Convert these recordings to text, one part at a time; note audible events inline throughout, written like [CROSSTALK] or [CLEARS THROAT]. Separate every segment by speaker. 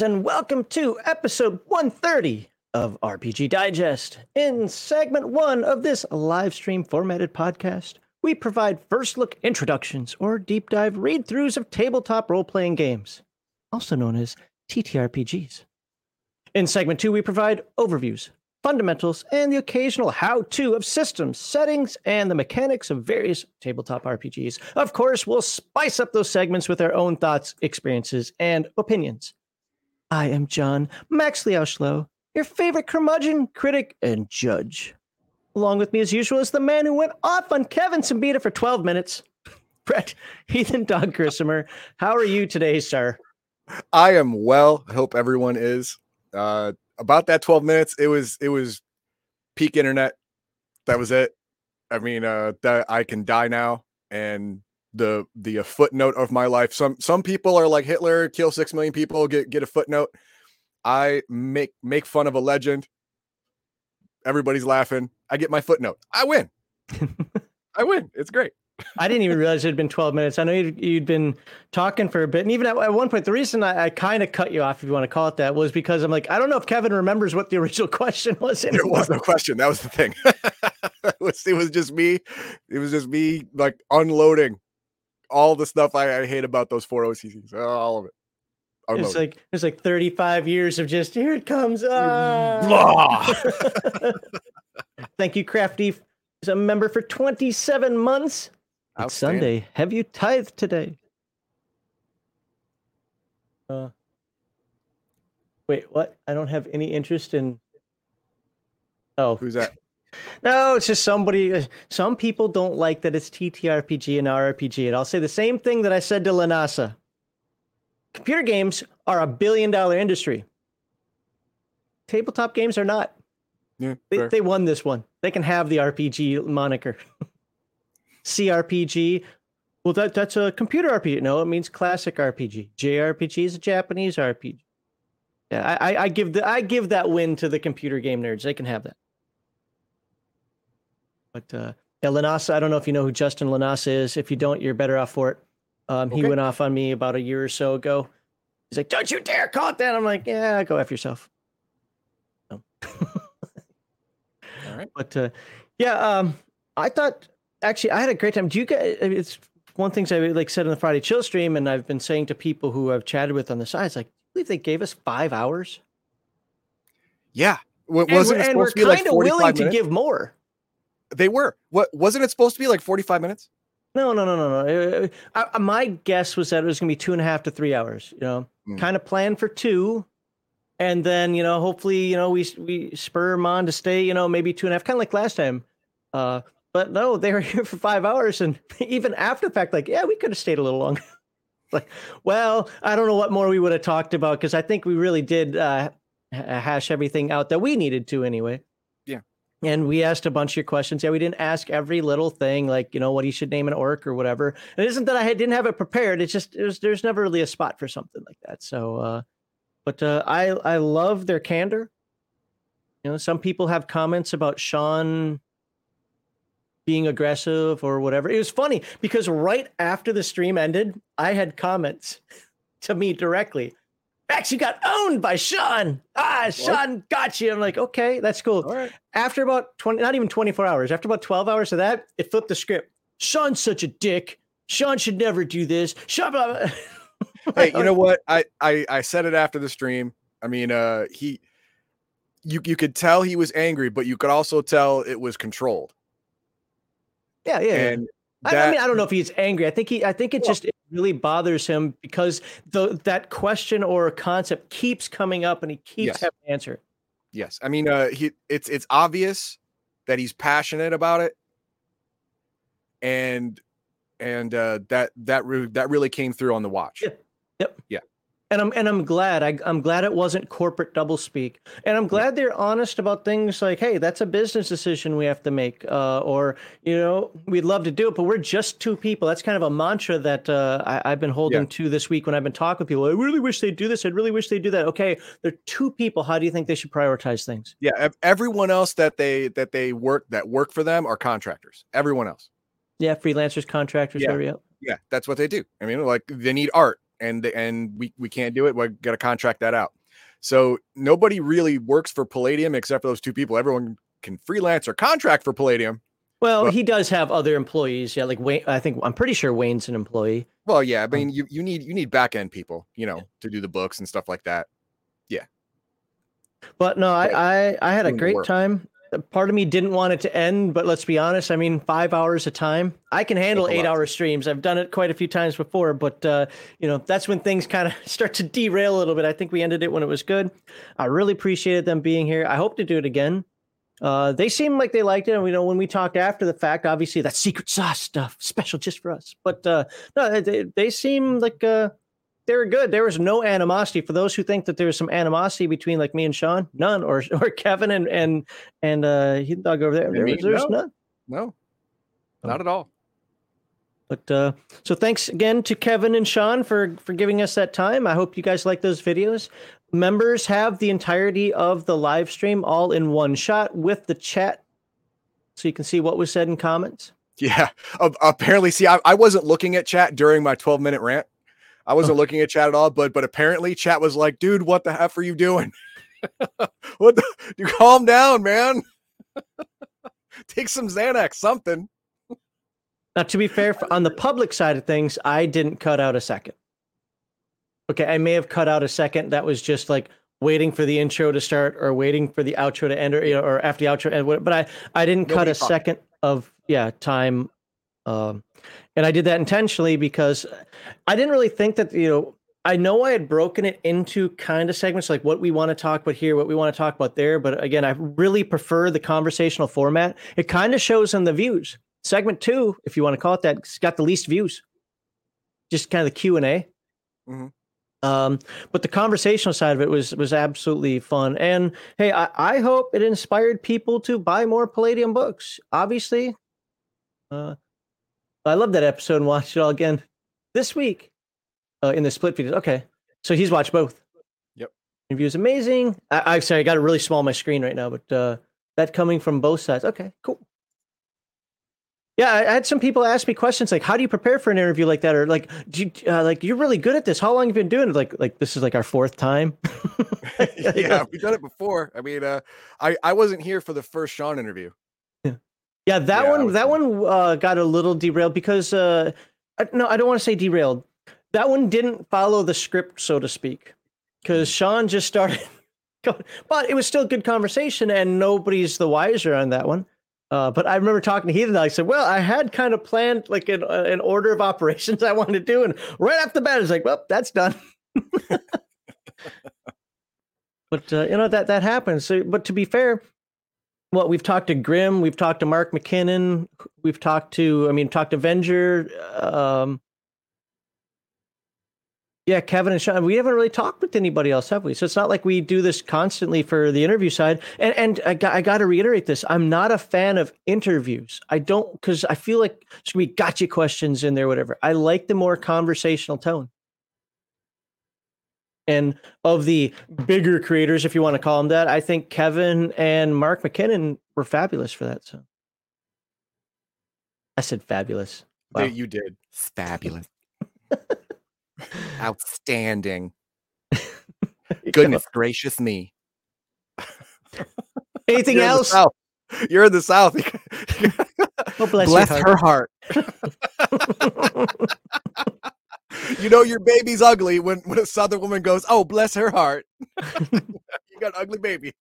Speaker 1: Legionnaires, and welcome to episode 130 of RPG Die Gest. In segment one of this live stream formatted podcast, we provide first look introductions or deep dive read throughs of tabletop role playing games, also known as TTRPGs. In segment two, we provide overviews, fundamentals, and the occasional how to of systems, settings, and the mechanics of various tabletop RPGs. Of course, we'll spice up those segments with our own thoughts, experiences, and opinions. I am John Maxley Auschlow, your favorite curmudgeon, critic, and judge. Along with me, as usual, is the man who went off on Kevin Siembieda for 12 minutes, [LAUGHS] Brett Heathen Dog Grissomer. How are you today, sir?
Speaker 2: I am well. I hope everyone is. Uh, about that 12 minutes, it was it was peak internet. That was it. I mean, uh, that I can die now, and the the uh, footnote of my life. Some some people are like Hitler, kill six million people, get get a footnote. I make make fun of a legend. Everybody's laughing. I get my footnote. I win. [LAUGHS] I win. It's great.
Speaker 1: I didn't even realize it had been 12 minutes. I know you'd, you'd been talking for a bit. And even at, at one point, the reason I, I kind of cut you off, if you want to call it that, was because I'm like, I don't know if Kevin remembers what the original [LAUGHS] question was.
Speaker 2: Anymore. There was no question. That was the thing. [LAUGHS] it, was, it was just me. It was just me like unloading all the stuff I, I hate about those four OCCs, all of it.
Speaker 1: It's like it's like 35 years of just here it comes. Ah. [LAUGHS] [LAUGHS] Thank you, Crafty, as a member for 27 months. It's Sunday. Have you tithed today? Uh, wait, what? I don't have any interest in.
Speaker 2: Oh, who's that?
Speaker 1: No, it's just somebody. Uh, some people don't like that it's TTRPG and RPG, and I'll say the same thing that I said to Lanasa. Computer games are a billion dollar industry. Tabletop games are not. Yeah, they, they won this one. They can have the RPG moniker. [LAUGHS] CRPG. Well, that that's a computer RPG. No, it means classic RPG. JRPG is a Japanese RPG. Yeah, I, I give the I give that win to the computer game nerds. They can have that. But uh, yeah, Lanasa, I don't know if you know who Justin Lanasa is. If you don't, you're better off for it. Um, okay. He went off on me about a year or so ago. He's like, "Don't you dare call it that!" I'm like, "Yeah, go after yourself." [LAUGHS] All right. But uh, yeah, um, I thought actually, I had a great time. Do you guys? It's one thing I like said on the Friday Chill stream, and I've been saying to people who I've chatted with on the side, it's like, I believe they gave us five hours.
Speaker 2: Yeah,
Speaker 1: what, wasn't and, it supposed to be like willing minutes? to give more.
Speaker 2: They were. What wasn't it supposed to be like forty five minutes?
Speaker 1: No, no, no, no, no. Uh, uh, my guess was that it was going to be two and a half to three hours. You know, mm. kind of planned for two, and then you know, hopefully, you know, we we spur them on to stay. You know, maybe two and a half, kind of like last time. Uh, but no, [LAUGHS] they were here for five hours, and [LAUGHS] even after the fact, like, yeah, we could have stayed a little longer. [LAUGHS] like, well, I don't know what more we would have talked about because I think we really did uh, hash everything out that we needed to anyway. And we asked a bunch of your questions. Yeah, we didn't ask every little thing, like you know what he should name an orc or whatever. And it isn't that I didn't have it prepared. It's just it was, there's never really a spot for something like that. So, uh, but uh, I I love their candor. You know, some people have comments about Sean being aggressive or whatever. It was funny because right after the stream ended, I had comments [LAUGHS] to me directly. Max, you got owned by Sean. Ah, what? Sean got you. I'm like, okay, that's cool. After about 20, not even 24 hours, after about 12 hours of that, it flipped the script. Sean's such a dick. Sean should never do this. Sean, blah, blah. [LAUGHS]
Speaker 2: hey, you know what? I, I I said it after the stream. I mean, uh, he, you you could tell he was angry, but you could also tell it was controlled.
Speaker 1: Yeah, yeah. And that, I, I, mean, I don't know if he's angry. I think he. I think it well, just it really bothers him because the that question or concept keeps coming up, and he keeps yes. having to answer.
Speaker 2: Yes, I mean, uh, he. It's it's obvious that he's passionate about it, and and uh, that that re- that really came through on the watch.
Speaker 1: Yep. Yep.
Speaker 2: Yeah
Speaker 1: and I'm and I'm glad. I, am glad it wasn't corporate doublespeak, and I'm glad they're honest about things like, "Hey, that's a business decision we have to make," uh, or you know, we'd love to do it, but we're just two people. That's kind of a mantra that uh, I, have been holding yeah. to this week when I've been talking with people. I really wish they'd do this. I really wish they'd do that. Okay, they're two people. How do you think they should prioritize things?
Speaker 2: Yeah, everyone else that they that they work that work for them are contractors. Everyone else.
Speaker 1: Yeah, freelancers, contractors.
Speaker 2: Yeah, yeah, that's what they do. I mean, like they need art and and we we can't do it. We got to contract that out. So nobody really works for Palladium except for those two people. Everyone can freelance or contract for Palladium.
Speaker 1: Well, he does have other employees. Yeah, like Wayne. I think I'm pretty sure Wayne's an employee.
Speaker 2: Well, yeah. I um mean, you you need you need back end people, you know, yeah. to do the books and stuff like that. Yeah.
Speaker 1: But no, I I, I had a great time part of me didn't want it to end, but let's be honest. I mean, five hours a time. I can handle eight hour streams. I've done it quite a few times before, but uh, you know, that's when things [LAUGHS] kind of start to derail a little bit. I think we ended it when it was good. I really appreciated them being here. I hope to do it again. Uh, they seem like they liked it. And we know when we talked after the fact, obviously that secret sauce stuff, special just for us. But uh, no, they, they seem like uh, they were good. There was no animosity for those who think that there was some animosity between like me and Sean. None, or [LAUGHS] or Kevin and and and uh, he dog over there. there was, there's
Speaker 2: no.
Speaker 1: none.
Speaker 2: No, not at all.
Speaker 1: But uh, so thanks again to Kevin and Sean for for giving us that time. I hope you guys like those videos. Members have the entirety of the live stream all in one shot with the chat, so you can see what was said in comments.
Speaker 2: Yeah, uh, apparently, see, I, I wasn't looking at chat during my 12 minute rant. I wasn't looking at chat at all, but but apparently chat was like, dude, what the heck are you doing? [LAUGHS] what the you calm down, man. [LAUGHS] Take some Xanax, something.
Speaker 1: Now, to be fair, on the public side of things, I didn't cut out a second. Okay, I may have cut out a second. That was just like waiting for the intro to start or waiting for the outro to end or, you know, or after the outro end. But I, I didn't Nobody cut a second of yeah time um, and I did that intentionally because I didn't really think that, you know, I know I had broken it into kind of segments like what we want to talk about here, what we want to talk about there. But again, I really prefer the conversational format. It kind of shows in the views. Segment two, if you want to call it that, it's got the least views. Just kind of the Q and A. Mm-hmm. Um, but the conversational side of it was was absolutely fun. And hey, I, I hope it inspired people to buy more Palladium books. Obviously, uh, I love that episode and watched it all again this week uh, in the split videos. Okay, so he's watched both.
Speaker 2: Yep,
Speaker 1: interview is amazing. I, am sorry, I got it really small on my screen right now, but uh, that coming from both sides. Okay, cool. Yeah, I, had some people ask me questions like, "How do you prepare for an interview like that?" Or like, "Do you, uh, like you're really good at this? How long have you been doing it?" Like, like this is like our fourth time. [LAUGHS]
Speaker 2: yeah, we've done it before. I mean, uh, I I wasn't here for the first Sean interview.
Speaker 1: Yeah, that yeah, one that one uh, got a little derailed because uh, no, I don't want to say derailed. That one didn't follow the script, so to speak, because Sean just started. [LAUGHS] but it was still good conversation, and nobody's the wiser on that one. Uh, but I remember talking to Heathen. I said, "Well, I had kind of planned like an, uh, an order of [LAUGHS] operations I wanted to do, and right off the bat, it's like, well, that's done." [LAUGHS] but uh, you know that that happens. So, but to be fair, well, we've talked to Grim, we've talked to Mark MacKinnon, we've talked to, I mean, talked to Avenger, um, yeah, Kevin and Sean. We haven't really talked with anybody else, have we? So it's not like we do this constantly for the interview side. And and I got, I got to reiterate this: I'm not a fan of interviews. I don't because I feel like there's gonna be gotcha questions in there, whatever. I like the more conversational tone. And of the bigger creators, if you want to call them that, I think Kevin and Mark MacKinnon were fabulous for that. So I said fabulous.
Speaker 2: Wow. You did. Fabulous. [LAUGHS] Outstanding. [LAUGHS] Goodness gracious me. [LAUGHS]
Speaker 1: Anything You're else?
Speaker 2: You're in the South.
Speaker 1: oh, bless, bless
Speaker 2: her heart. [LAUGHS] you know your baby's ugly when when a southern woman goes, "Oh, bless her heart." [LAUGHS] [LAUGHS] you got an ugly baby.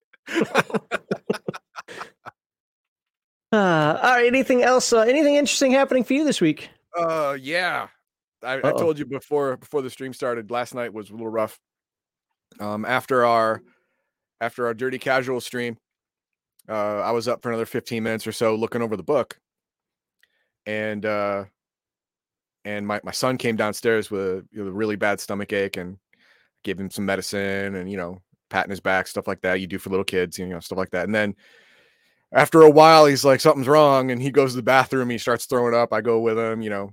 Speaker 1: Uh, all right. Anything else? Uh, anything interesting happening for you this week?
Speaker 2: Uh, yeah. I, I, told you before before the stream started. Last night was a little rough. Um, after our after our dirty casual stream, uh, I was up for another 15 minutes or so looking over the book, and uh, and my, my son came downstairs with you know, a really bad stomach ache and gave him some medicine and you know patting his back stuff like that you do for little kids you know stuff like that and then after a while he's like something's wrong and he goes to the bathroom he starts throwing up i go with him you know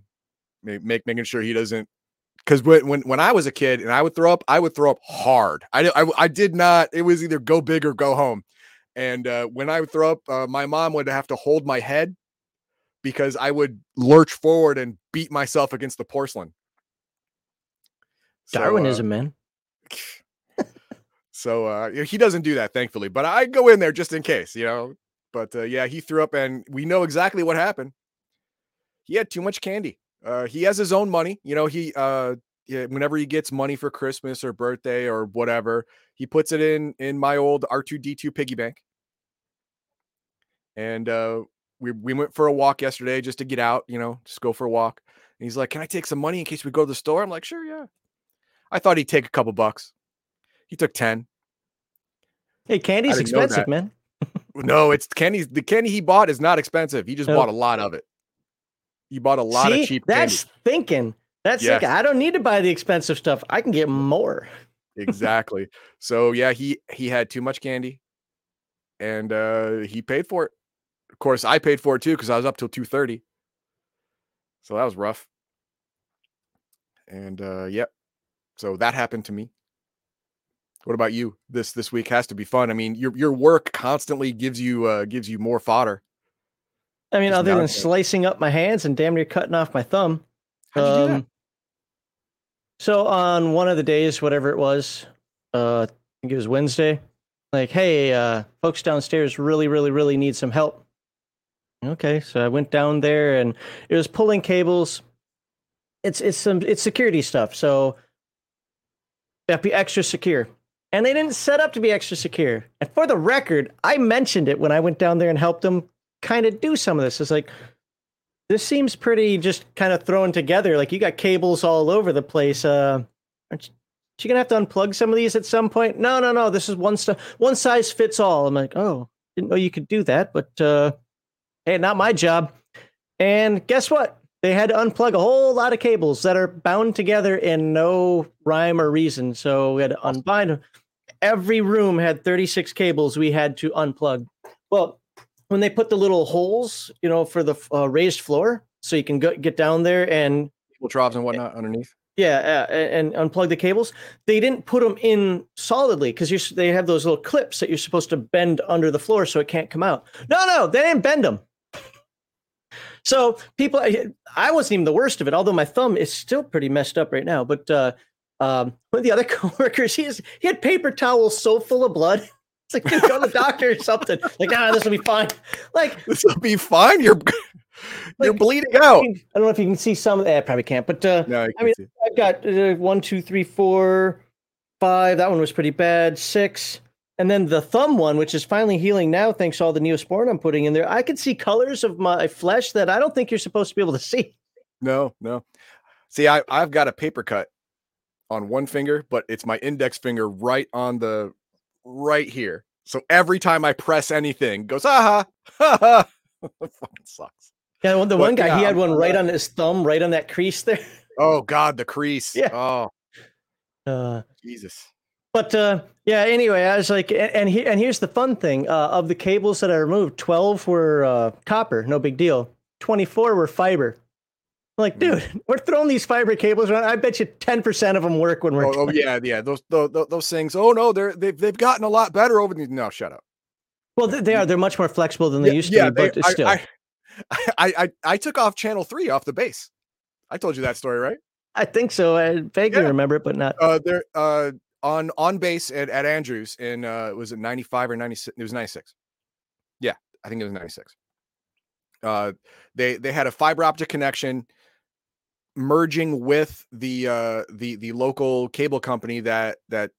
Speaker 2: make making sure he doesn't because when, when when i was a kid and i would throw up i would throw up hard i, I, I did not it was either go big or go home and uh, when i would throw up uh, my mom would have to hold my head because I would lurch forward and beat myself against the porcelain. So, uh,
Speaker 1: Darwinism, man. [LAUGHS]
Speaker 2: So uh, he doesn't do that, thankfully. But I go in there just in case, you know. But uh, yeah, he threw up, and we know exactly what happened. He had too much candy. Uh, he has his own money, you know. He uh, whenever he gets money for Christmas or birthday or whatever, he puts it in in my old R two D two piggy bank. And uh, we we went for a walk yesterday just to get out, you know, just go for a walk. And he's like, "Can I take some money in case we go to the store?" I'm like, "Sure, yeah." I thought he'd take a couple bucks. He took ten.
Speaker 1: Hey, candy's expensive, man.
Speaker 2: No, it's candy. The candy he bought is not expensive. He just
Speaker 1: Oh.
Speaker 2: bought a lot of it. He bought a lot
Speaker 1: See,
Speaker 2: of cheap
Speaker 1: that's
Speaker 2: candy.
Speaker 1: thinking. That's
Speaker 2: Yes.
Speaker 1: thinking. I don't need to buy the expensive stuff. I can get more.
Speaker 2: Exactly. so yeah, he he had too much candy, and uh he paid for it. Of course, I paid for it too because I was up till two thirty. So that was rough. And uh yep. So that happened to me. What about you? This this week has to be fun. I mean, your your work constantly gives you uh gives you more fodder.
Speaker 1: I mean,
Speaker 2: Just
Speaker 1: other than slicing up my hands and damn near cutting off my thumb.
Speaker 2: How'd you do that?
Speaker 1: Um, So on one of the days, whatever it was, uh, I think it was Wednesday. Like, hey, uh, folks downstairs really, really, really need some help. Okay, so I went down there and it was pulling cables. It's it's some it's security stuff, so to be extra secure. And they didn't set up to be extra secure. And for the record, I mentioned it when I went down there and helped them kind of do some of this. It's like this seems pretty just kind of thrown together. Like you got cables all over the place. Uh, aren't you, you gonna have to unplug some of these at some point? No, no, no. This is one stuff. One size fits all. I'm like, oh, didn't know you could do that, but uh, hey, not my job. And guess what? They had to unplug a whole lot of cables that are bound together in no rhyme or reason. So we had to unbind them. Every room had 36 cables we had to unplug. Well, when they put the little holes, you know, for the uh, raised floor, so you can go, get down there and
Speaker 2: Cable troughs and whatnot underneath.
Speaker 1: yeah, uh, and, and unplug the cables. They didn't put them in solidly because they have those little clips that you're supposed to bend under the floor so it can't come out. No, no, they didn't bend them. So people, I- wasn't even the worst of it, although my thumb is still pretty messed up right now. But uh, um, one of the other [LAUGHS] coworkers, he is, he had paper towels so full of blood. [LAUGHS] It's like go to the doctor or something. Like, ah, this will be fine. Like,
Speaker 2: This will be fine. You're you're
Speaker 1: Like,
Speaker 2: bleeding out.
Speaker 1: I don't know if you can see some of that. I probably can't, but uh,
Speaker 2: No, I,
Speaker 1: I mean. I've got uh, one, two, three, four, five. That one was pretty bad. Six. And then the thumb one, which is finally healing now, thanks to all the neosporin I'm putting in there. I can see colors of my flesh that I don't think you're supposed to be able to [LAUGHS] see.
Speaker 2: no, no. See, I I've got a paper cut on one finger, but it's my index finger right on the right here. So every time I press anything, goes aha, ha ha. [LAUGHS] Fucking sucks.
Speaker 1: Yeah, the
Speaker 2: But,
Speaker 1: one guy, he had one right on his thumb, right on that crease there.
Speaker 2: Oh God, the crease. [LAUGHS]
Speaker 1: Yeah.
Speaker 2: Oh
Speaker 1: Uh,
Speaker 2: Jesus.
Speaker 1: But uh, yeah, anyway, I was like, and and, he, and here's the fun thing: uh, of the cables that I removed, twelve were uh, copper, no big deal. Twenty-four were fiber. I'm like, dude, we're throwing these fiber cables around. I bet you ten percent of them work when we're.
Speaker 2: Oh, oh, yeah, yeah. Those, those those things. Oh no, they're they've they've gotten a lot better over the. No, shut up.
Speaker 1: Well, they, they are. They're much more flexible than they used to be,
Speaker 2: they-
Speaker 1: but
Speaker 2: I,
Speaker 1: still.
Speaker 2: I, [LAUGHS] I, I I took off channel three off the base. I told you that story, right?
Speaker 1: I think so. I vaguely
Speaker 2: Yeah.
Speaker 1: remember it, but not.
Speaker 2: Uh, there, uh, on on base at, at Andrews in uh, was it ninety five or ninety six? It was ninety six. Yeah, I think it was ninety six. Uh, they they had a fiber optic connection merging with the uh the the local cable company that that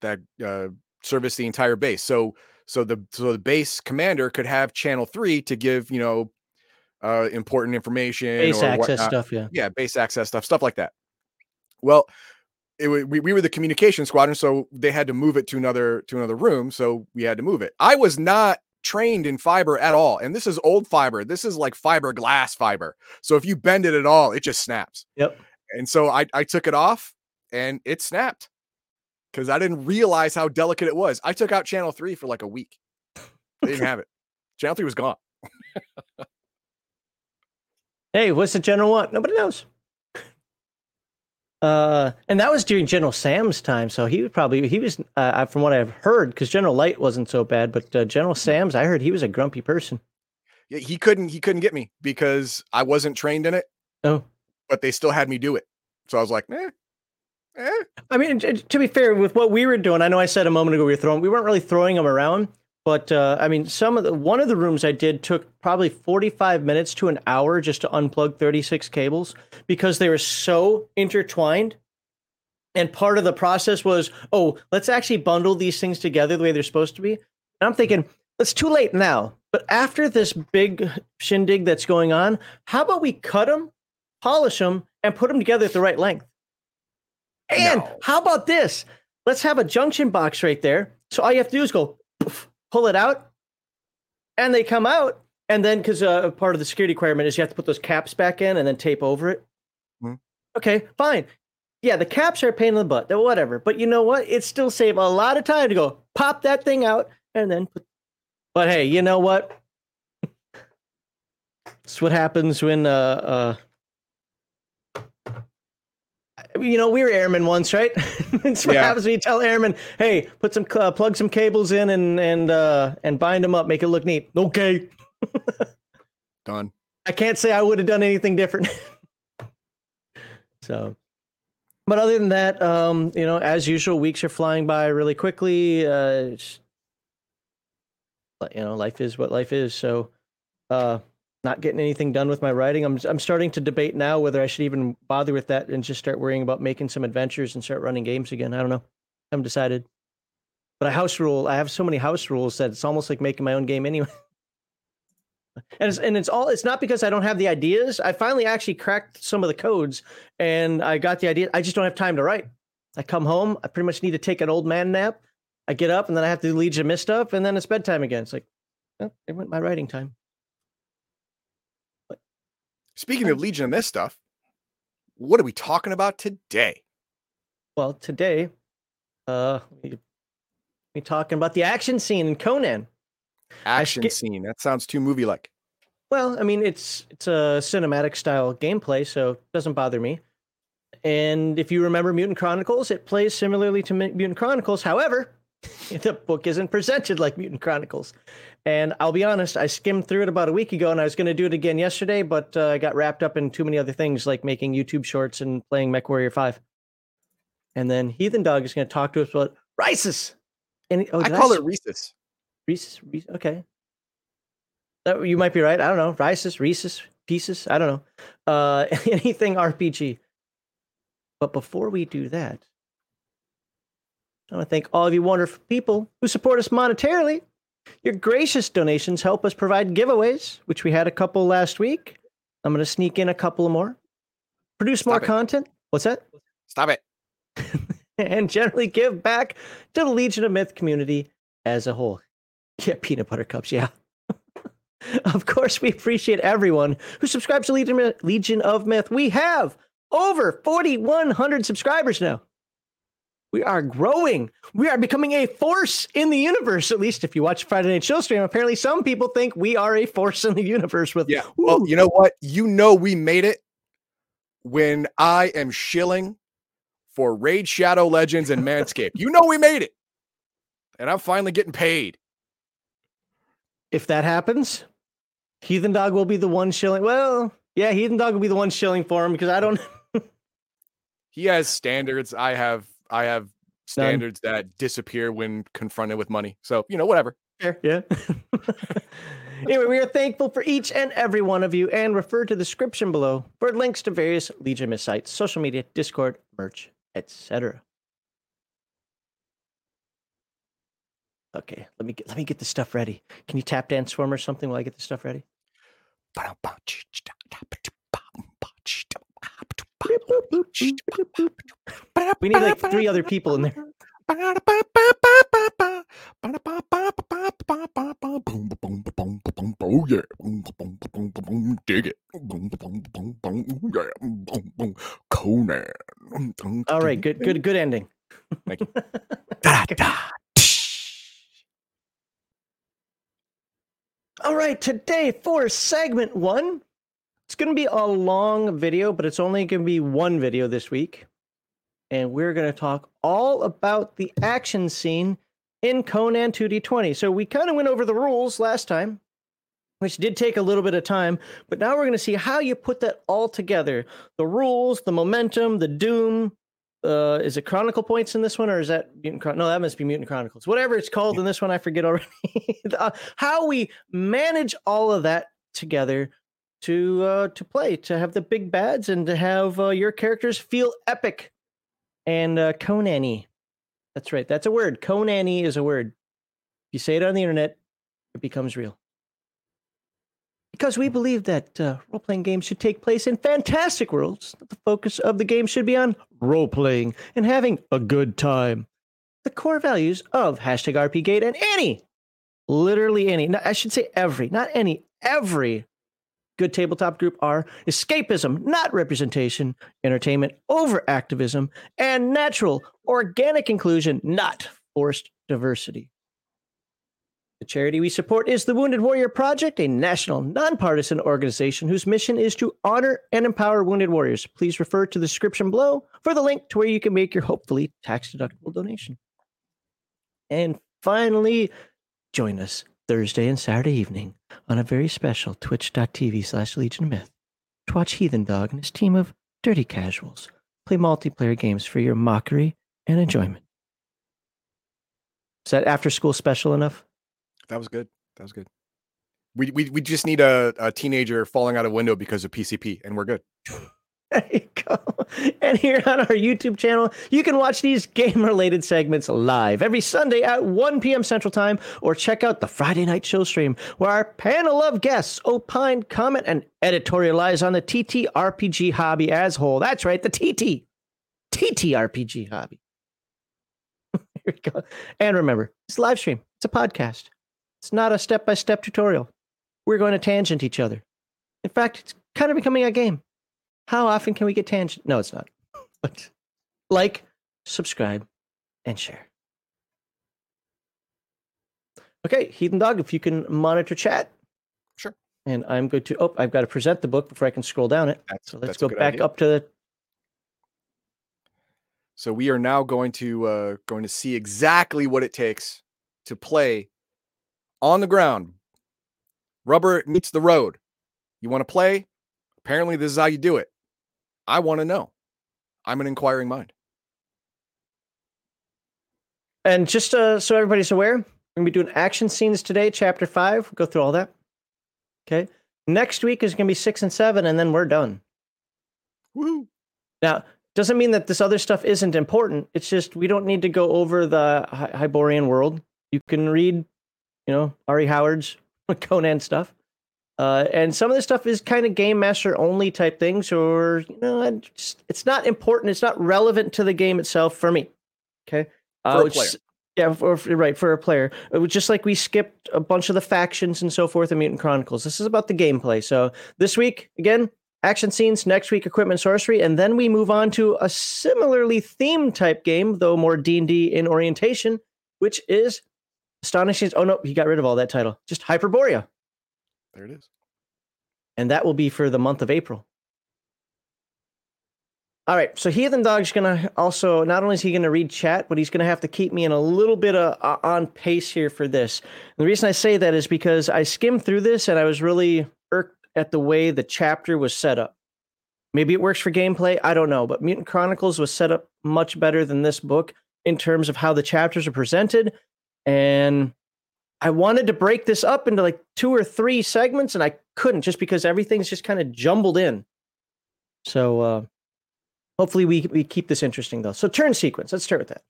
Speaker 2: that uh serviced the entire base. So so the so the base commander could have channel three to give you know uh important information
Speaker 1: Base
Speaker 2: or
Speaker 1: access
Speaker 2: whatnot
Speaker 1: stuff, yeah.
Speaker 2: yeah, base access stuff, stuff like that. Well, it we, we were the communication squadron, so they had to move it to another to another room, so we had to move it. I was not trained in fiber at all, and this is old fiber. This is like fiberglass fiber. So if you bend it at all, it just snaps.
Speaker 1: Yep.
Speaker 2: And so I I took it off, and it snapped because I didn't realize how delicate it was. I took out channel three for like a week. They didn't [LAUGHS] have it. Channel three was gone.
Speaker 1: Hey, what's the general want? Nobody knows. Uh, and that was during General Sam's time, so he would probably he was uh, from what I've heard because General Light wasn't so bad, but uh, General Sam's, I heard he was a grumpy person.
Speaker 2: Yeah, He couldn't he couldn't get me because I wasn't trained in it.
Speaker 1: Oh,
Speaker 2: but they still had me do it. So I was like, eh, Eh,
Speaker 1: I mean, to be fair, with what we were doing, I know I said a moment ago we were throwing, we weren't really throwing them around, but uh, I mean, some of the one of the rooms I did took probably forty five minutes to an hour just to unplug thirty six cables because they were so intertwined. And part of the process was, oh, let's actually bundle these things together the way they're supposed to be. And I'm thinking, it's too late now. But after this big shindig that's going on, how about we cut them, polish them, and put them together at the right length? And
Speaker 2: No.
Speaker 1: how about this? Let's have a junction box right there. So all you have to do is go pull it out, and they come out. And then, because uh, part of the security requirement is you have to put those caps back in and then tape over it.
Speaker 2: Hmm.
Speaker 1: Okay, fine. Yeah, the caps are a pain in the butt. They're whatever. But you know what? It still save a lot of time to go pop that thing out and then put. [LAUGHS] But hey, you know what? [LAUGHS] It's what happens when uh uh you know, we were airmen once, right? [LAUGHS] it's what
Speaker 2: Yeah.
Speaker 1: happens when you tell airmen, "Hey, put some uh, plug some cables in and and uh, and bind them up, make it look neat." Okay, [LAUGHS]
Speaker 2: done.
Speaker 1: I can't say I would have done anything different. [LAUGHS] so, but other than that, um, you know, as usual, weeks are flying by really quickly. Uh, you know, life is what life is. So, uh, not getting anything done with my writing. I'm I'm starting to debate now whether I should even bother with that and just start worrying about making some adventures and start running games again. I don't know. I haven't decided. But I house rule. I have so many house rules that it's almost like making my own game anyway. [LAUGHS] And it's, and it's all it's not because I don't have the ideas. I finally actually cracked some of the codes and I got the idea. I just don't have time to write. I come home, I pretty much need to take an old man nap. I get up and then I have to do Legion of Myth stuff and then it's bedtime again. It's like, it went my writing time.
Speaker 2: Speaking of Legion of this stuff, what are we talking about today?
Speaker 1: Well, today, uh, we, talking about the action scene in Conan.
Speaker 2: Action
Speaker 1: get-
Speaker 2: scene. That sounds too movie like.
Speaker 1: Well, I mean, it's it's a cinematic style gameplay, so it doesn't bother me. And if you remember Mutant Chronicles, it plays similarly to Mutant Chronicles. However, [LAUGHS] the book isn't presented like Mutant Chronicles. And I'll be honest, I skimmed through it about a week ago, and I was going to do it again yesterday, but uh, I got wrapped up in too many other things, like making YouTube shorts and playing MechWarrior Five. And then Heathen Dog is going to talk to us about Risus. And oh,
Speaker 2: I call
Speaker 1: s-
Speaker 2: it. Reese's,
Speaker 1: Reese's okay. That, you might be right. I don't know. Reese's, Reese's, Pieces. I don't know. Uh, [LAUGHS] anything RPG. But before we do that, I want to thank all of you wonderful people who support us monetarily. Your gracious donations help us provide giveaways, which we had a couple last week. I'm going to sneak in a couple more. Produce more
Speaker 2: it.
Speaker 1: content. What's that?
Speaker 2: Stop it. [LAUGHS]
Speaker 1: and generally give back to the Legion of Myth community as a whole. Yeah, peanut butter cups, yeah. [LAUGHS] of course, we appreciate everyone who subscribes to Legion, Legion of Myth. We have over 4,100 subscribers now. We are growing. We are becoming a force in the universe, at least if you watch Friday Night Chill stream. Apparently, some people think we are a force in the universe with
Speaker 2: Yeah. Well, you know what? You know we made it when I am shilling for Raid Shadow Legends and Manscaped. you know we made it. And I'm finally getting paid.
Speaker 1: if that happens, Heathen Dog will be the one shilling. Well, yeah, Heathen Dog will be the one shilling for him because I don't.
Speaker 2: He has standards. I have I have standards that disappear when confronted with money. So, you know, whatever.
Speaker 1: Fair, yeah. [LAUGHS] anyway, we are thankful for each and every one of you and refer to the description below for links to various Legion sites, social media, Discord, merch, etc. Okay, let me get let me get the stuff ready. Can you tap dance for me or something while I get the stuff ready? We need like three other people in there.
Speaker 2: Oh yeah. Dig it. Conan.
Speaker 1: All right, good, good, good ending.
Speaker 2: Thank you.
Speaker 1: All right, today for segment one, it's going to be a long video, but it's only going to be one video this week. And we're going to talk all about the action scene in Conan 2D20. So we kind of went over the rules last time, which did take a little bit of time, but now we're going to see how you put that all together the rules, the momentum, the doom, uh, is it Chronicle points in this one, or is that Mutant? No, that must be Mutant Chronicles. Whatever it's called in this one, I forget already. [LAUGHS] uh, how we manage all of that together to uh, to play, to have the big bads, and to have uh, your characters feel epic and uh, Conan-y. That's right. That's a word. Conan-y is a word. If you say it on the internet, it becomes real. Because we believe that uh, role playing games should take place in fantastic worlds. The focus of the game should be on role playing and having a good time. The core values of hashtag RPGate and any, literally any, I should say every, not any, every good tabletop group are escapism, not representation, entertainment over activism, and natural, organic inclusion, not forced diversity. The charity we support is the Wounded Warrior Project, a national, nonpartisan organization whose mission is to honor and empower wounded warriors. Please refer to the description below for the link to where you can make your hopefully tax deductible donation. And finally, join us Thursday and Saturday evening on a very special twitch.tv slash Legion Myth to watch Heathen Dog and his team of dirty casuals play multiplayer games for your mockery and enjoyment. Is that after school special enough?
Speaker 2: That was good. That was good. We we we just need a, a teenager falling out a window because of PCP, and we're good. [SIGHS] [LAUGHS]
Speaker 1: And here on our YouTube channel, you can watch these game related segments live every Sunday at 1 p.m. Central Time, or check out the Friday night show stream where our panel of guests opine, comment, and editorialize on the TTRPG hobby as whole. That's right, the TT. TTRPG hobby. [LAUGHS] here we go. And remember, it's live stream, it's a podcast. It's not a step by step tutorial. We're going to tangent each other. In fact, it's kind of becoming a game. How often can we get tangent? No, it's not. [LAUGHS] But like, subscribe, and share. Okay, Heathen Dog, if you can monitor chat.
Speaker 2: Sure.
Speaker 1: And I'm going to, oh, I've got to present the book before I can scroll down it.
Speaker 2: That's,
Speaker 1: So let's go back
Speaker 2: idea.
Speaker 1: up to the,
Speaker 2: So we are now going to uh, going to see exactly what it takes to play on the ground. Rubber meets the road. You want to play? Apparently, this is how you do it. I want to know. I'm an inquiring mind.
Speaker 1: and just uh, so everybody's aware, we're going to be doing action scenes today, chapter five. Go through all that. Okay. Next week is going to be six and seven, and then we're done.
Speaker 2: Woohoo!
Speaker 1: Now, doesn't mean that this other stuff isn't important. It's just we don't need to go over the Hy- Hyborian world. You can read, you know, R.E. Howard's [LAUGHS] Conan stuff. Uh, and some of this stuff is kind of game master only type things, or you know, just, it's not important. It's not relevant to the game itself for me. Okay,
Speaker 2: For a player.
Speaker 1: yeah, for, right for a player. It was just like we skipped a bunch of the factions and so forth in Mutant Chronicles. This is about the gameplay. So this week again, action scenes. Next week, equipment sorcery, and then we move on to a similarly themed type game, though more D and D in orientation, which is astonishing. Oh no, he got rid of all that title. Just Hyperborea
Speaker 2: There it is.
Speaker 1: and that will be for the month of April. All right, so Heathen Dog's gonna also not only is he gonna read chat, but he's gonna have to keep me in a little bit of, uh, on pace here for this. And the reason I say that is because I skimmed through this and I was really irked at the way the chapter was set up. Maybe it works for gameplay, I don't know, but Mutant Chronicles was set up much better than this book in terms of how the chapters are presented, and I wanted to break this up into like two or three segments, and I couldn't just because everything's just kind of jumbled in. So uh, hopefully we we keep this interesting though. So turn sequence. Let's start with that.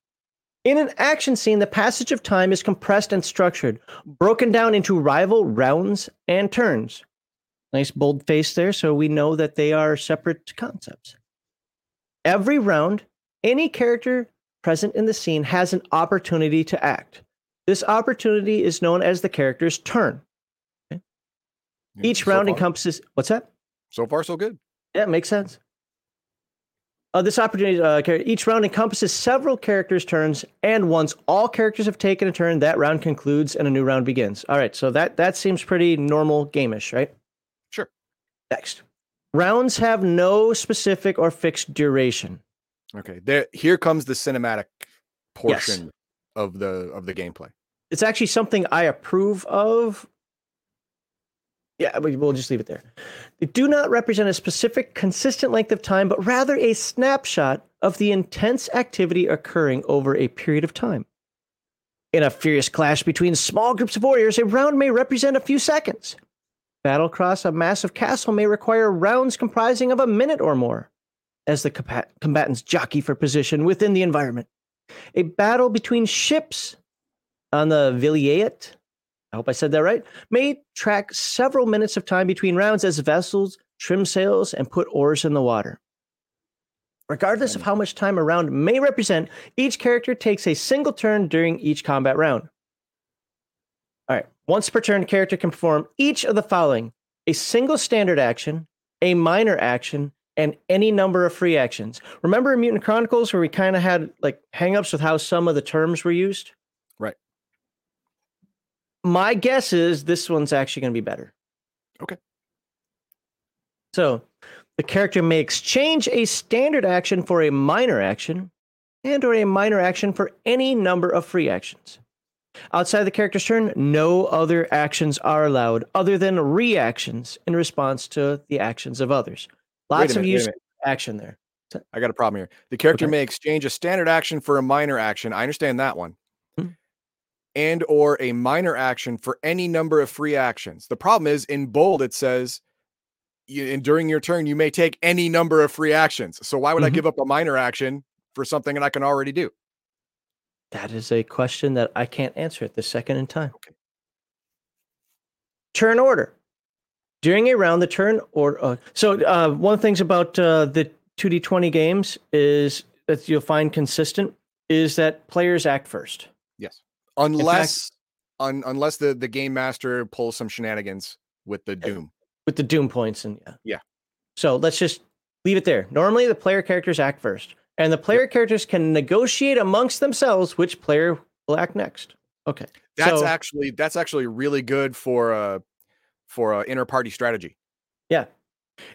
Speaker 1: In an action scene, the passage of time is compressed and structured, broken down into rival rounds and turns. Nice bold face there, so we know that they are separate concepts. Every round, any character present in the scene has an opportunity to act. This opportunity is known as the character's turn.
Speaker 2: Yeah,
Speaker 1: Each
Speaker 2: so
Speaker 1: round
Speaker 2: far-
Speaker 1: encompasses what's that?
Speaker 2: So far, so good.
Speaker 1: Yeah, makes sense. Uh, this opportunity, uh, each round encompasses several characters' turns, and once all characters have taken a turn, that round concludes and a new round begins. All right, so that that seems pretty normal gameish, right?
Speaker 2: Sure.
Speaker 1: Next, rounds have no specific or fixed duration.
Speaker 2: Okay. There. Here comes the cinematic portion of the of the gameplay.
Speaker 1: It's actually something I approve of. Yeah, we- we'll just leave it there. They do not represent a specific, consistent length of time, but rather a snapshot of the intense activity occurring over a period of time. In a furious clash between small groups of warriors, a round may represent a few seconds. Battle across a massive castle may require rounds comprising of a minute or more, as the combatants jockey for position within the environment. A battle between ships on the Vliet, I hope I said that right, may track several minutes of time between rounds as vessels trim sails and put oars in the water. Regardless of hmm. how much time a round may represent, each character takes a single turn during each combat round. All right, once per turn, character can perform each of the following a single standard action, a minor action, and any number of free actions. Remember in Mutant Chronicles where we kind of had like hangups with how some of the terms were used? My guess is this one's actually going to be better.
Speaker 2: Okay.
Speaker 1: So, the character may exchange a standard action for a minor action and or a minor action for any number of free actions. Outside the character's turn, no other actions are allowed other than reactions in response to the actions of others. Lots minute, of use action there.
Speaker 2: I got a problem here. The character okay. may exchange a standard action for a minor action. I understand that one. And or a minor action for any number of free actions. The problem is in bold it says you, and during your turn you may take any number of free actions. So why would mm-hmm. I give up a minor action for something that I can already do?
Speaker 1: That is a question that I can't answer at this second in time. Okay. Turn order. During a round, the turn order. Uh, so, uh, one of the things about uh, the 2D20 games is that you'll find consistent is that players act first.
Speaker 2: Unless un, unless the, the game master pulls some shenanigans with the Doom.
Speaker 1: With the Doom points. and Yeah.
Speaker 2: Yeah.
Speaker 1: So, let's just leave it there. Normally, the player characters act first and the player yep. characters can negotiate amongst themselves which player will act next. Okay,
Speaker 2: that's so, actually that's actually really good for uh for uh, inter party strategy.
Speaker 1: Yeah,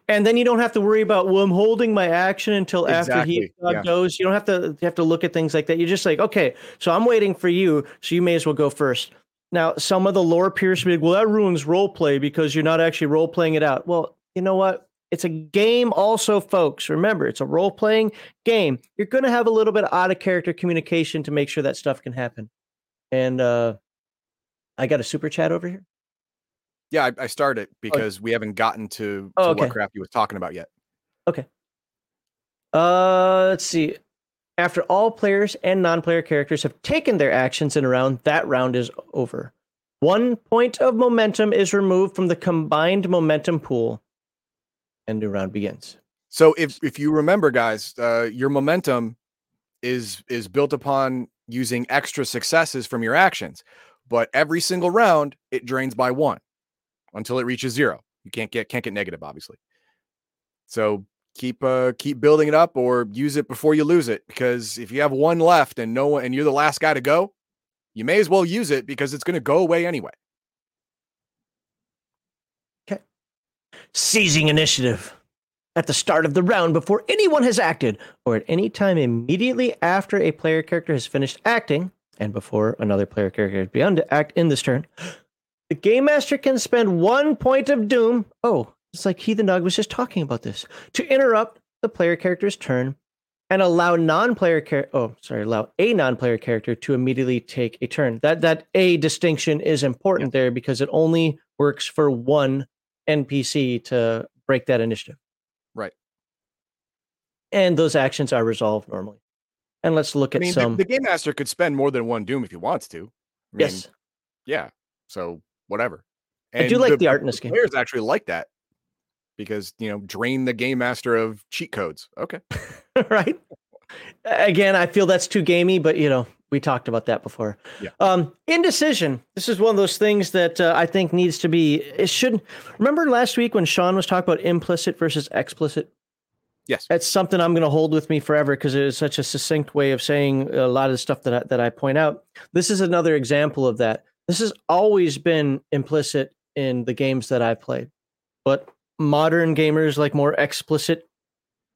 Speaker 1: and then you don't have to worry about well, I'm holding my action until exactly. after he uh, yeah. goes. You don't have to you have to look at things like that. You're just like, okay, so I'm waiting for you, so you may as well go first. Now, some of the lore peers be like, well, that ruins role play because you're not actually role playing it out. Well, you know what? It's a game, also, folks. Remember, it's a role playing game. You're going to have a little bit of out of character communication to make sure that stuff can happen. And uh, I got a super chat over here.
Speaker 2: Yeah, I, I started oh, because oh. we haven't gotten to, to oh, okay. what Crafty was talking about yet.
Speaker 1: Okay. Uh, let's see. After all players and non-player characters have taken their actions in a round, that round is over. One point of momentum is removed from the combined momentum pool and new round begins.
Speaker 2: So if if you remember, guys, uh, your momentum is is built upon using extra successes from your actions, but every single round it drains by one until it reaches zero. You can't get can't get negative, obviously. So keep uh keep building it up or use it before you lose it because if you have one left and no one and you're the last guy to go, you may as well use it because it's going to go away anyway. Okay.
Speaker 1: Seizing initiative at the start of the round before anyone has acted, or at any time immediately after a player character has finished acting, and before another player character has begun to act in this turn, the game master can spend one point of doom. Oh, it's like Heathen Dog was just talking about this to interrupt the player character's turn and allow non-player char- oh sorry allow a non-player character to immediately take a turn that that a distinction is important yeah. there because it only works for one NPC to break that initiative.
Speaker 2: Right.
Speaker 1: And those actions are resolved normally. And let's look I at
Speaker 2: mean,
Speaker 1: some.
Speaker 2: The, the, game master could spend more than one Doom if he wants to.
Speaker 1: I mean, yes.
Speaker 2: Yeah. So whatever.
Speaker 1: And I do like the, the art in this game.
Speaker 2: Players actually like that because you know drain the game master of cheat codes. Okay. [LAUGHS]
Speaker 1: right. Again, I feel that's too gamey, but you know we talked about that before.
Speaker 2: Yeah.
Speaker 1: Um, indecision. This is one of those things that uh, I think needs to be. It should. Remember last week when Sean was talking about implicit versus explicit.
Speaker 2: Yes.
Speaker 1: That's something I'm going to hold with me forever because it is such a succinct way of saying a lot of the stuff that I, that I point out. This is another example of that. This has always been implicit in the games that I've played, but modern gamers like more explicit.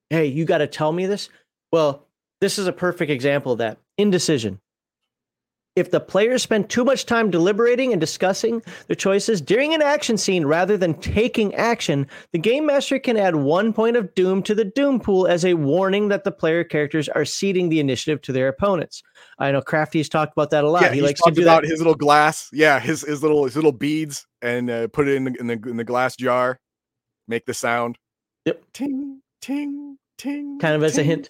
Speaker 1: Hey, you got to tell me this. Well, this is a perfect example of that indecision If the players spend too much time deliberating and discussing their choices during an action scene rather than taking action, the game master can add one point of doom to the doom pool as a warning that the player characters are ceding the initiative to their opponents. I know Crafty's talked about that a lot.
Speaker 2: Yeah,
Speaker 1: he likes to do
Speaker 2: about
Speaker 1: that.
Speaker 2: his little glass. Yeah, his his little his little beads and uh, put it in the, in the in the glass jar. Make the sound.
Speaker 1: Yep.
Speaker 2: Ting ting ting.
Speaker 1: kind of as a hint.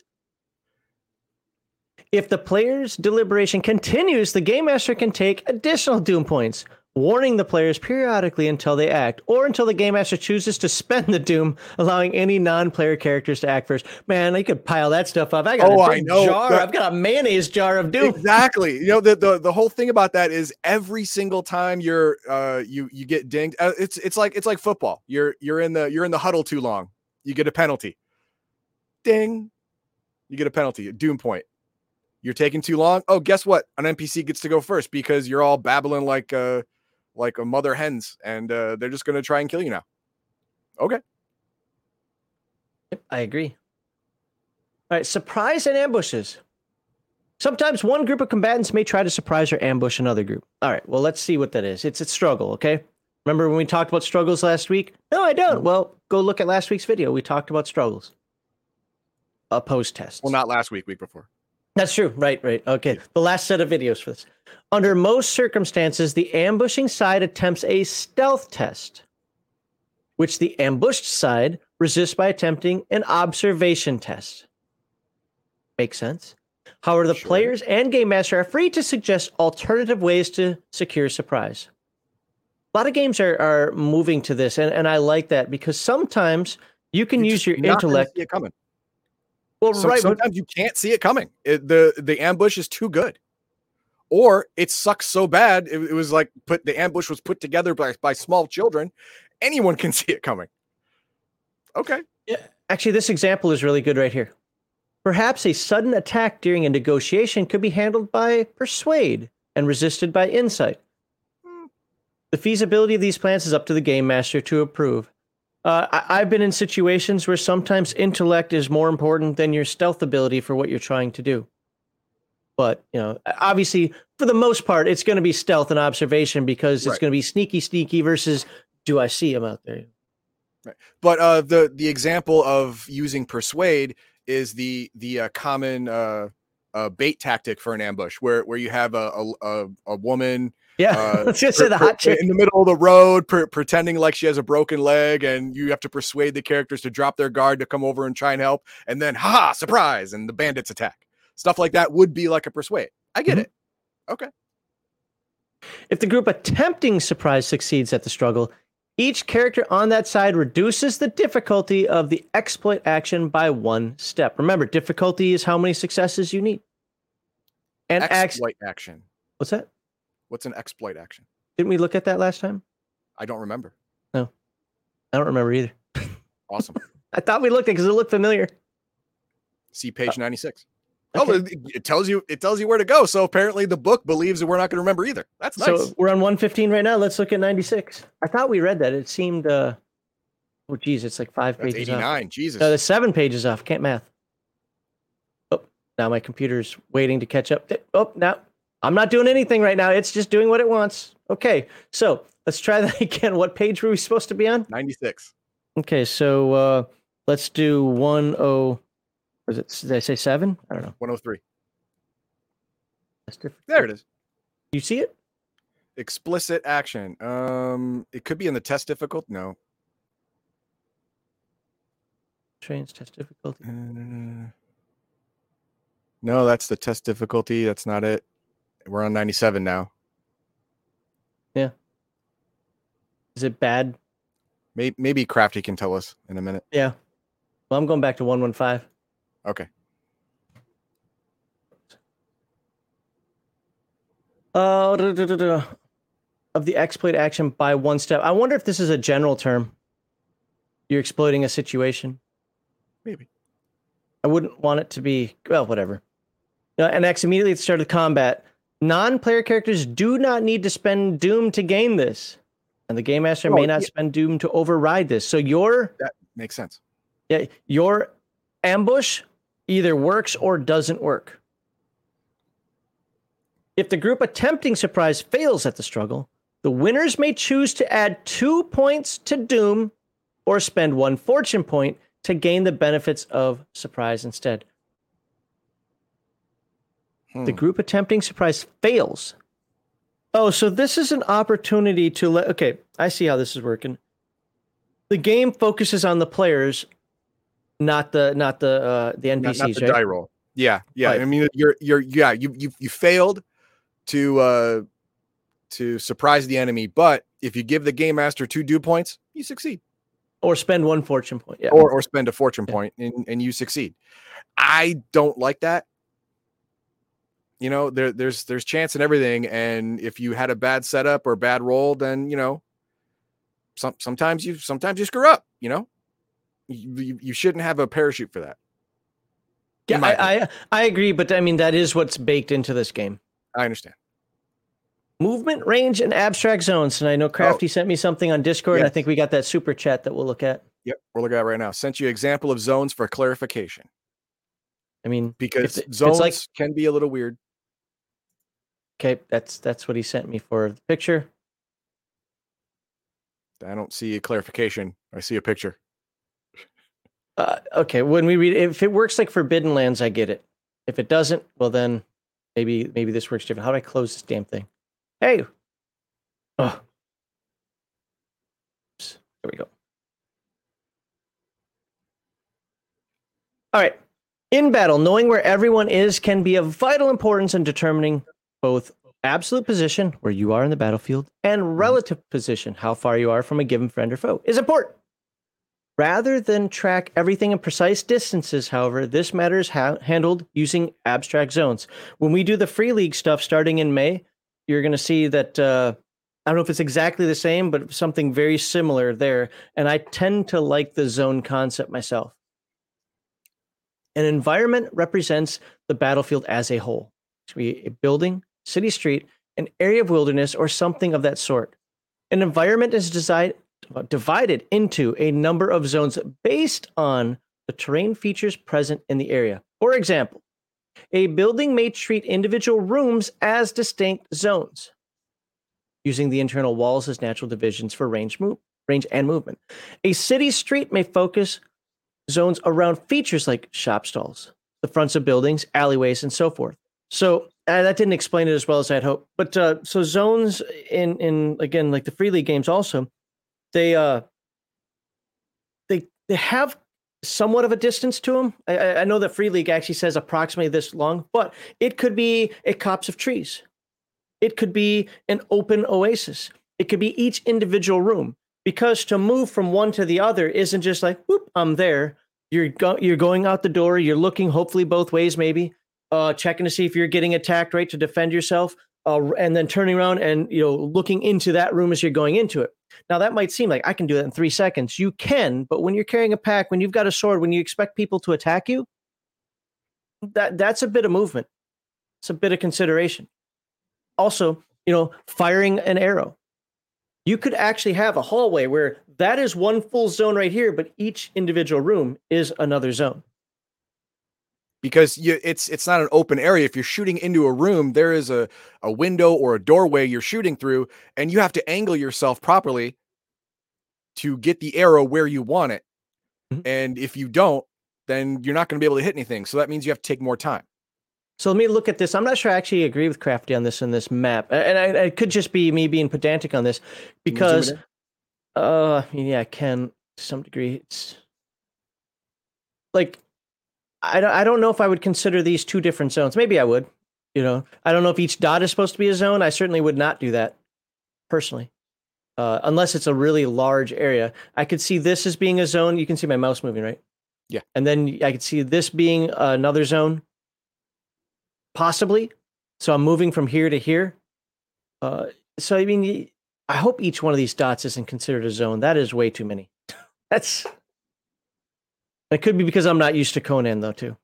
Speaker 1: If the player's deliberation continues, the game master can take additional doom points, warning the players periodically until they act, or until the game master chooses to spend the doom, allowing any non-player characters to act first. Man, I could pile that stuff up. I got
Speaker 2: Oh,
Speaker 1: a
Speaker 2: I
Speaker 1: big
Speaker 2: know.
Speaker 1: jar. I've got a mayonnaise jar of doom.
Speaker 2: Exactly. You know the, the the whole thing about that is every single time you're uh you you get dinged. Uh, it's it's like it's like football. You're you're in the you're in the huddle too long. You get a penalty. Ding. You get a penalty. A doom point. You're taking too long. Oh, guess what? An NPC gets to go first because you're all babbling like uh like a mother hens, and uh, they're just gonna try and kill you now. Okay.
Speaker 1: I agree. All right, surprise and ambushes. Sometimes one group of combatants may try to surprise or ambush another group. All right, well, let's see what that is. It's a struggle, okay? Remember when we talked about struggles last week? No, I don't. Well, go look at last week's video. We talked about struggles. A post test.
Speaker 2: Well, not last week, week before.
Speaker 1: That's true. Right, right. Okay. The last set of videos for this. Under most circumstances, the ambushing side attempts a stealth test, which the ambushed side resists by attempting an observation test. Makes sense. However, the
Speaker 2: Sure.
Speaker 1: players and game master are free to suggest alternative ways to secure surprise. A lot of games are, are moving to this, and, and I like that because sometimes you can
Speaker 2: You're
Speaker 1: use your intellect.
Speaker 2: See it coming.
Speaker 1: Well,
Speaker 2: So-
Speaker 1: right.
Speaker 2: sometimes you can't see it coming. It, the the ambush is too good, or it sucks so bad. It, it was like put the ambush was put together by by small children. Anyone can [LAUGHS] see it coming. Okay, Yeah.
Speaker 1: Actually, this example is really good right here. Perhaps a sudden attack during a negotiation could be handled by persuade and resisted by insight.
Speaker 2: Hmm.
Speaker 1: The feasibility of these plans is up to the game master to approve. Uh, I- I've been in situations where sometimes intellect is more important than your stealth ability for what you're trying to do. But you know, obviously, for the most part, it's going to be stealth and observation because it's
Speaker 2: Right.
Speaker 1: going to be sneaky, sneaky versus do I see him out there? Right.
Speaker 2: But uh, the the example of using persuade is the the uh, common uh, uh, bait tactic for an ambush, where where you have a a, a, a woman
Speaker 1: Yeah,
Speaker 2: Uh, [LAUGHS]
Speaker 1: let's just
Speaker 2: per-
Speaker 1: say the
Speaker 2: per-
Speaker 1: hot chick.
Speaker 2: in the middle of the road, per- pretending like she has a broken leg, and you have to persuade the characters to drop their guard to come over and try and help, and then ha surprise, and the bandits attack. Stuff like that would be like a persuade. I get
Speaker 1: Mhm.
Speaker 2: it. Okay.
Speaker 1: If the group attempting surprise succeeds at the struggle, each character on that side reduces the difficulty of the exploit action by one step. Remember, difficulty is how many successes you need. And
Speaker 2: Exploit action.
Speaker 1: what's that?
Speaker 2: What's an exploit action?
Speaker 1: Didn't we look at that last time?
Speaker 2: I don't remember.
Speaker 1: No, I don't remember either.
Speaker 2: Awesome. [LAUGHS]
Speaker 1: I thought we looked at it because it looked familiar.
Speaker 2: See page ninety six.
Speaker 1: Uh, okay.
Speaker 2: Oh, it, it tells you it tells you where to go. So apparently the book believes that we're not going to remember either. That's nice.
Speaker 1: So we're on 115 right now. Let's look at 96. I thought we read that. It seemed, uh, oh, geez, it's like five
Speaker 2: That's
Speaker 1: pages
Speaker 2: eighty
Speaker 1: off.
Speaker 2: Jesus.
Speaker 1: No, the seven pages off. Can't math. Oh, now my computer's waiting to catch up. Oh, now I'm not doing anything right now. It's just doing what it wants. Okay, so let's try [LAUGHS] that again. What page were we supposed to be on?
Speaker 2: ninety six.
Speaker 1: Okay, so uh, let's do one oh. Was it? Did I say seven? I don't know.
Speaker 2: One hundred three.
Speaker 1: That's different.
Speaker 2: There it is.
Speaker 1: You see it?
Speaker 2: explicit action um it could be in the test difficult no
Speaker 1: Trains test difficulty.
Speaker 2: Uh, no that's the test difficulty that's not it we're on 97 now Yeah.
Speaker 1: Is it bad?
Speaker 2: maybe, maybe crafty can tell us in a minute
Speaker 1: Yeah. Well, I'm going back to one one five.
Speaker 2: okay
Speaker 1: Uh, duh, duh, duh. of the exploit action by one step. I wonder if this is a general term. You're exploiting a situation.
Speaker 2: maybe
Speaker 1: I wouldn't want it to be well, whatever. Uh, and X immediately at the start of combat. Non-player characters do not need to spend Doom to gain this, and the game master
Speaker 2: Oh,
Speaker 1: may not
Speaker 2: yeah.
Speaker 1: spend Doom to override this. So your That
Speaker 2: makes sense
Speaker 1: yeah, your ambush either works or doesn't work. If the group attempting surprise fails at the struggle, the winners may choose to add two points to Doom or spend one fortune point to gain the benefits of surprise instead. The group attempting surprise fails. Oh, so this is an opportunity to let. Okay, I see how this is working. The game focuses on the players, not the not the uh, the
Speaker 2: Not,
Speaker 1: NPCs,
Speaker 2: not the
Speaker 1: right?
Speaker 2: die roll. Yeah, yeah.
Speaker 1: Right.
Speaker 2: I mean, you're you're yeah. You you you failed to uh to surprise the enemy, but if you give the game master two doom points, you succeed.
Speaker 1: Or spend one fortune point. Yeah.
Speaker 2: or or spend a fortune
Speaker 1: Yeah.
Speaker 2: point and, and you succeed. I don't like that. You know, there there's there's chance in everything, and if you had a bad setup or bad roll, then you know, some sometimes you sometimes you screw up. You know, you, you, shouldn't have a parachute for that.
Speaker 1: yeah, I, I I agree, but I mean that is what's baked into this game.
Speaker 2: I understand.
Speaker 1: Movement, range, and abstract zones. And I know oh. Crafty sent me something on Discord. and I think we got that super chat that we'll look at.
Speaker 2: Yep, we're looking at right now. Sent you example of zones for clarification
Speaker 1: I mean,
Speaker 2: because zones
Speaker 1: like-
Speaker 2: can be a little weird.
Speaker 1: Okay, that's that's what he sent me for the picture.
Speaker 2: I don't see a clarification. I see a picture.
Speaker 1: Uh, okay, when we read, if it works like Forbidden Lands, I get it. If it doesn't, well then maybe maybe this works different. How do I close this damn thing? Hey, oh, Oops. there we go. All right. In battle, knowing where everyone is can be of vital importance in determining both absolute position, where you are in the battlefield, and relative position, how far you are from a given friend or foe, is important. Rather than track everything in precise distances, however, this matter is ha- handled using abstract zones. When we do the Free League stuff starting in May, you're going to see that uh, I don't know if it's exactly the same, but something very similar there. And I tend to like the zone concept myself. An environment represents the battlefield as a whole. Could be a building, city street, an area of wilderness, or something of that sort. An environment is designed uh, divided into a number of zones based on the terrain features present in the area. For example, a building may treat individual rooms as distinct zones, using the internal walls as natural divisions for range, move, range and movement. A city street may focus zones around features like shop stalls, the fronts of buildings, alleyways, and so forth. So uh, that didn't explain it as well as I'd hoped. But uh, so zones in in again like the free league games also they uh they they have somewhat of a distance to them. I- I, know that Free League actually says approximately this long, but it could be a copse of trees. It could be an open oasis. It could be each individual room. Because to move from one to the other isn't just like, whoop, I'm there. You're go- you're going out the door. You're looking hopefully both ways, maybe uh, checking to see if you're getting attacked, right, to defend yourself, uh, and then turning around and you know looking into that room as you're going into it. Now that might seem like I can do that in three seconds. You can, but when you're carrying a pack, when you've got a sword, when you expect people to attack you, that that's a bit of movement. It's a bit of consideration. Also, you know, firing an arrow. You could actually have a hallway where that is one full zone right here, but each individual room is another zone.
Speaker 2: Because you, it's it's not an open area. If you're shooting into a room, there is a a window or a doorway you're shooting through, and you have to angle yourself properly to get the arrow where you want it.
Speaker 1: Mhm.
Speaker 2: And if you don't, then you're not going to be able to hit anything. So that means you have to take more time.
Speaker 1: So let me look at this. I'm not sure I actually agree with Crafty on this in this map, and I, it could just be me being pedantic on this
Speaker 2: Can you zoom
Speaker 1: because, uh, yeah, I can to some degree. It's like I don't, I don't know if I would consider these two different zones. Maybe I would. You know, I don't know if each dot is supposed to be a zone. I certainly would not do that personally, uh, unless it's a really large area. I could see this as being a zone. You can see my mouse moving, right?
Speaker 2: Yeah.
Speaker 1: And then I could see this being another zone, possibly. So I'm moving from here to here. Uh, so I mean, I hope each one of these dots isn't considered a zone. That is way too many. [LAUGHS] That's. It could be because I'm not used to Conan though, too.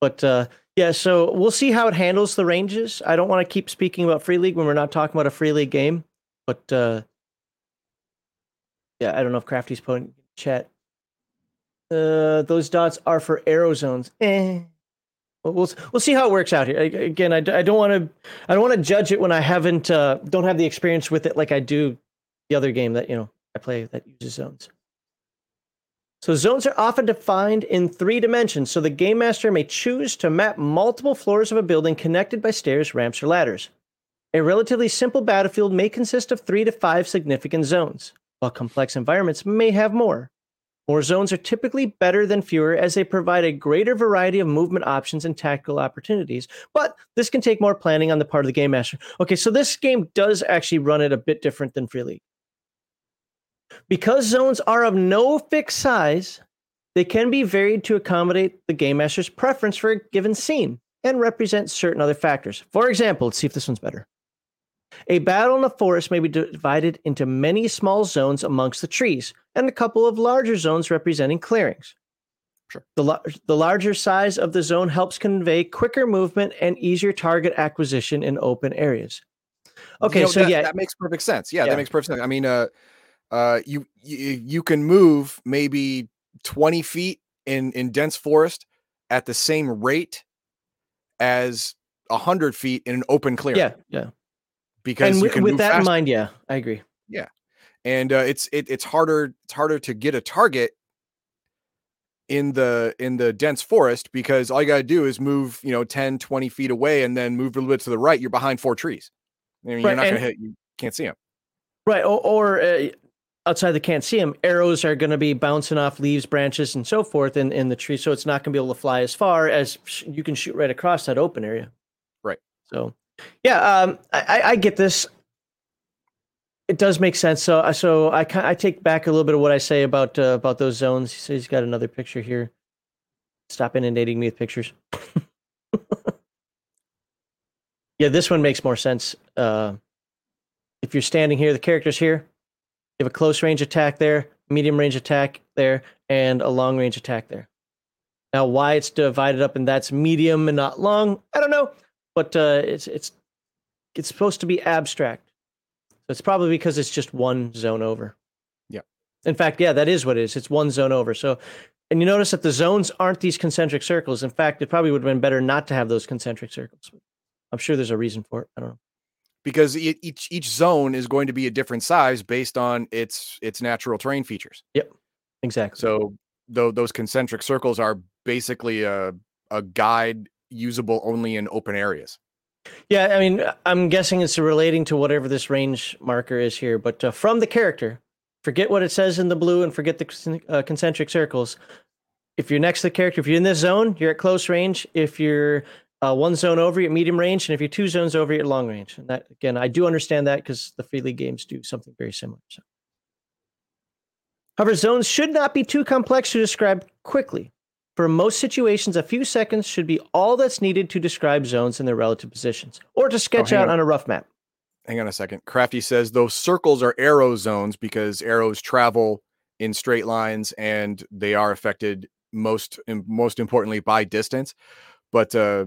Speaker 1: But uh, yeah, so we'll see how it handles the ranges. I don't want to keep speaking about Free League when we're not talking about a Free League game. But uh, yeah, I don't know if Crafty's putting chat. Uh, those dots are for arrow zones. Eh. we'll we'll see how it works out here. Again, I, I don't want to I don't want to judge it when I haven't uh, don't have the experience with it like I do the other game that you know I play that uses zones. So zones are often defined in three dimensions, so the game master may choose to map multiple floors of a building connected by stairs, ramps, or ladders. A relatively simple battlefield may consist of three to five significant zones, while complex environments may have more. More zones are typically better than fewer as they provide a greater variety of movement options and tactical opportunities, but this can take more planning on the part of the game master. Okay, so this game does actually run it a bit different than Free League. Because zones are of no fixed size, they can be varied to accommodate the game master's preference for a given scene and represent certain other factors. For example, let's see if this one's better. A battle in the forest may be divided into many small zones amongst the trees, and a couple of larger zones representing clearings.
Speaker 2: Sure.
Speaker 1: The, the larger size of the zone helps convey quicker movement and easier target acquisition in open areas. Okay,
Speaker 2: You know,
Speaker 1: so
Speaker 2: that,
Speaker 1: yeah,
Speaker 2: that makes perfect sense. Yeah,
Speaker 1: Yeah.
Speaker 2: that makes perfect sense. I mean, uh, uh, you, you you can move maybe twenty feet in in dense forest at the same rate as hundred feet in an open clearing.
Speaker 1: yeah, yeah.
Speaker 2: because
Speaker 1: And
Speaker 2: you
Speaker 1: with, with that in mind, yeah, I agree.
Speaker 2: Yeah and uh, it's it, it's harder it's harder to get a target in the in the dense forest because all you got to do is move you know 10 20 feet away and then move a little bit to the right you're behind four trees i mean
Speaker 1: Right,
Speaker 2: you're not
Speaker 1: and-
Speaker 2: gonna hit you can't see them
Speaker 1: Right, or, or uh, outside they can't see them. Arrows are going to be bouncing off leaves, branches, and so forth in, in the tree, so it's not going to be able to fly as far as sh- you can shoot right across that open area.
Speaker 2: Right.
Speaker 1: So, yeah, um, I, I- get this. It does make sense. So, uh, so I I take back a little bit of what I say about uh, about those zones. He says he's got another picture here. Stop inundating me with pictures. [LAUGHS] yeah, this one makes more sense. Uh, if you're standing here, the character's here. You have a close range attack there, medium range attack there, and a long range attack there. Now, why it's divided up and that's medium and not long, I don't know, but uh, it's it's it's supposed to be abstract. So it's probably because it's just one zone over.
Speaker 2: Yeah.
Speaker 1: In fact, yeah, that is what it is. It's one zone over. So, and you notice that the zones aren't these concentric circles. In fact, it probably would have been better not to have those concentric circles. I'm sure there's a reason for it. I don't know.
Speaker 2: Because each each zone is going to be a different size based on its its natural terrain features Yep,
Speaker 1: Exactly.
Speaker 2: so though those concentric circles are basically a a guide usable only in open areas
Speaker 1: Yeah, I mean, I'm guessing it's relating to whatever this range marker is here, but uh, from the character, forget what it says in the blue and forget the uh, concentric circles. If you're next to the character, if you're in this zone, you're at close range. If you're uh, one zone over, you're at medium range, and if you're two zones over, you're at long range. And that again, I do understand that because the free league games do something very similar. So. However, zones should not be too complex to describe quickly. For most situations, a few seconds should be all that's needed to describe zones and their relative positions, or to sketch
Speaker 2: hang
Speaker 1: out
Speaker 2: on.
Speaker 1: on a rough map.
Speaker 2: hang on a second crafty says those circles are arrow zones because arrows travel in straight lines and they are affected most most importantly by distance but uh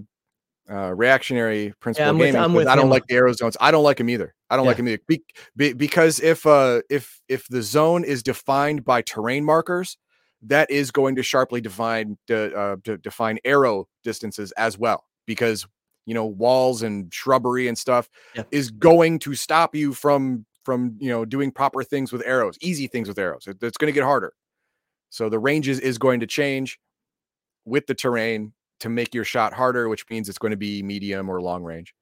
Speaker 2: uh reactionary principle
Speaker 1: I'm with-
Speaker 2: gaming
Speaker 1: I'm with
Speaker 2: i don't
Speaker 1: him.
Speaker 2: like the arrow zones i don't like them either. I don't like them either. Be, be, because if uh if if the zone is defined by terrain markers that is going to sharply define de, uh, de, define arrow distances as well because you know walls and shrubbery and stuff
Speaker 1: Yeah.
Speaker 2: is going to stop you from from you know doing proper things with arrows easy things with arrows. It- it's going to get harder. So the ranges is going to change with the terrain to make your shot harder which means it's going to be medium or long range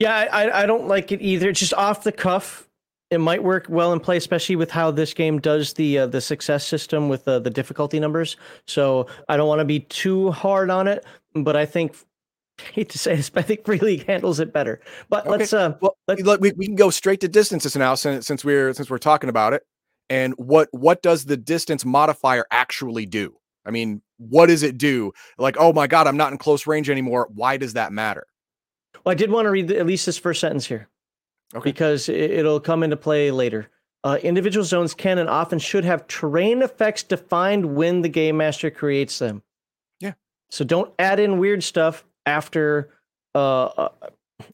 Speaker 1: Yeah, I, I- I don't like it either. It's just off the cuff. It might work well in play, especially with how this game does the uh, the success system with uh, the difficulty numbers. So I don't want to be too hard on it, but I think [LAUGHS] hate to say this, but I think Free League handles it better. But
Speaker 2: Okay.
Speaker 1: let's uh,
Speaker 2: well
Speaker 1: Let-
Speaker 2: look, we, we can go straight to distances now since, since we're since we're talking about it and what what does the distance modifier actually do i mean what does it do like oh my god i'm not in close range anymore why does that matter
Speaker 1: Well, I did want to read the, at least this first sentence here,
Speaker 2: Okay.
Speaker 1: because it, it'll come into play later. Uh, individual zones can and often should have terrain effects defined when the game master creates them.
Speaker 2: Yeah.
Speaker 1: So don't add in weird stuff after uh, uh,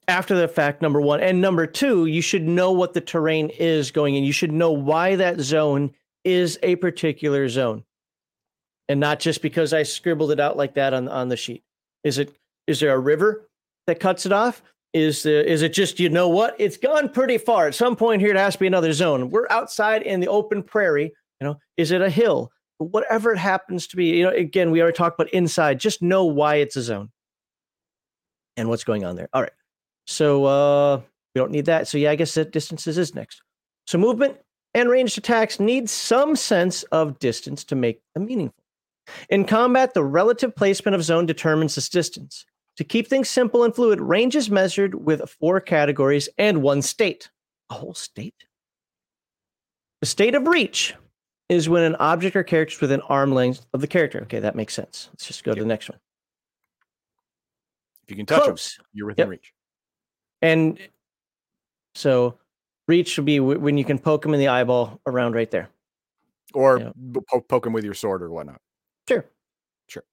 Speaker 1: after the fact. Number one and number two, you should know what the terrain is going in. You should know why that zone is a particular zone, and not just because I scribbled it out like that on on the sheet. Is it is there a river that cuts it off? Is the is it just you know what? It's gone pretty far. At some point here, it has to be another zone. We're outside in the open prairie. You know, is it a hill? Whatever it happens to be. You know, again, we already talked about inside. Just know why it's a zone and what's going on there. All right. So uh we don't need that. So yeah, I guess that distances is next. So movement and ranged attacks need some sense of distance to make them meaningful. In combat, the relative placement of zone determines this distance. To keep things simple and fluid, range is measured with four categories and one state. A whole state? The state of reach is when an object or character is within arm length of the character. Okay, that makes sense. Let's just go to the next one.
Speaker 2: If you can touch
Speaker 1: Close.
Speaker 2: them, you're within
Speaker 1: Yep.
Speaker 2: reach.
Speaker 1: And so reach would be w- when you can poke them in the eyeball around right there.
Speaker 2: Or b- poke, poke them with your sword or whatnot.
Speaker 1: Sure.
Speaker 2: Sure.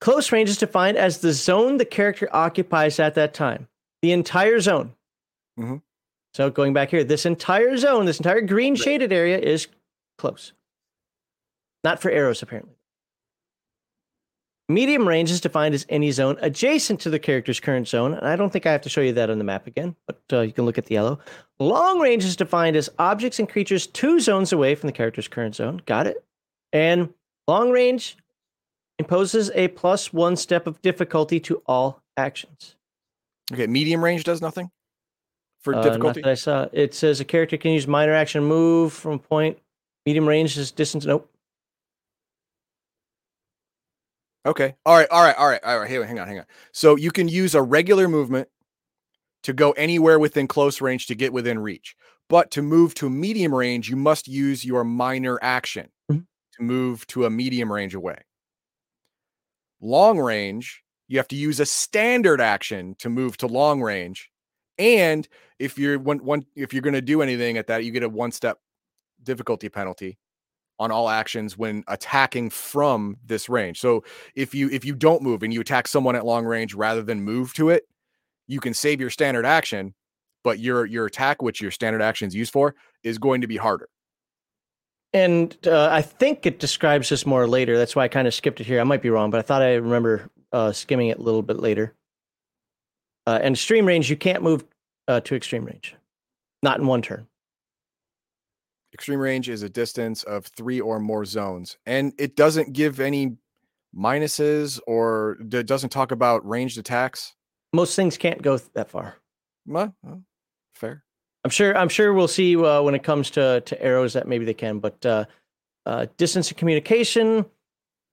Speaker 1: Close range is defined as the zone the character occupies at that time. The entire zone.
Speaker 2: Mm-hmm.
Speaker 1: So going back here, this entire zone, this entire green shaded area is close. Not for arrows, apparently. Medium range is defined as any zone adjacent to the character's current zone. And I don't think I have to show you that on the map again, but uh, you can look at the yellow. Long range is defined as objects and creatures two zones away from the character's current zone. Got it? And long range imposes a plus one step of difficulty to all actions.
Speaker 2: Okay, medium range does nothing for
Speaker 1: Uh, not
Speaker 2: difficulty.
Speaker 1: that I saw. It says a character can use minor action move from point. Medium range is distance. Nope.
Speaker 2: Okay. All right. All right. All right. All right. Hey, hang on. Hang on. So you can use a regular movement to go anywhere within close range to get within reach. But to move to medium range, you must use your minor action. To move to a medium range away. Long range, you have to use a standard action to move to long range. And if you're one, one if you're going to do anything at that, you get a one step difficulty penalty on all actions when attacking from this range. So if you if you don't move and you attack someone at long range rather than move to it, you can save your standard action, but your your attack, which your standard action is used for, is going to be harder.
Speaker 1: And uh, I think it describes this more later. That's why I kind of skipped it here. I might be wrong, but I thought I remember uh, skimming it a little bit later. Uh, and extreme range, you can't move uh, to extreme range, not in one turn.
Speaker 2: Extreme range is a distance of three or more zones, and it doesn't give any minuses or it doesn't talk about ranged attacks.
Speaker 1: Most things can't go th- that far.
Speaker 2: Well, well, fair.
Speaker 1: I'm sure. I'm sure we'll see uh, when it comes to to arrows that maybe they can. But uh, uh, distance and communication.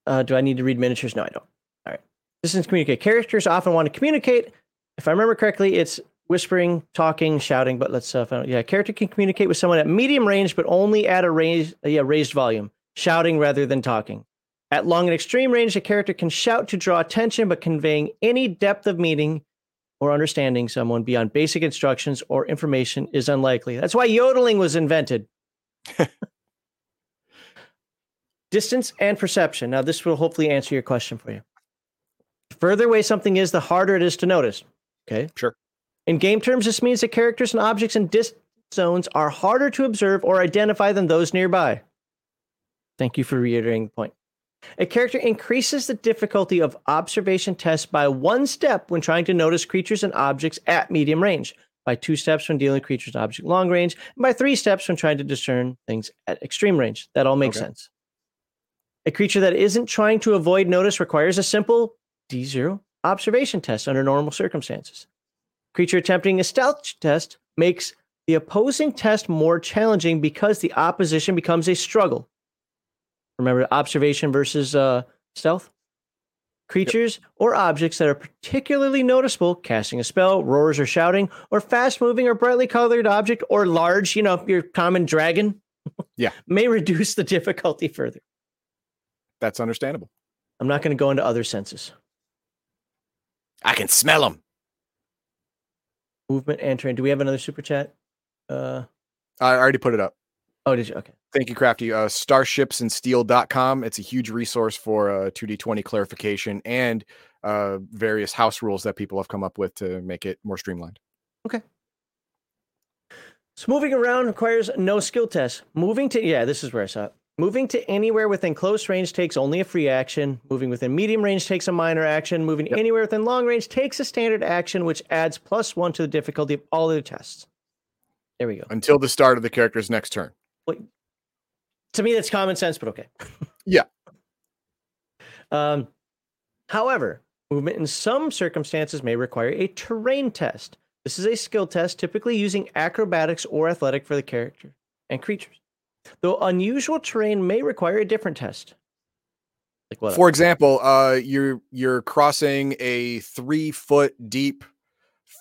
Speaker 1: Uh, do I need to read miniatures? No, I don't. All right. Distance communicate. Characters often want to communicate. If I remember correctly, it's whispering, talking, shouting. But let's uh, find out. Yeah, character can communicate with someone at medium range, but only at a raised, yeah, raised volume, shouting rather than talking. At long and extreme range, a character can shout to draw attention, but conveying any depth of meaning or understanding someone beyond basic instructions or information is unlikely. That's why yodeling was invented. [LAUGHS] Distance and perception. Now, this will hopefully answer your question for you. The further away something is, the harder it is to notice. Okay.
Speaker 2: Sure.
Speaker 1: In game terms, this means that characters and objects in distance zones are harder to observe or identify than those nearby. Thank you for reiterating the point. A character increases the difficulty of observation tests by one step when trying to notice creatures and objects at medium range, by two steps when dealing with creatures and objects at long range, and by three steps when trying to discern things at extreme range. That all makes
Speaker 2: Okay.
Speaker 1: sense. A creature that isn't trying to avoid notice requires a simple D0 observation test under normal circumstances. Creature attempting a stealth test makes the opposing test more challenging because the opposition becomes a struggle. Remember observation versus uh, stealth? Creatures or objects that are particularly noticeable, casting a spell, roars or shouting, or fast moving or brightly colored object, or large, you know, your common dragon, [LAUGHS]
Speaker 2: Yeah.
Speaker 1: may reduce the difficulty further.
Speaker 2: That's understandable.
Speaker 1: I'm not going to go into other senses.
Speaker 2: I can smell them.
Speaker 1: Movement and terrain. Do we have another super chat? Uh,
Speaker 2: I already put it up.
Speaker 1: Oh, did you? Okay.
Speaker 2: Thank you, Crafty. Uh, starshipsandsteel.com. It's a huge resource for uh, 2D20 clarification and uh, various house rules that people have come up with to make it more streamlined. Okay.
Speaker 1: So moving around requires no skill test. Moving to yeah, this is where I saw it. Moving to anywhere within close range takes only a free action. Moving within medium range takes a minor action. Moving
Speaker 2: Yep.
Speaker 1: anywhere within long range takes a standard action, which adds plus one to the difficulty of all other tests. There we go.
Speaker 2: Until the start of the character's next turn.
Speaker 1: To me, that's common sense, but okay. [LAUGHS]
Speaker 2: Yeah.
Speaker 1: Um, however, movement in some circumstances may require a terrain test. This is a skill test, typically using acrobatics or athletic for the character and creatures. Though unusual terrain may require a different test. Like what?
Speaker 2: For example, uh, you're you're crossing a three foot deep,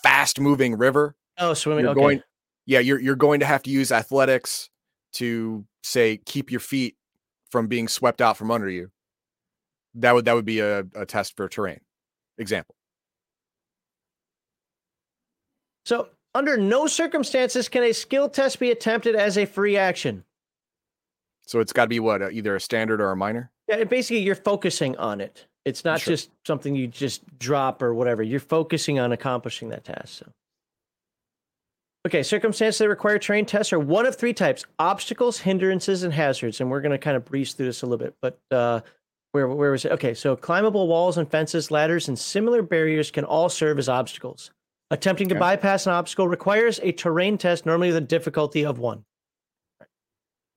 Speaker 2: fast moving river.
Speaker 1: oh, swimming.
Speaker 2: You're
Speaker 1: Okay.
Speaker 2: going, yeah, you're you're going to have to use athletics to say keep your feet from being swept out from under you. That would that would be a, a test for terrain. Example.
Speaker 1: So, under no circumstances can a skill test be attempted as a free action.
Speaker 2: So it's got to be what either a standard or a minor.
Speaker 1: Yeah, basically you're focusing on it. It's not
Speaker 2: Sure.
Speaker 1: just something you just drop or whatever. You're focusing on accomplishing that task. So. Okay, circumstances that require terrain tests are one of three types: obstacles, hindrances, and hazards. And we're going to kind of breeze through this a little bit. But uh, where where was it? Okay, so climbable walls and fences, ladders, and similar barriers can all serve as obstacles. Attempting to
Speaker 2: Okay.
Speaker 1: bypass an obstacle requires a terrain test, normally with a difficulty of one.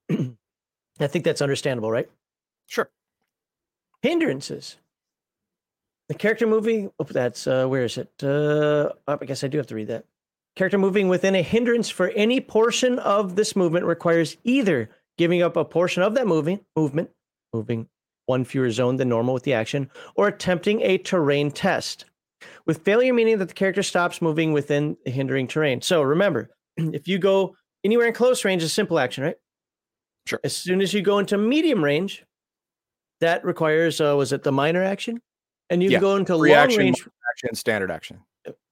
Speaker 1: [CLEARS THROAT] I think that's understandable, right?
Speaker 2: Sure.
Speaker 1: hindrances. The character moving. Oh, that's uh, where is it? Uh, oh, I guess I do have to read that. Character moving within a hindrance for any portion of this movement requires either giving up a portion of that moving movement, moving one fewer zone than normal with the action, or attempting a terrain test. With failure meaning that the character stops moving within the hindering terrain. So remember, [CLEARS THROAT] if you go anywhere in close range, is simple action, right?
Speaker 2: Sure.
Speaker 1: As soon as you go into medium range, that requires uh, was it the minor action, and you
Speaker 2: Yeah,
Speaker 1: can go into
Speaker 2: free
Speaker 1: long range,
Speaker 2: Action, standard action.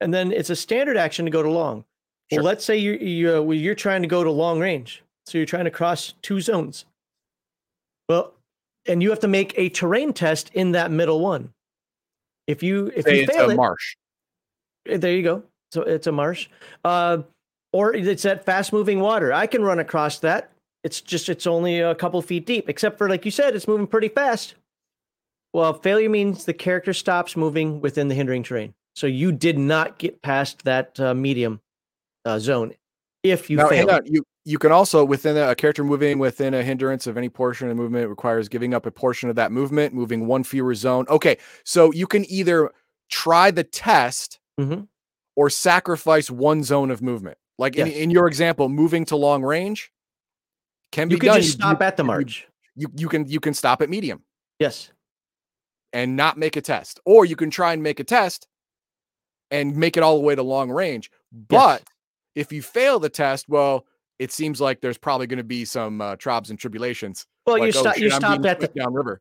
Speaker 1: And then it's a standard action to go to long.
Speaker 2: Sure.
Speaker 1: Well, let's say you you uh, well, you're trying to go to long range, so you're trying to cross two zones. Well, and you have to make a terrain test in that middle one. If you if
Speaker 2: Say
Speaker 1: you
Speaker 2: it's
Speaker 1: fail
Speaker 2: a
Speaker 1: it,
Speaker 2: marsh.
Speaker 1: uh, There you go. So it's a marsh. Uh, or it's that fast moving water. I can run across that. It's just, it's only a couple feet deep, except for, like you said, it's moving pretty fast. Well, failure means the character stops moving within the hindering terrain. So you did not get past that uh, medium uh, zone if you
Speaker 2: now,
Speaker 1: fail.
Speaker 2: on. You you can also within a, a character moving within a hindrance of any portion of the movement requires giving up a portion of that movement, moving one fewer zone. Okay, so you can either try the test
Speaker 1: Mhm.
Speaker 2: or sacrifice one zone of movement. Like in,
Speaker 1: Yes.
Speaker 2: in your example, moving to long range can
Speaker 1: You
Speaker 2: be
Speaker 1: could
Speaker 2: done.
Speaker 1: just
Speaker 2: You- can just
Speaker 1: stop
Speaker 2: you,
Speaker 1: at the
Speaker 2: you-
Speaker 1: march.
Speaker 2: You, you can you can stop at medium
Speaker 1: Yes.
Speaker 2: and not make a test, or you can try and make a test and make it all the way to long range. But if you fail the test, well, it seems like there's probably going to be some uh, trials and tribulations.
Speaker 1: Well,
Speaker 2: like,
Speaker 1: you,
Speaker 2: oh,
Speaker 1: stop, you
Speaker 2: shit, I'm
Speaker 1: stopped
Speaker 2: being
Speaker 1: at the
Speaker 2: downriver,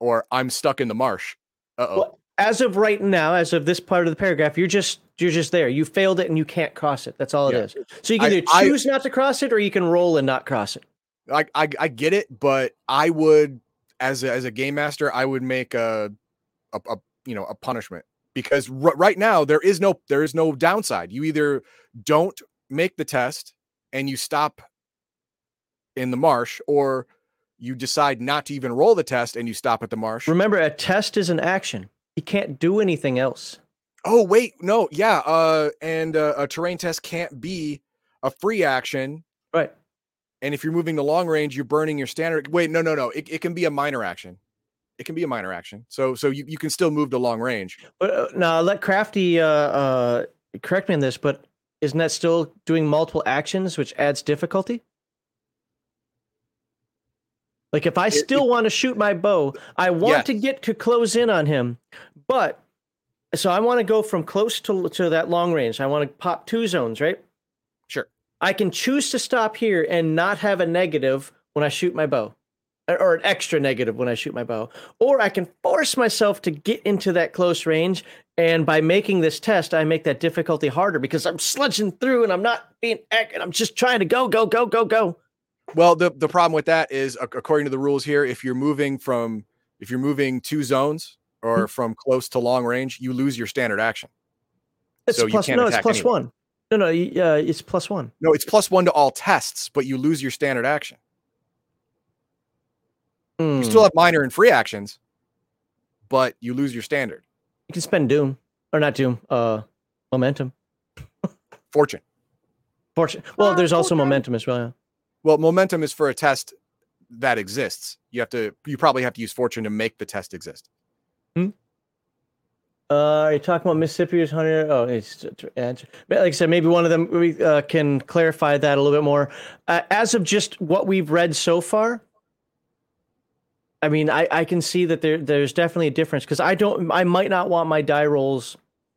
Speaker 2: or I'm stuck in the marsh. Uh oh.
Speaker 1: Well, as of right now, as of this part of the paragraph, you're just you're just there. You failed it and you can't cross it. That's all
Speaker 2: Yeah.
Speaker 1: it is. So you can
Speaker 2: I-
Speaker 1: either
Speaker 2: I-
Speaker 1: choose not to cross it or you can roll and not cross it.
Speaker 2: I, I I get it, but I would as a, as a game master, I would make a a, a you know a punishment because r- right now there is no there is no downside. You either don't make the test and you stop in the marsh, or you decide not to even roll the test and you stop at the marsh.
Speaker 1: Remember, a test is an action. You can't do anything else.
Speaker 2: Oh wait, no, yeah, uh, and uh, a terrain test can't be a free action.
Speaker 1: Right.
Speaker 2: And if you're moving to long range, you're burning your standard. Wait, no, no, no. It, it can be a minor action. It can be a minor action. So so you, you can still move to long range.
Speaker 1: But uh, now let Crafty uh, uh, correct me on this, but isn't that still doing multiple actions, which adds difficulty? Like if I
Speaker 2: It-
Speaker 1: still want to shoot my bow, I want
Speaker 2: Yes.
Speaker 1: to get to close in on him, but so I want to go from close to to that long range. I want to pop two zones, right?
Speaker 2: Sure.
Speaker 1: I can choose to stop here and not have a negative when I shoot my bow, or- an extra negative when I shoot my bow, or I can force myself to get into that close range. And by making this test, I make that difficulty harder because I'm sludging through and I'm not being, ac- and I'm just trying to go, go, go, go, go.
Speaker 2: Well, the the problem with that is, according to the rules here, if you're moving from if you're moving two zones or
Speaker 1: Hmm.
Speaker 2: from close to long range, you lose your standard action.
Speaker 1: It's
Speaker 2: So you can't
Speaker 1: no, it's plus one. No, no, uh, it's plus one.
Speaker 2: No, it's plus one to all tests, but you lose your standard action. You
Speaker 1: Hmm.
Speaker 2: still have minor and free actions, but you lose your standard
Speaker 1: you can spend Doom or not Doom. Uh, momentum.
Speaker 2: fortune.
Speaker 1: Fortune. Well,
Speaker 2: Ah,
Speaker 1: there's also
Speaker 2: okay.
Speaker 1: momentum as well. Yeah.
Speaker 2: Well, momentum is for a test that exists. You have to. You probably have to use fortune to make the test exist.
Speaker 1: Uh, are you talking about Mississippi or Hunter? Oh, it's but like I said, maybe one of them we uh, can clarify that a little bit more. Uh, as of just what we've read so far, I mean, I, I can see that there there's definitely a difference because I don't I might not want my die rolls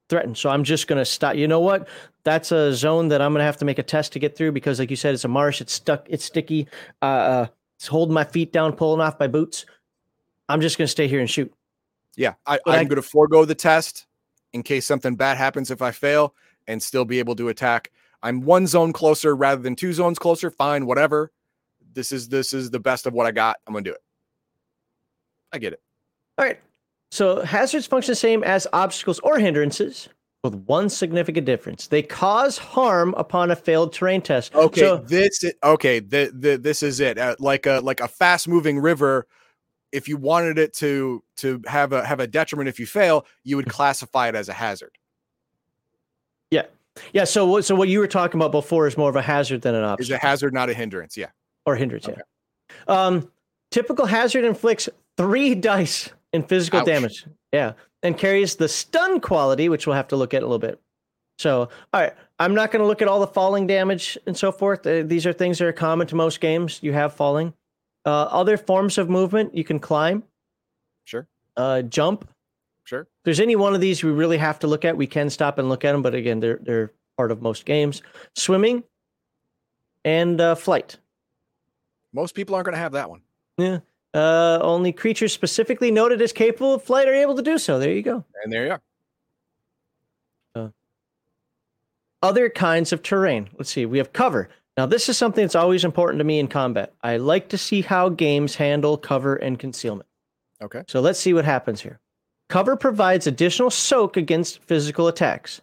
Speaker 1: threatened, so I'm just gonna stop. You know what? That's a zone that I'm gonna have to make a test to get through because, like you said, it's a marsh. It's stuck. It's sticky. Uh, uh it's holding my feet down, pulling off my boots. I'm just gonna stay here and shoot.
Speaker 2: Yeah, I, going to forego the test in case something bad happens if I fail, and still be able to attack. I'm one zone closer rather than two zones closer. Fine, whatever. This is this is the best of what I got. I'm gonna do it. I get it.
Speaker 1: All right. So hazards function the same as obstacles or hindrances, with one significant difference. They cause harm upon a failed terrain test.
Speaker 2: Okay,
Speaker 1: So,
Speaker 2: this i- okay. The, the, this is it. Uh, like a like a fast moving river. If you wanted it to to have a have a detriment if you fail, you would classify it as a hazard.
Speaker 1: yeah. Yeah, so what? So what you were talking about before is more of a hazard than an obstacle.
Speaker 2: Is a hazard not a hindrance? Yeah.
Speaker 1: or hindrance.
Speaker 2: Okay.
Speaker 1: Yeah. Um, typical hazard inflicts three dice in physical
Speaker 2: Ouch.
Speaker 1: damage. Yeah, and carries the stun quality, which we'll have to look at a little bit. So, all right, I'm not going to look at all the falling damage and so forth. Uh, these are things that are common to most games. You have falling. Uh, other forms of movement, you can climb,
Speaker 2: Sure.
Speaker 1: uh, jump.
Speaker 2: Sure.
Speaker 1: If there's any one of these we really have to look at, we can stop and look at them. But again, they're they're part of most games. Swimming and uh, flight.
Speaker 2: Most people aren't going to have that one.
Speaker 1: Yeah. Uh, only creatures specifically noted as capable of flight are able to do so. There you go.
Speaker 2: And there you are.
Speaker 1: Other kinds of terrain. Let's see. We have cover. Now, this is something that's always important to me in combat. I like to see how games handle cover and concealment.
Speaker 2: Okay.
Speaker 1: So let's see what happens here. Cover provides additional soak against physical attacks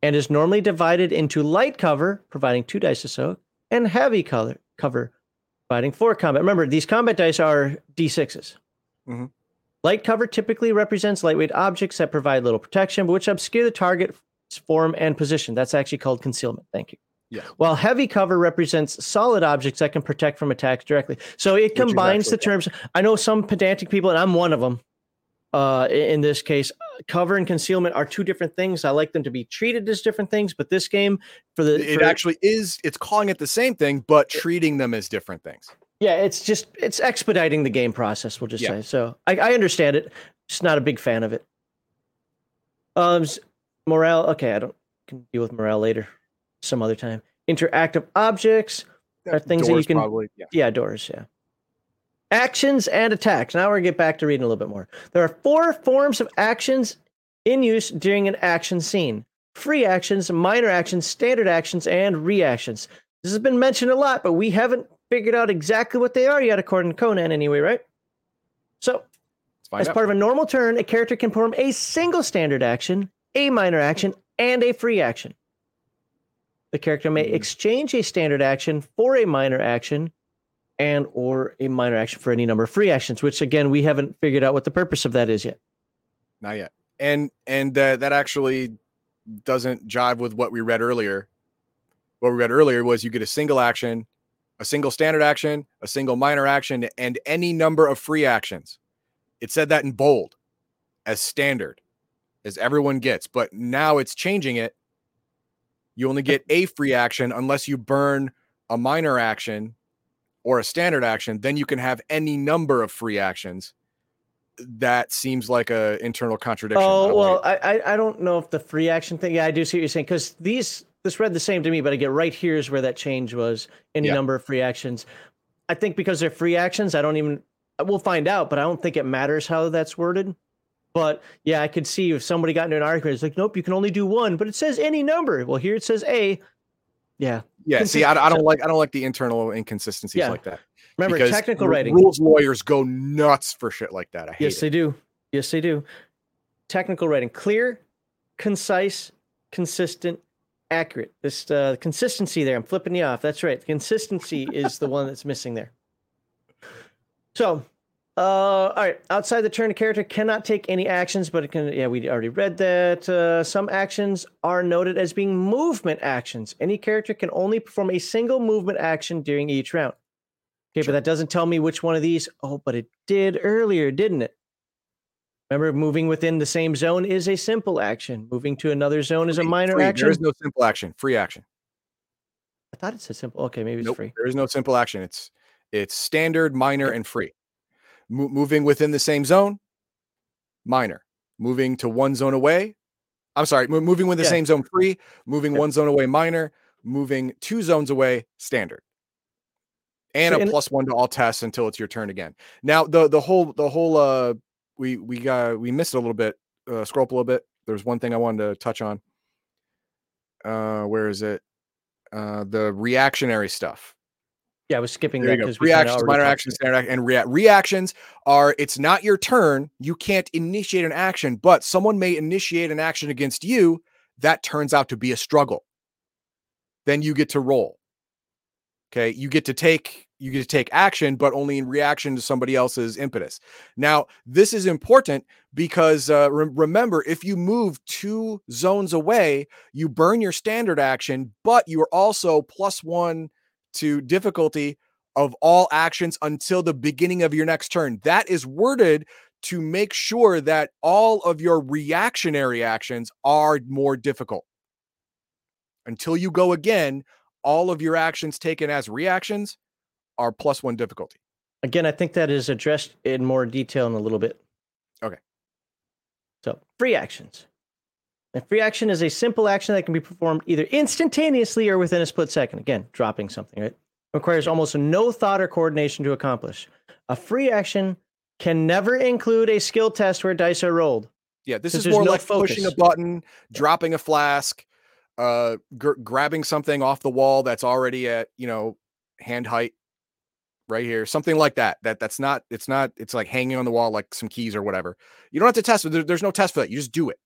Speaker 1: and is normally divided into light cover, providing two dice of soak, and heavy color cover, providing four combat. Remember, these combat dice are d6s.
Speaker 2: Mhm.
Speaker 1: Light cover typically represents lightweight objects that provide little protection, but which obscure the target's form and position. That's actually called concealment. Thank you.
Speaker 2: Yeah.
Speaker 1: While heavy cover represents solid objects that can protect from attacks directly. So it
Speaker 2: Which
Speaker 1: combines the terms. I know some pedantic people, and I'm one of them. Uh, in this case, cover and concealment are two different things. I like them to be treated as different things, but this game for the
Speaker 2: It
Speaker 1: for-
Speaker 2: actually is. It's calling it the same thing, but treating them as different things.
Speaker 1: yeah, it's just it's expediting the game process. We'll just
Speaker 2: Yeah.
Speaker 1: say so. I, I understand it. Just not a big fan of it. Um, morale. Okay, I don't can deal with morale later, some other time. Interactive objects. Are things that you can-
Speaker 2: probably. Yeah.
Speaker 1: Yeah, doors. Yeah. Actions and attacks. Now we're gonna get back to reading a little bit more. There are four forms of actions in use during an action scene: free actions, minor actions, standard actions, and reactions. This has been mentioned a lot, but we haven't figured out exactly what they are yet, according to Conan, anyway, right? So, as
Speaker 2: out.
Speaker 1: part of a normal turn, a character can perform a single standard action, a minor action, and a free action. The character may
Speaker 2: Mhm.
Speaker 1: exchange a standard action for a minor action and or a minor action for any number of free actions, which again we haven't figured out what the purpose of that is yet.
Speaker 2: Not yet. And and uh, that actually doesn't jive with what we read earlier. What we read earlier was you get a single action, a single standard action, a single minor action, and any number of free actions. It said that in bold as standard, as everyone gets. But now it's changing it. You only get a free action unless you burn a minor action or a standard action. Then you can have any number of free actions that seems like a internal contradiction.
Speaker 1: Oh
Speaker 2: don't
Speaker 1: well,
Speaker 2: like
Speaker 1: I, I I don't know if the free action thing. Yeah, I do see what you're saying because these this read the same to me, but I get right here is where that change was. Any
Speaker 2: Yeah.
Speaker 1: number of free actions. I think because they're free actions, I don't even. We'll find out, but I don't think it matters how that's worded. But yeah, I could see if somebody got into an argument, it's like, nope, you can only do one, but it says any number. Well, here it says a. Yeah.
Speaker 2: Yeah, see, I, I don't like I don't like the internal inconsistencies
Speaker 1: Yeah.
Speaker 2: like that.
Speaker 1: Remember,
Speaker 2: because
Speaker 1: technical rating.
Speaker 2: rules lawyers go nuts for shit like that. I hate
Speaker 1: Yes,
Speaker 2: it.
Speaker 1: they do. Yes, they do. Technical writing, clear, concise, consistent, accurate. This uh, consistency there. I'm flipping you off. That's right. Consistency is the one that's missing there. So uh, all right. Outside the turn, a character cannot take any actions, but it can. Yeah, we already read that. Uh, some actions are noted as being movement actions. Any character can only perform a single movement action during each round. Okay,
Speaker 2: Sure.
Speaker 1: but that doesn't tell me which one of these. Oh, but it did earlier, didn't it? Remember, moving within the same zone is a simple action. Moving to another zone is a minor
Speaker 2: free.
Speaker 1: action.
Speaker 2: There is no simple action. Free action.
Speaker 1: I thought it said simple. Okay, maybe it's
Speaker 2: Nope.
Speaker 1: free.
Speaker 2: There is no simple action. It's it's standard, minor, and free. Mo- moving within the same zone, minor. Moving to one zone away. I'm sorry. mo- moving with the
Speaker 1: Yeah.
Speaker 2: same zone, free. Moving
Speaker 1: Yeah.
Speaker 2: one zone away, minor. Moving two zones away, standard. And a plus one to all tests until it's your turn again. Now the the whole the whole uh we we got we missed a little bit. Uh, scroll up a little bit. There's one thing I wanted to touch on. Uh, where is it? Uh, the reactionary stuff.
Speaker 1: Yeah, I was skipping
Speaker 2: There
Speaker 1: that because
Speaker 2: Reactions, minor actions, standard action, and rea- reactions are. It's not your turn. You can't initiate an action, but someone may initiate an action against you. That turns out to be a struggle. Then you get to roll. Okay, you get to take you get to take action, but only in reaction to somebody else's impetus. Now, this is important because uh, re- remember, if you move two zones away, you burn your standard action, but you are also plus one to difficulty of all actions until the beginning of your next turn. That is worded to make sure that all of your reactionary actions are more difficult. Until you go again, all of your actions taken as reactions are plus one difficulty.
Speaker 1: Again, I think that is addressed in more detail in a little bit.
Speaker 2: Okay.
Speaker 1: So, free actions. A free action is a simple action that can be performed either instantaneously or within a split second. Again, dropping something, right? Requires almost no thought or coordination to accomplish. A free action can never include a skill test where dice are rolled.
Speaker 2: Yeah, this is more
Speaker 1: no
Speaker 2: like pushing a button, dropping a flask, uh, gr- grabbing something off the wall that's already at you know hand height, right here, something like that. That that's not. It's not. It's like hanging on the wall like some keys or whatever. You don't have to test. There- there's no test for that. You just do it.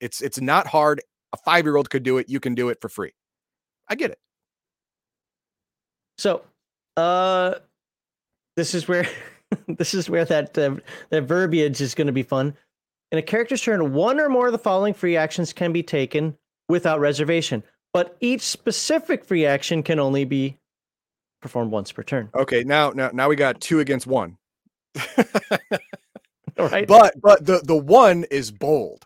Speaker 2: It's it's not hard. A five year old could do it. You can do it for free. I get it.
Speaker 1: So, uh, this is where [LAUGHS] this is where that uh, that verbiage is going to be fun. In a character's turn, one or more of the following free actions can be taken without reservation, but each specific free action can only be performed once per turn.
Speaker 2: Okay, now now now we got two against one. [LAUGHS]
Speaker 1: All right.
Speaker 2: but but the the one is bold.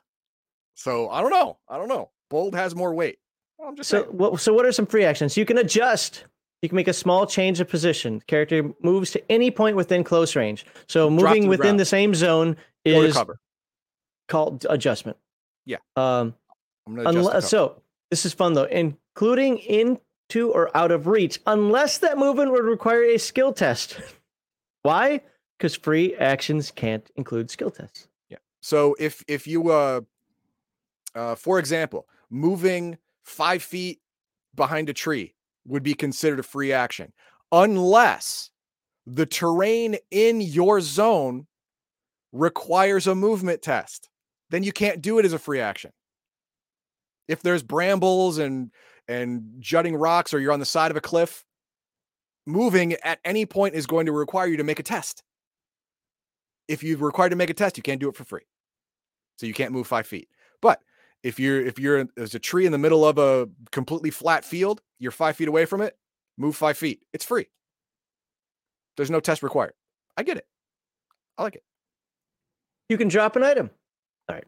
Speaker 2: So I don't know. I don't know. Bold has more weight. I'm just
Speaker 1: So,
Speaker 2: saying.
Speaker 1: what, so what are some free actions? You can adjust. You can make a small change of position. Character moves to any point within close range. So moving
Speaker 2: the
Speaker 1: within
Speaker 2: ground.
Speaker 1: the same zone is called adjustment.
Speaker 2: Yeah.
Speaker 1: Um,
Speaker 2: I'm gonna
Speaker 1: unless, so this is fun though, including into or out of reach, unless that movement would require a skill test. [LAUGHS] Why? Because free actions can't include skill tests. Yeah.
Speaker 2: So if if you uh uh for example, moving five feet behind a tree would be considered a free action unless the terrain in your zone requires a movement test. Then you can't do it as a free action. If there's brambles and and jutting rocks or you're on the side of a cliff, moving at any point is going to require you to make a test. If you're required to make a test, you can't do it for free. So you can't move five feet. But if you're if you're in- there's a tree in the middle of a completely flat field, you're five feet away from it, move five feet. It's free. There's no test required. I get it. I like it.
Speaker 1: You can drop an item. All right.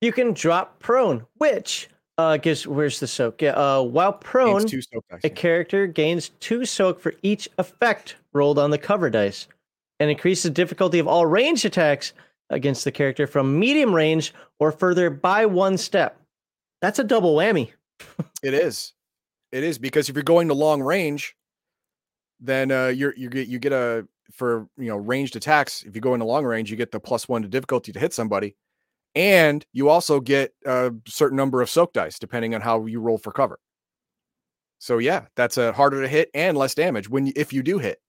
Speaker 1: You can drop prone, which uh gives where's the soak? Yeah, uh while prone,
Speaker 2: two soak dice,
Speaker 1: a character gains two soak for each effect rolled on the cover dice and increases the difficulty of all ranged attacks against the character from medium range or further by one step. That's a double whammy. [LAUGHS]
Speaker 2: It is. It is because if you're going to long range, then uh, you're you get you get a for you know ranged attacks. If you go into long range, you get the plus one to difficulty to hit somebody, and you also get a certain number of soak dice depending on how you roll for cover. So yeah, that's a harder to hit and less damage when you, if you do hit.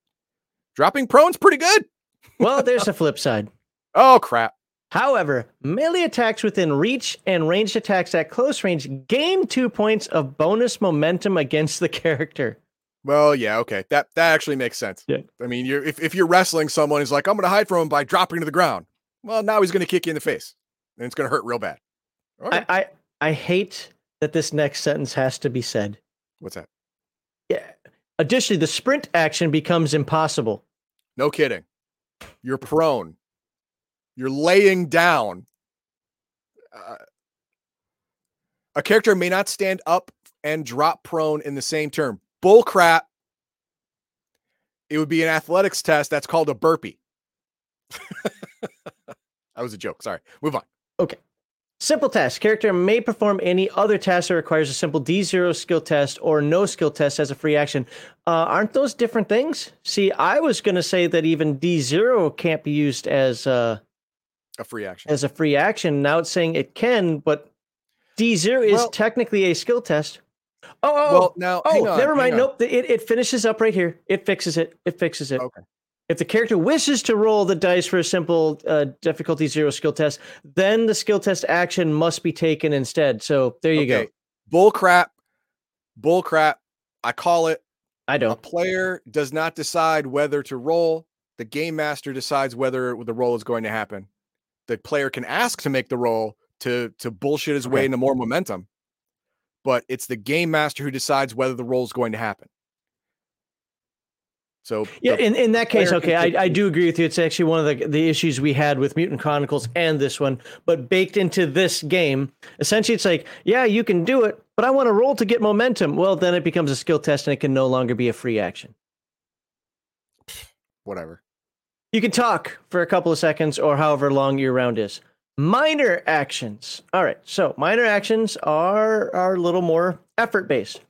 Speaker 2: Dropping prone's pretty good.
Speaker 1: Well, there's [LAUGHS] a flip side.
Speaker 2: Oh crap!
Speaker 1: However, melee attacks within reach and ranged attacks at close range gain two points of bonus momentum against the [LAUGHS] character.
Speaker 2: Well, yeah, okay. That that actually makes sense.
Speaker 1: Yeah.
Speaker 2: I mean, you're if, if you're wrestling someone who's like, I'm gonna hide from him by dropping to the ground. Well, now he's gonna kick you in the face. And it's gonna hurt real bad. Okay.
Speaker 1: I, I I hate that this next sentence has to be said.
Speaker 2: What's that?
Speaker 1: Yeah. Additionally, the sprint action becomes impossible.
Speaker 2: No kidding. You're prone. You're laying down. Uh, a character may not stand up and drop prone in the same term. Bull crap. It would be an athletics test that's called a burpee. [LAUGHS] that was a joke. Sorry. Move on. Okay.
Speaker 1: Simple test. Character may perform any other task that requires a simple D0 skill test or no skill test as a free action. Uh, aren't those different things? See, I was going to say that even D0 can't be used as uh,
Speaker 2: A free action.
Speaker 1: as a free action. Now it's saying it can, but D0 is
Speaker 2: Well-
Speaker 1: technically a skill test. Oh, oh,
Speaker 2: well, now,
Speaker 1: oh,
Speaker 2: on,
Speaker 1: never mind. Nope. It, it finishes up right here. It fixes it. It fixes it.
Speaker 2: Okay.
Speaker 1: If the character wishes to roll the dice for a simple uh, difficulty zero skill test, then the skill test action must be taken instead. So there you go.
Speaker 2: Bull crap. Bull crap. I call it
Speaker 1: I don't.
Speaker 2: A player does not decide whether to roll. The game master decides whether the roll is going to happen. The player can ask to make the roll to to bullshit his way into more momentum, but it's the game master who decides whether the roll is going to happen. So
Speaker 1: Yeah, in, in that case, okay, I, I do agree with you. It's actually one of the the issues we had with Mutant Chronicles and this one, but baked into this game, essentially, it's like, yeah, you can do it, but I want to roll to get momentum. Well, then it becomes a skill test, and it can no longer be a free action.
Speaker 2: whatever.
Speaker 1: You can talk for a couple of seconds or however long your round is. Minor actions. All right. So minor actions are are a little more effort based.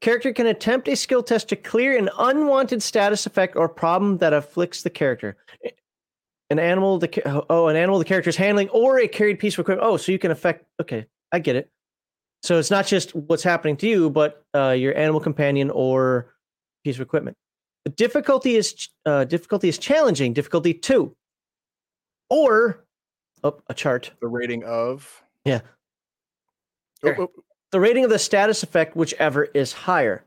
Speaker 1: Character can attempt a skill test to clear an unwanted status effect or problem that afflicts the character. An animal, the oh, an animal the character is handling, or a carried piece of equipment. Oh, so you can affect. Okay, I get it. So it's not just what's happening to you, but uh, your animal companion or piece of equipment. Difficulty is uh, difficulty is challenging. Difficulty two, or oh, a chart.
Speaker 2: The rating of
Speaker 1: Yeah.
Speaker 2: Oh, oh,
Speaker 1: The rating of the status effect, whichever is higher.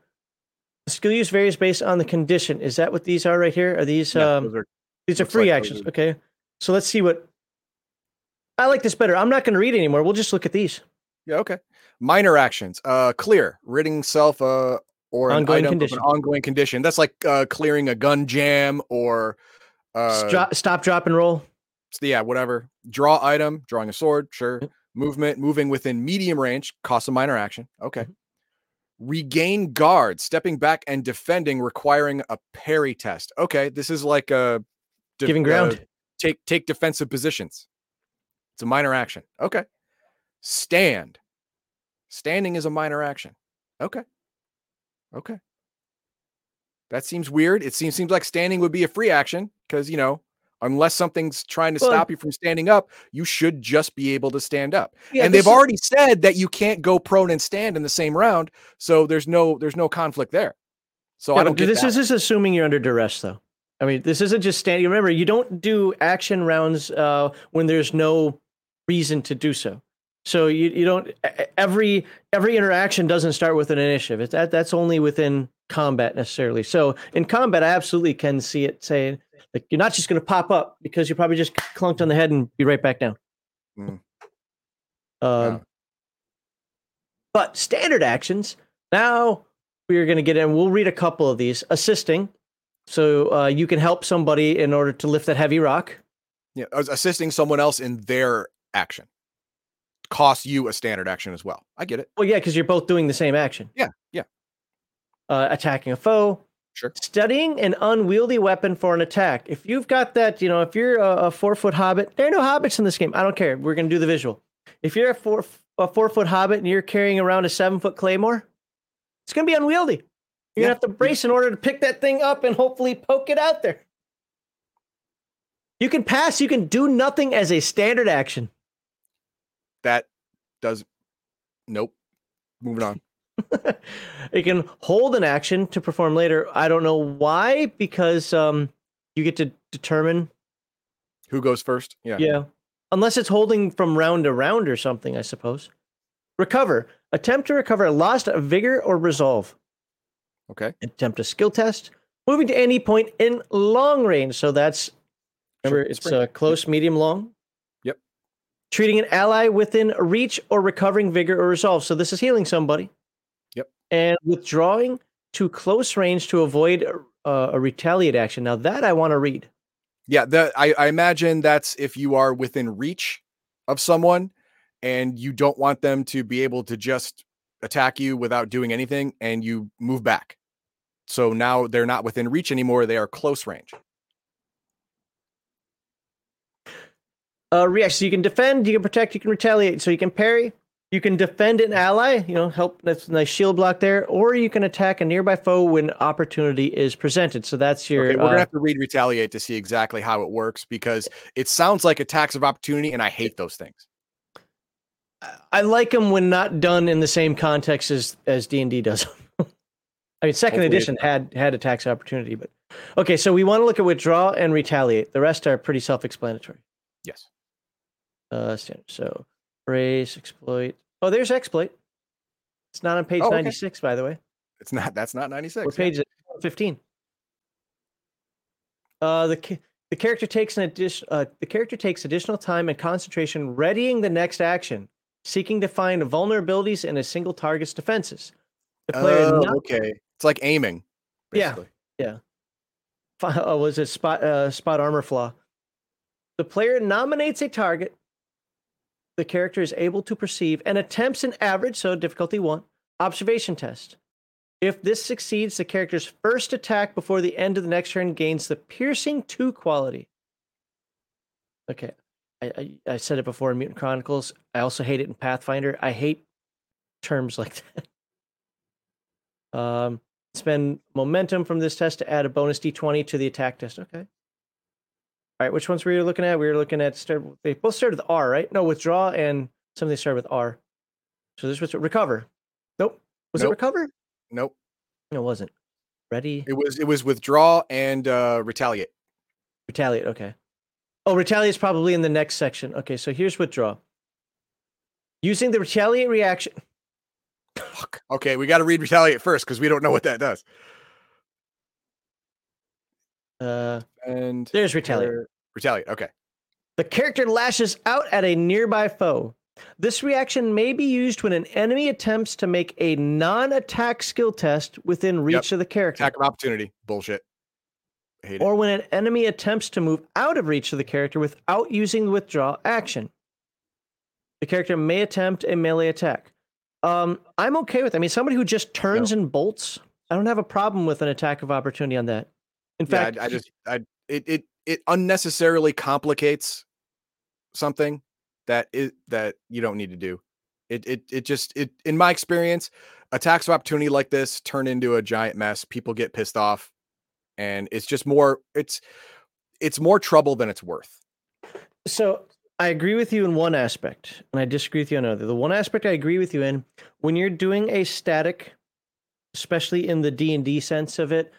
Speaker 1: The skill use varies based on the condition. Is that what these are right here? Are these
Speaker 2: yeah,
Speaker 1: um
Speaker 2: are-
Speaker 1: these are free
Speaker 2: like
Speaker 1: actions? Okay. So let's see what. I like this better. I'm not going to read anymore. We'll just look at these.
Speaker 2: yeah, okay. Minor actions. Uh clear, ridding self uh or an
Speaker 1: Ongoing
Speaker 2: item
Speaker 1: condition.
Speaker 2: of an ongoing condition. That's like uh clearing a gun jam or uh
Speaker 1: Stop, stop, drop, and roll.
Speaker 2: yeah, whatever. Draw item, drawing a sword, sure. Movement, moving within medium range, costs a minor action. Okay.
Speaker 1: Mm-hmm.
Speaker 2: Regain guard, stepping back and defending, requiring a parry test. Okay, this is like a def-
Speaker 1: Giving
Speaker 2: uh,
Speaker 1: ground.
Speaker 2: take take defensive positions. It's a minor action. Okay. Stand. Standing is a minor action. Okay. Okay. That seems weird. It seems seems like standing would be a free action because you know, unless something's trying to
Speaker 1: Well-
Speaker 2: stop you from standing up, you should just be able to stand up.
Speaker 1: Yeah,
Speaker 2: and they've
Speaker 1: is-
Speaker 2: already said that you can't go prone and stand in the same round, so there's no there's no conflict there. So
Speaker 1: Yeah,
Speaker 2: I don't get
Speaker 1: this
Speaker 2: that.
Speaker 1: is just assuming you're under duress, though. I mean, this isn't just standing. Remember, you don't do action rounds uh, when there's no reason to do so. So you, you don't every every interaction doesn't start with an initiative. It's that that's only within combat necessarily. So in combat, I absolutely can see it saying like you're not just going to pop up because you're probably just clunked on the head and be right back down.
Speaker 2: Mm.
Speaker 1: Um,
Speaker 2: Yeah.
Speaker 1: But standard actions. Now we are going to get in. We'll read a couple of these. Assisting. So uh, you can help somebody in order to lift that heavy rock.
Speaker 2: yeah, assisting someone else in their action costs you a standard action as well. I get it.
Speaker 1: Well, yeah, because you're both doing the same action.
Speaker 2: Yeah, yeah.
Speaker 1: Uh, attacking a foe.
Speaker 2: Sure.
Speaker 1: Studying an unwieldy weapon for an attack. If you've got that, you know, if you're a, a four foot hobbit, there are no hobbits in this game. I don't care. We're going to do the visual. If you're a four a four foot hobbit and you're carrying around a seven foot claymore, it's going to be unwieldy. You're
Speaker 2: Yeah.
Speaker 1: going to have to brace in order to pick that thing up and hopefully poke it out there. You can pass. You can do nothing as a standard action.
Speaker 2: That does nope. Moving on. [LAUGHS]
Speaker 1: it can hold an action to perform later. I don't know why, because um, you get to determine.
Speaker 2: Who goes first? Yeah.
Speaker 1: Yeah, unless it's holding from round to round or something, I suppose. Recover. Attempt to recover lost vigor or resolve.
Speaker 2: Okay.
Speaker 1: Attempt a skill test. Moving to any point in long range. So that's remember
Speaker 2: Sure,
Speaker 1: it's
Speaker 2: sprint.
Speaker 1: uh, close, medium, long. Treating an ally within reach or recovering vigor or resolve. So this is healing somebody.
Speaker 2: Yep.
Speaker 1: And withdrawing to close range to avoid uh, a retaliate action. Now that I want to read.
Speaker 2: Yeah, the I, I imagine that's if you are within reach of someone and you don't want them to be able to just attack you without doing anything and you move back. So now they're not within reach anymore, they are close range.
Speaker 1: Uh, react. So you can defend, you can protect, you can retaliate. So you can parry, you can defend an ally, you know, help. That's a nice shield block there, or you can attack a nearby foe when opportunity is presented. So that's your.
Speaker 2: Okay, we're
Speaker 1: uh,
Speaker 2: gonna have to read retaliate to see exactly how it works because it sounds like attacks of opportunity, and I hate those things.
Speaker 1: I like them when not done in the same context as as D and D does. [LAUGHS] I mean, second
Speaker 2: Hopefully
Speaker 1: edition had had attacks of opportunity, but okay. So we want to look at withdraw and retaliate. The rest are pretty self-explanatory.
Speaker 2: Yes.
Speaker 1: Uh. So brace, exploit. Oh, there's exploit. It's not on page
Speaker 2: Oh, okay.
Speaker 1: 96, by the way.
Speaker 2: It's not that's not 96.
Speaker 1: What
Speaker 2: yeah.
Speaker 1: page it? 15. Uh, the the character takes an addition. Uh, the character takes additional time and concentration readying the next action, seeking to find vulnerabilities in a single target's defenses. The player
Speaker 2: Oh,
Speaker 1: not,
Speaker 2: okay. It's like aiming.
Speaker 1: Yeah.
Speaker 2: Yeah.
Speaker 1: fi- uh, was it spot uh, spot armor flaw. The player nominates a target. The character is able to perceive and attempts an average, so difficulty one, observation test. If this succeeds, the character's first attack before the end of the next turn gains the piercing two quality. Okay, I, I, said it before in Mutant Chronicles. I also hate it in Pathfinder. I hate terms [LAUGHS] like that. Um, spend momentum from this test to add a bonus d20 to the attack test. Okay. All right, which ones were you looking at? We were looking at start. They both started with R, right? No, withdraw and some of they started with R. So this was recover. Nope. Was it recover?
Speaker 2: Nope.
Speaker 1: No, it wasn't. Ready?
Speaker 2: It was it was withdraw and uh retaliate.
Speaker 1: Retaliate. Okay. Oh, retaliate is probably in the next section. Okay, so here's withdraw. Using the retaliate reaction. [LAUGHS]
Speaker 2: Fuck. Okay, we got to read retaliate first because we don't know what that does.
Speaker 1: Uh,
Speaker 2: And
Speaker 1: there's retaliate.
Speaker 2: Retaliate. Okay.
Speaker 1: The character lashes out at a nearby foe. This reaction may be used when an enemy attempts to make a non attack skill test within reach of the character,
Speaker 2: Attack of opportunity. Bullshit. Hate it.
Speaker 1: or when an enemy attempts to move out of reach of the character without using the withdraw action. The character may attempt a melee attack. Um, I'm okay with. I mean, somebody who just turns and bolts. I don't have a problem with an attack of opportunity on that. In
Speaker 2: yeah,
Speaker 1: fact,
Speaker 2: I, I just I it it it unnecessarily complicates something that is that you don't need to do. It it it just it in my experience, attacks of opportunity like this turn into a giant mess. People get pissed off, and it's just more it's it's more trouble than it's worth.
Speaker 1: So I agree with you in one aspect, and I disagree with you on another. The one aspect I agree with you in, when you're doing a static, especially in the D and D sense of it,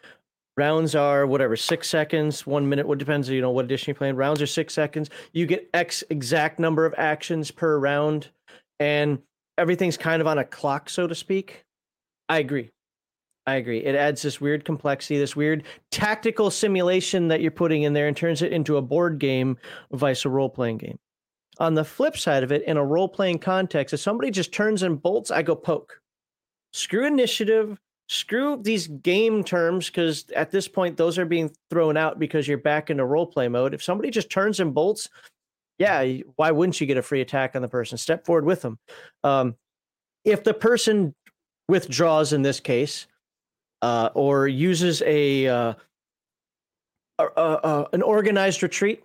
Speaker 1: rounds are whatever six seconds, one minute. What depends, you know, what edition you're playing. Rounds are six seconds. You get X exact number of actions per round, and everything's kind of on a clock, so to speak. I agree. I agree. It adds this weird complexity, this weird tactical simulation that you're putting in there, and turns it into a board game vice a role playing game. On the flip side of it, in a role playing context, if somebody just turns and bolts, I go poke. Screw initiative, screw these game terms, because at this point, those are being thrown out because you're back into role play mode. If somebody just turns and bolts, yeah, why wouldn't you get a free attack on the person? Step forward with them. Um, if the person withdraws in this case, uh, or uses a, uh, a, a, an organized retreat,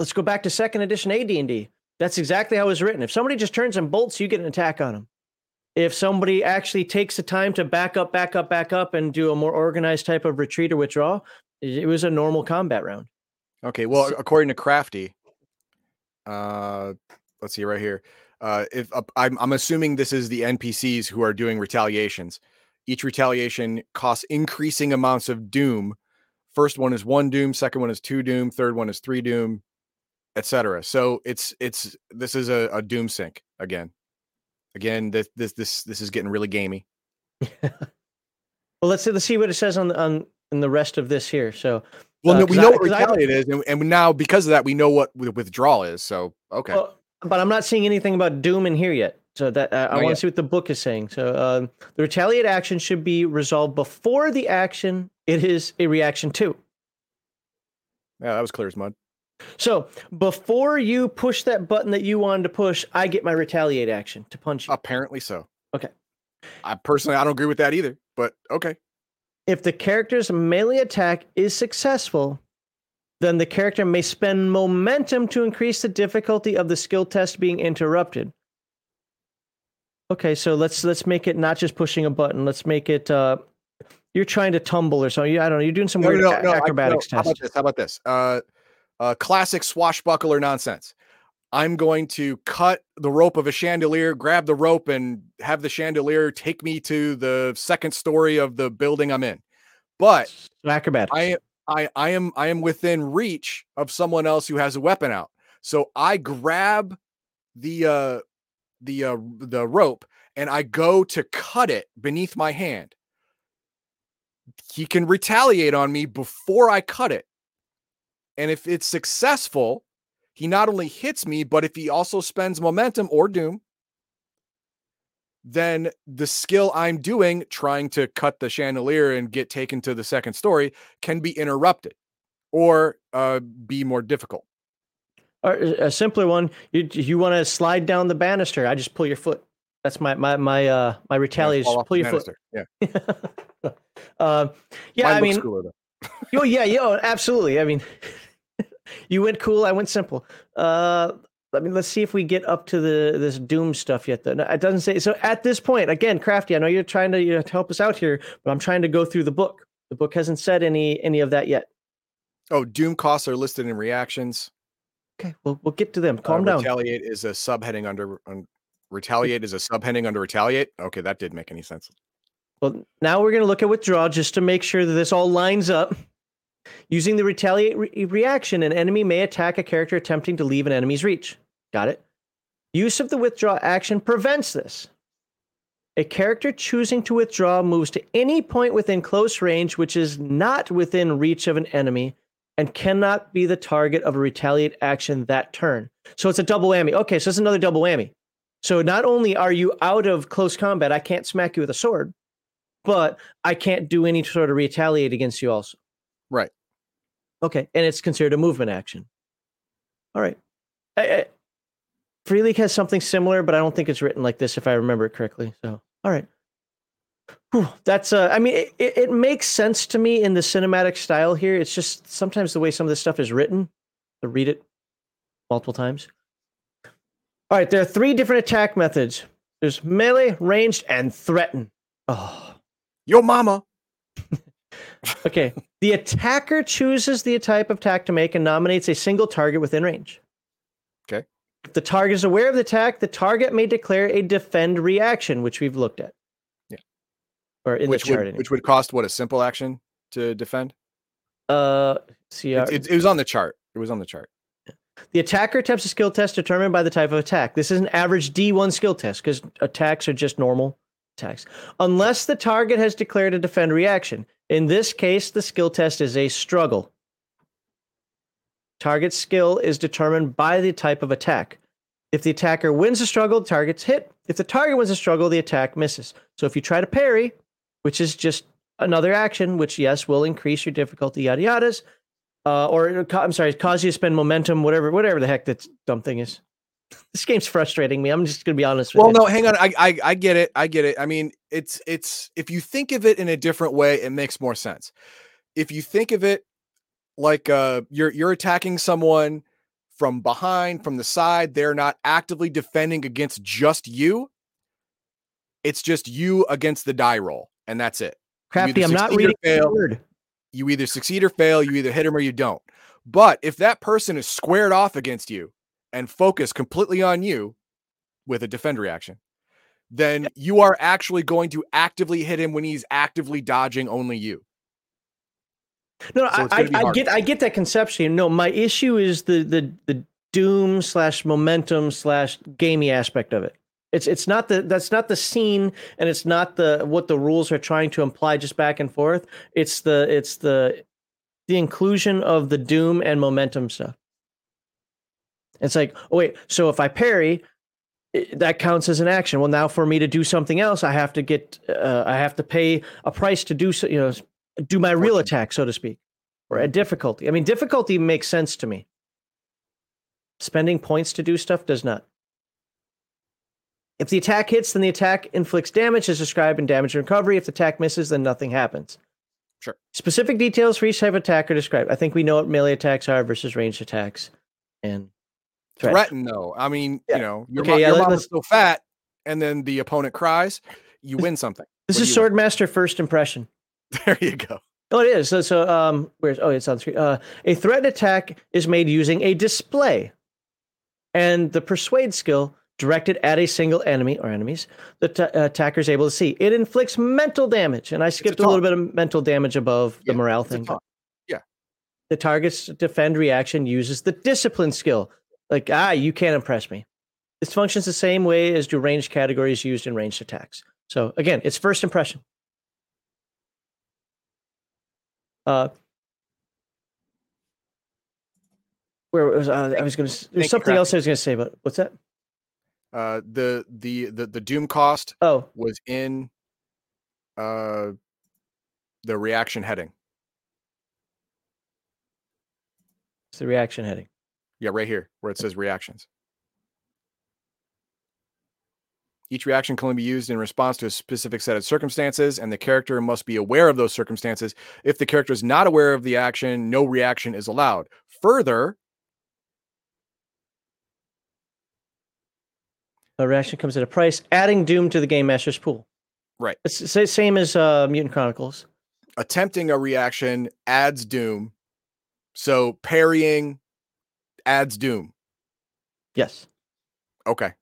Speaker 1: let's go back to second edition AD&D. That's exactly how it was written. If somebody just turns and bolts, you get an attack on them. If somebody actually takes the time to back up, back up, back up, and do a more organized type of retreat or withdraw, it it was a normal combat round.
Speaker 2: Okay, well,
Speaker 1: So-
Speaker 2: according to Crafty, uh, let's see right here. Uh, if uh, I'm, I'm assuming this is the NPCs who are doing retaliations. Each retaliation costs increasing amounts of doom. First one is one doom, second one is two doom, third one is three doom, etc. So it's it's this is a, a doom sink again. Again, this this this this is getting really gamey. [LAUGHS]
Speaker 1: Well, let's let's see what it says on on in the rest of this here. So,
Speaker 2: Well,
Speaker 1: Uh,
Speaker 2: no, we know
Speaker 1: I-
Speaker 2: what
Speaker 1: I-
Speaker 2: retaliate is, and, and now because of that, we know what wi- withdrawal is. So okay,
Speaker 1: well, but I'm not seeing anything about doom in here yet. So that uh, I want to see what the book is saying. So um, the retaliate action should be resolved before the action it is a reaction to.
Speaker 2: yeah, that was clear as mud.
Speaker 1: So before you push that button that you wanted to push, I get my retaliate action to punch you.
Speaker 2: Apparently so.
Speaker 1: Okay.
Speaker 2: I personally, I don't agree with that either, but okay.
Speaker 1: If the character's melee attack is successful, then the character may spend momentum to increase the difficulty of the skill test being interrupted. Okay, so let's let's make it not just pushing a button. Let's make it uh you're trying to tumble or something. I don't know. You're doing some
Speaker 2: No,
Speaker 1: weird
Speaker 2: no, no, I-
Speaker 1: acrobatics
Speaker 2: no, How about
Speaker 1: test.
Speaker 2: this? How about this? Uh, uh, classic swashbuckler nonsense. I'm going to cut the rope of a chandelier, grab the rope, and have the chandelier take me to the second story of the building I'm in. But
Speaker 1: So acrobatics.
Speaker 2: I I I am I am within reach of someone else who has a weapon out. So I grab the uh the uh the rope and I go to cut it beneath my hand. He can retaliate on me before I cut it. And if it's successful, he not only hits me, but if he also spends momentum or doom, then the skill I'm doing, trying to cut the chandelier and get taken to the second story, can be interrupted or uh, be more difficult.
Speaker 1: Or a simpler one, you you want to slide down the banister, I just pull your foot. That's my my my uh my
Speaker 2: Yeah,
Speaker 1: retaliate.
Speaker 2: fall
Speaker 1: Just
Speaker 2: off
Speaker 1: pull your foot.
Speaker 2: Yeah, [LAUGHS]
Speaker 1: uh, yeah,
Speaker 2: Mine
Speaker 1: I mean, oh yeah, yeah, oh, absolutely. I mean, you went cool, I went simple. Uh, I mean, let's see if we get up to the this doom stuff yet. Though No, it doesn't say. So at this point, again, crafty. I know you're trying to you know, to help us out here, but I'm trying to go through the book. The book hasn't said any any of that yet.
Speaker 2: Oh, doom costs are listed in reactions.
Speaker 1: Okay, we'll we'll get to them.
Speaker 2: Uh,
Speaker 1: Calm down.
Speaker 2: Retaliate is a subheading under. Un, retaliate is a subheading under retaliate. Okay, that did make any sense.
Speaker 1: Well, now we're going to look at withdraw just to make sure that this all lines up. Using the retaliate re- reaction, an enemy may attack a character attempting to leave an enemy's reach. Got it? Use of the withdraw action prevents this. A character choosing to withdraw moves to any point within close range which is not within reach of an enemy and cannot be the target of a retaliate action that turn. So it's a double whammy. Okay, so it's another double whammy. So not only are you out of close combat, I can't smack you with a sword, but I can't do any sort of retaliate against you also.
Speaker 2: Right.
Speaker 1: Okay, and it's considered a movement action. All right. I, I, Free League has something similar, but I don't think it's written like this if I remember it correctly. So, all right. Whew, that's uh I mean it, it, it makes sense to me in the cinematic style here. It's just sometimes the way some of this stuff is written to read it multiple times. All right, there are three different attack methods. There's melee, ranged, and threaten. Oh,
Speaker 2: Yo, mama. [LAUGHS]
Speaker 1: okay. The attacker chooses the type of attack to make and nominates a single target within range.
Speaker 2: Okay.
Speaker 1: If the target is aware of the attack, the target may declare a defend reaction, which we've looked at.
Speaker 2: Yeah.
Speaker 1: Or in
Speaker 2: which
Speaker 1: the chart.
Speaker 2: would
Speaker 1: anyway.
Speaker 2: which would cost what a simple action to defend.
Speaker 1: uh, see, uh,
Speaker 2: It, it, it was on the chart. It was on the chart.
Speaker 1: the attacker attempts a skill test determined by the type of attack. This is an average D1 skill test because attacks are just normal attacks. Unless the target has declared a defend reaction. In this case, the skill test is a struggle. Target skill is determined by the type of attack. If the attacker wins the struggle, the target's hit. If the target wins the struggle, the attack misses. So if you try to parry, which is just another action, which yes will increase your difficulty, yada yadas, uh, or I'm sorry, cause you to spend momentum, whatever, whatever the heck that dumb thing is. [LAUGHS] This game's frustrating me. I'm just gonna be honest with
Speaker 2: Well,
Speaker 1: you.
Speaker 2: Well, no, hang on. I, I I get it. I get it. I mean, it's it's if you think of it in a different way, it makes more sense. If you think of it like uh you're you're attacking someone from behind, from the side, they're not actively defending against just you. It's just you against the die roll, and that's it.
Speaker 1: Crafty, I'm not reading
Speaker 2: fail.
Speaker 1: word.
Speaker 2: You either succeed or fail, you either hit him or you don't. But if that person is squared off against you and focus completely on you with a defend reaction, then you are actually going to actively hit him when he's actively dodging only you.
Speaker 1: No, no
Speaker 2: So
Speaker 1: I, I, I get I get that conception. No, my issue is the the the doom slash momentum slash gamey aspect of it. It's it's not the that's not the scene and it's not the what the rules are trying to imply just back and forth. It's the it's the the inclusion of the doom and momentum stuff. It's like, oh wait, so if I parry, that counts as an action. Well, now for me to do something else, I have to get uh, I have to pay a price to do so, you know, do my real attack, so to speak, or a difficulty. I mean, difficulty makes sense to me. Spending points to do stuff does not. If the attack hits, then the attack inflicts damage as described in damage recovery. If the attack misses, then nothing happens.
Speaker 2: Sure.
Speaker 1: Specific details for each type of attack are described. I think we know what melee attacks are versus ranged attacks. And
Speaker 2: threat. threaten, though. I mean,
Speaker 1: yeah.
Speaker 2: you know, your,
Speaker 1: okay,
Speaker 2: mo-
Speaker 1: yeah,
Speaker 2: your mom is so fat, and then the opponent cries, you win something.
Speaker 1: This
Speaker 2: What
Speaker 1: is
Speaker 2: do you win?
Speaker 1: Swordmaster first impression. [LAUGHS]
Speaker 2: There you go.
Speaker 1: Oh, it is. So, so um, where's oh, it's on screen. Uh, a threat attack is made using a display, and the persuade skill directed at a single enemy or enemies the t- attacker is able to see. It inflicts mental damage, and I skipped a, little bit of mental damage above the morale thing.
Speaker 2: Yeah.
Speaker 1: The target's defend reaction uses the discipline skill. Like ah, you can't impress me. This functions the same way as do ranged categories used in ranged attacks. So again, it's first impression. Uh, where was uh, I was going to? There's something else I was going to say, but what's that?
Speaker 2: Uh, the the the the doom cost
Speaker 1: Oh,
Speaker 2: was in uh the reaction heading.
Speaker 1: it's the reaction heading.
Speaker 2: Yeah, right here where it says reactions. Each reaction can only be used in response to a specific set of circumstances, and the character must be aware of those circumstances. If the character is not aware of the action, no reaction is allowed. Further,
Speaker 1: A reaction comes at a price, adding Doom to the game master's pool.
Speaker 2: Right.
Speaker 1: It's the same as uh, Mutant Chronicles.
Speaker 2: attempting a reaction adds doom. So parrying adds doom.
Speaker 1: Yes,
Speaker 2: Okay.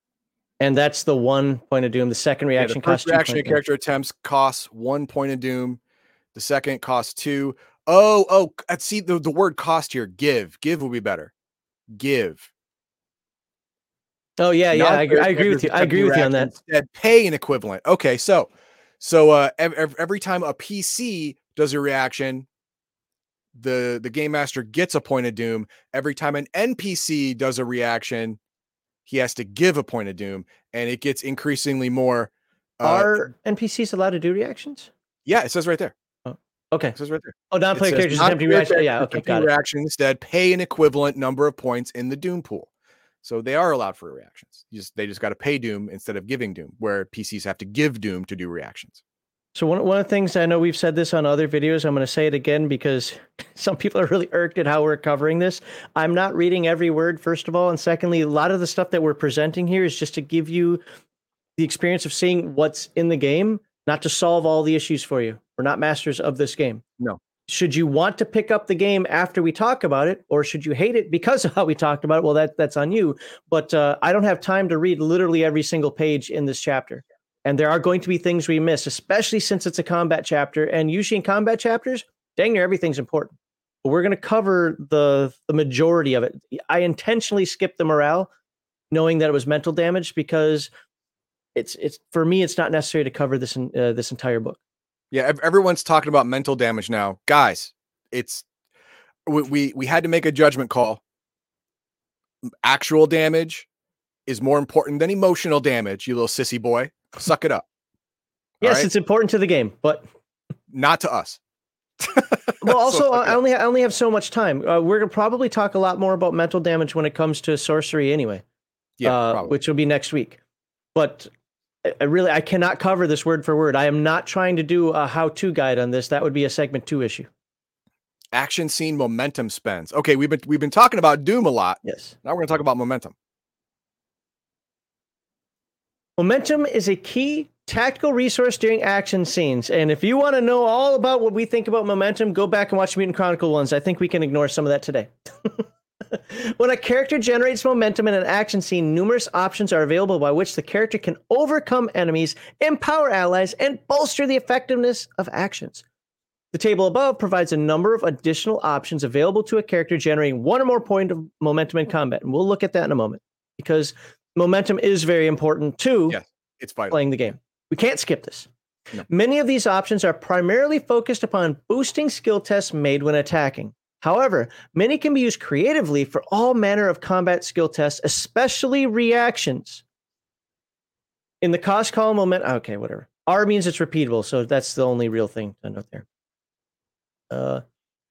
Speaker 1: and that's the one point of Doom. The second
Speaker 2: Yeah,
Speaker 1: reaction
Speaker 2: the first
Speaker 1: costs
Speaker 2: reaction character attempts costs one point of doom. The second costs two. Oh, oh, I see the, the word cost here. Give. Give will be better. Give.
Speaker 1: Oh yeah, yeah, I agree, I agree with you. I agree with you on that.
Speaker 2: Instead, pay an equivalent. Okay, so so uh ev- ev- every time a PC does a reaction, the the game master gets a point of doom. Every time an NPC does a reaction, he has to give a point of doom, and it gets increasingly more. Uh,
Speaker 1: Are NPCs allowed to do reactions?
Speaker 2: yeah, it says right there.
Speaker 1: Okay.
Speaker 2: It says right there.
Speaker 1: Oh, non-player
Speaker 2: says
Speaker 1: characters
Speaker 2: non-player
Speaker 1: reaction. Yeah. Okay. Got it.
Speaker 2: reaction instead pay an equivalent number of points in the doom pool. So they are allowed for reactions. You just they just got to pay doom instead of giving doom, where PCs have to give doom to do reactions.
Speaker 1: So one one of the things I know we've said this on other videos. I'm going to say it again because [LAUGHS] some people are really irked at how we're covering this. I'm not reading every word, first of all, and secondly, a lot of the stuff that we're presenting here is just to give you the experience of seeing what's in the game, not to solve all the issues for you. We're not masters of this game.
Speaker 2: No.
Speaker 1: Should you want to pick up the game after we talk about it, or should you hate it because [LAUGHS] of how we talked about it? Well, that that's on you. But uh, I don't have time to read literally every single page in this chapter. And there are going to be things we miss, especially since it's a combat chapter. And usually in combat chapters, dang near everything's important. But we're going to cover the the majority of it. I intentionally skipped the morale, knowing that it was mental damage because it's it's for me it's not necessary to cover this in, uh, this entire book.
Speaker 2: Yeah, everyone's talking about mental damage now, guys. It's we we, we had to make a judgment call. Actual damage is more important than emotional damage. You little sissy boy, suck it up.
Speaker 1: Yes,
Speaker 2: right?
Speaker 1: it's important to the game, but
Speaker 2: not to us. [LAUGHS]
Speaker 1: well, also
Speaker 2: it
Speaker 1: I only I only have so much time. Uh, we're gonna probably talk a lot more about mental damage when it comes to sorcery, anyway.
Speaker 2: yeah,
Speaker 1: uh, which will be next week. But I- I really I cannot cover this word for word. I am not trying to do a how-to guide on this. That would be a segment two issue.
Speaker 2: action scene momentum spends. Okay, we've been we've been talking about Doom a lot.
Speaker 1: Yes.
Speaker 2: Now we're gonna talk about momentum.
Speaker 1: Momentum is a key tactical resource during action scenes. And if you want to know all about what we think about momentum, go back and watch Mutant Chronicle ones. I think we can ignore some of that today. [LAUGHS] when a character generates momentum in an action scene, numerous options are available by which the character can overcome enemies, empower allies, and bolster the effectiveness of actions. The table above provides a number of additional options available to a character generating one or more point of momentum in combat. And we'll look at that in a moment because momentum is very important too.
Speaker 2: Yes. It's vital.
Speaker 1: playing the game. We can't skip this.
Speaker 2: No.
Speaker 1: Many of these options are primarily focused upon boosting skill tests made when attacking. However, many can be used creatively for all manner of combat skill tests, especially reactions. In the cost column moment, okay, whatever. R means it's repeatable, so that's the only real thing to note there. Uh,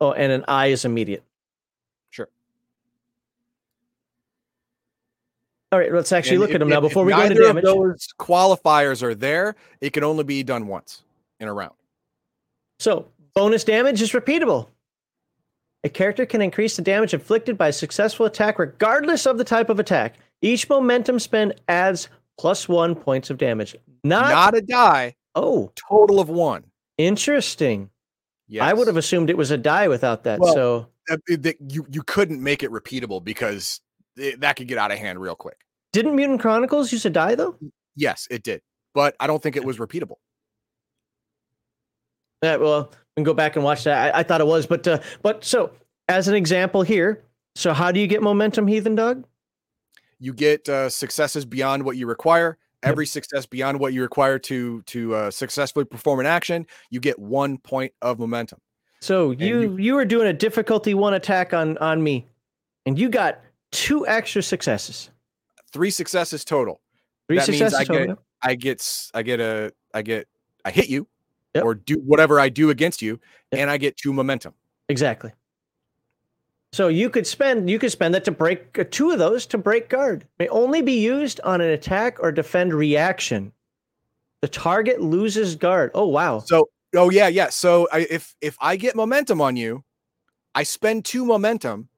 Speaker 1: oh, and an I is immediate. All right, let's actually
Speaker 2: And
Speaker 1: look
Speaker 2: if-
Speaker 1: at them now before we go into damage.
Speaker 2: Those qualifiers are there. It can only be done once in a round.
Speaker 1: So, bonus damage is repeatable. A character can increase the damage inflicted by a successful attack regardless of the type of attack. Each momentum spend adds plus one points of damage. Not,
Speaker 2: Not a die.
Speaker 1: oh,
Speaker 2: Total of one.
Speaker 1: interesting.
Speaker 2: Yes.
Speaker 1: I would have assumed it was a die without that.
Speaker 2: Well-
Speaker 1: so,
Speaker 2: it- that you you couldn't make it repeatable because it, that could get out of hand real quick.
Speaker 1: Didn't Mutant Chronicles use a die though?
Speaker 2: Yes, it did, but I don't think it was repeatable.
Speaker 1: Yeah, well, we can go back and watch that. I, I thought it was, but uh, but so as an example here, so how do you get momentum, Heathen Dog?
Speaker 2: You get uh, successes beyond what you require.
Speaker 1: Yep.
Speaker 2: Every success beyond what you require to to uh, successfully perform an action, you get one point of momentum.
Speaker 1: So you,
Speaker 2: you-
Speaker 1: you were doing a difficulty one attack on on me, and you got two extra successes.
Speaker 2: Three successes total.
Speaker 1: Three
Speaker 2: That means
Speaker 1: successes
Speaker 2: I
Speaker 1: total.
Speaker 2: get- I get I get a I get I hit you
Speaker 1: Yep.
Speaker 2: or do whatever I do against you,
Speaker 1: Yep.
Speaker 2: and I get two momentum.
Speaker 1: Exactly. So you could spend you could spend that to break uh, two of those to break guard. May only be used on an attack or defend reaction. The target loses guard. Oh wow.
Speaker 2: So oh yeah yeah. So I, if if I get momentum on you, I spend two momentum.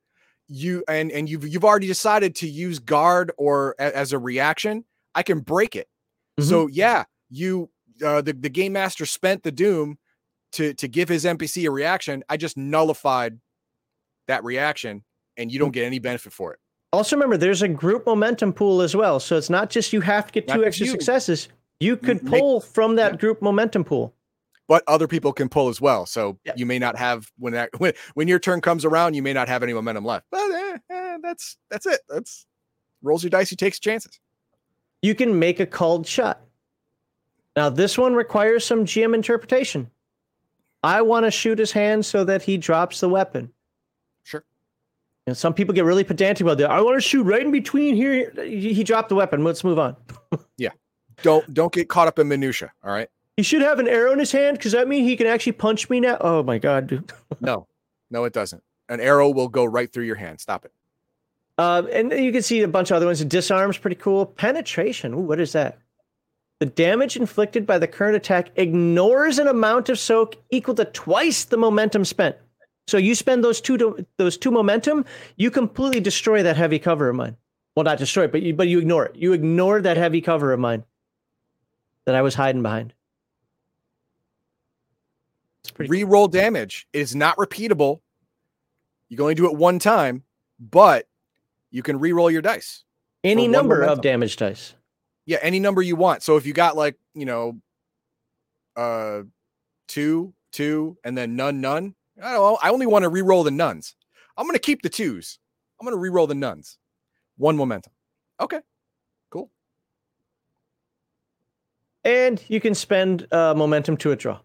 Speaker 2: You and and you've you've already decided to use guard or a- as a reaction. I can break it.
Speaker 1: Mm-hmm.
Speaker 2: So yeah, you uh, the the game master spent the doom to to give his NPC a reaction. I just nullified that reaction, and you don't get any benefit for it.
Speaker 1: Also remember, there's a group momentum pool as well. So it's not just you have to get
Speaker 2: Not
Speaker 1: two extra
Speaker 2: you.
Speaker 1: successes. You could
Speaker 2: make-
Speaker 1: pull from that
Speaker 2: yeah.
Speaker 1: group momentum pool.
Speaker 2: But other people can pull as well. So you may not have when that [LAUGHS] when when your turn comes around, you may not have any momentum left. But eh, eh, that's that's it. That's rolls your dice. He takes chances.
Speaker 1: You can make a called shot. Now this one requires some GM interpretation. I want to shoot his hand so that he drops the weapon.
Speaker 2: Sure.
Speaker 1: And some people get really pedantic about that. I want to shoot right in between here. He, he dropped the weapon. Let's move on. [LAUGHS] Yeah.
Speaker 2: Don't don't get caught up in minutia. All right.
Speaker 1: He should have an arrow in his hand because that means he can actually punch me now. Oh my god, dude. [LAUGHS]
Speaker 2: No, no, it doesn't. An arrow will go right through your hand. Stop it.
Speaker 1: Uh, and you can see a bunch of other ones. Disarm's pretty cool. Penetration. Ooh, what is that? The damage inflicted by the current attack ignores an amount of soak equal to twice the momentum spent. So you spend those two to, those two momentum, you completely destroy that heavy cover of mine. Well, not destroy it, but you but you ignore it. You ignore that heavy cover of mine that I was hiding behind. Pretty.
Speaker 2: Reroll damage is not repeatable. You can only do it one time, but you can reroll your dice.
Speaker 1: Any number of damage dice.
Speaker 2: Yeah, any number you want. So if you got like, you know, uh two, two, and then none, none. I don't know. I only want to re-roll the nuns. I'm gonna keep the twos. I'm gonna re-roll the nuns. One momentum. Okay. Cool.
Speaker 1: and you can spend uh, momentum to withdraw.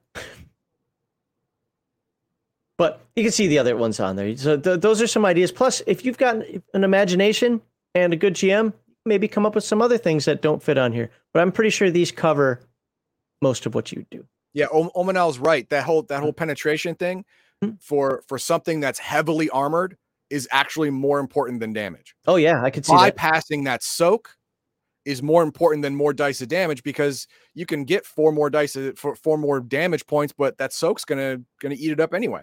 Speaker 1: But you can see the other ones on there. So th- those are some ideas. Plus, if you've got an imagination and a good GM, maybe come up with some other things that don't fit on here. But I'm pretty sure these cover most of what you do.
Speaker 2: Yeah, Om- Omanel's right. That whole that whole penetration thing
Speaker 1: Mhm.
Speaker 2: for for something that's heavily armored is actually more important than damage.
Speaker 1: Oh yeah, I could see
Speaker 2: bypassing that soak is more important than more dice of damage because you can get four more dice of- for four more damage points, but that soak's gonna gonna eat it up anyway.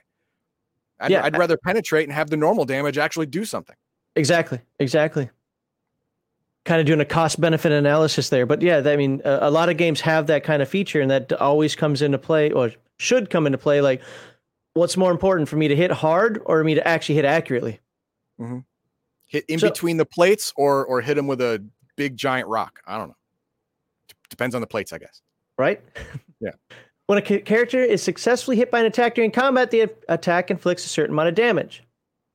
Speaker 2: I'd,
Speaker 1: Yeah,
Speaker 2: I'd rather penetrate and have the normal damage actually do something.
Speaker 1: Exactly. Exactly. Kind of doing a cost benefit analysis there. But yeah, I mean, a, a lot of games have that kind of feature, and that always comes into play or should come into play. Like, what's more important for me to hit hard or me to actually hit accurately? Mm-hmm.
Speaker 2: Hit in
Speaker 1: So-
Speaker 2: between the plates or or hit them with a big giant rock. I don't know. D- Depends on the plates, I guess.
Speaker 1: Right?
Speaker 2: Yeah.
Speaker 1: When a character is successfully hit by an attack during combat, the attack inflicts a certain amount of damage.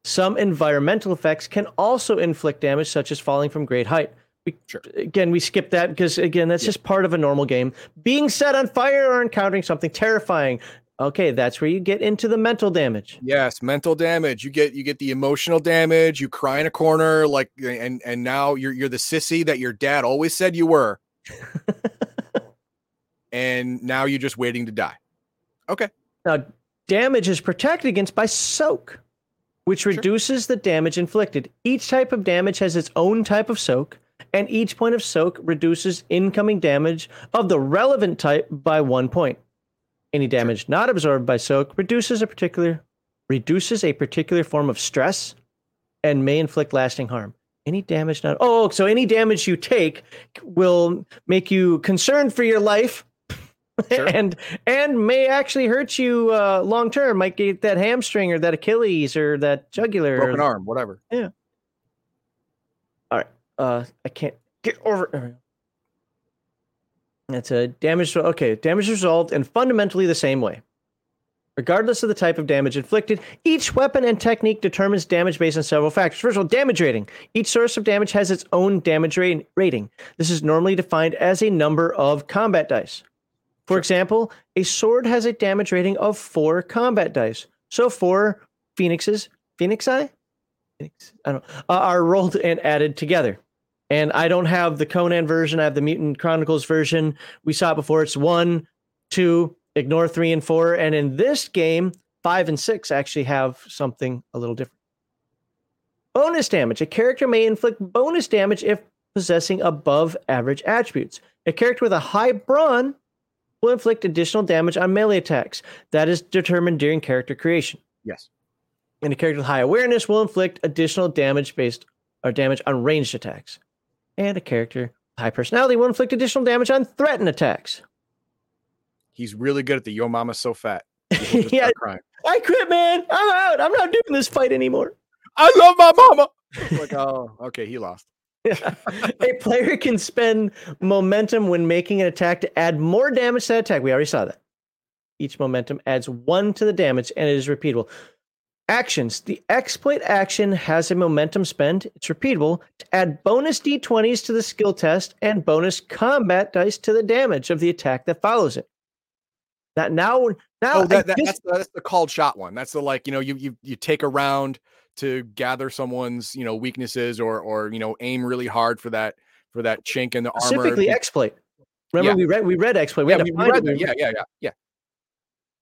Speaker 1: Some environmental effects can also inflict damage, such as falling from great height. We,
Speaker 2: Sure.
Speaker 1: Again, we skip that because again, that's
Speaker 2: Yeah.
Speaker 1: just part of a normal game. Being set on fire or encountering something terrifying. Okay, that's where you get into the mental damage.
Speaker 2: Yes, mental damage. You get you get the emotional damage. You cry in a corner, like and and now you're you're the sissy that your dad always said you were, [LAUGHS] and now you're just waiting to die. Okay,
Speaker 1: Now, damage is protected against by soak, which reduces the damage inflicted. Each type of damage has its own type of soak, and each point of soak reduces incoming damage of the relevant type by one point. Any damage not absorbed by soak reduces a particular reduces a particular form of stress and may inflict lasting harm. Any damage not oh, so any damage you take will make you concerned for your life
Speaker 2: Sure. [LAUGHS]
Speaker 1: and and may actually hurt you uh, long term. Might get that hamstring or that Achilles or that jugular.
Speaker 2: broken
Speaker 1: or,
Speaker 2: arm, whatever. Yeah. All right.
Speaker 1: Uh, I can't get over. That's a damage. Okay, damage resolved and fundamentally the same way. Regardless of the type of damage inflicted, each weapon and technique determines damage based on several factors. First of all, damage rating. Each source of damage has its own damage rating. This is normally defined as a number of combat dice. For
Speaker 2: Sure.
Speaker 1: example, a sword has a damage rating of four combat dice. So four phoenixes, phoenix eye, phoenix, I don't uh, are rolled and added together. And I don't have the Conan version. I have the Mutant Chronicles version. We saw it before. It's one, two, ignore three and four. And in this game, five and six actually have something a little different. Bonus damage. A character may inflict bonus damage if possessing above average attributes. A character with a high brawn will inflict additional damage on melee attacks. That is determined during character creation.
Speaker 2: Yes.
Speaker 1: And a character with high awareness will inflict additional damage based or damage on ranged attacks. And a character with high personality will inflict additional damage on threatened attacks.
Speaker 2: He's really good at the yo mama's so fat. [LAUGHS]
Speaker 1: Yeah. I quit, man. I'm out. I'm not doing this fight anymore.
Speaker 2: I love my mama. [LAUGHS] Like, oh, okay, he lost.
Speaker 1: A player can spend momentum when making an attack to add more damage to that attack. We already saw that. Each momentum adds one to the damage and it is repeatable. Actions. The exploit action has a momentum spend. It's repeatable to add bonus d20s to the skill test and bonus combat dice to the damage of the attack that follows it. That now, now
Speaker 2: Oh, that, that,
Speaker 1: just-
Speaker 2: that's the, that's the called shot one. That's the like you know you you you take a round to gather someone's you know weaknesses or or you know aim really hard for that for that chink in the armor.
Speaker 1: specifically exploit. Remember,
Speaker 2: Yeah.
Speaker 1: we read we read exploit. We
Speaker 2: Yeah,
Speaker 1: had to
Speaker 2: we- read
Speaker 1: it.
Speaker 2: yeah, yeah, yeah, yeah.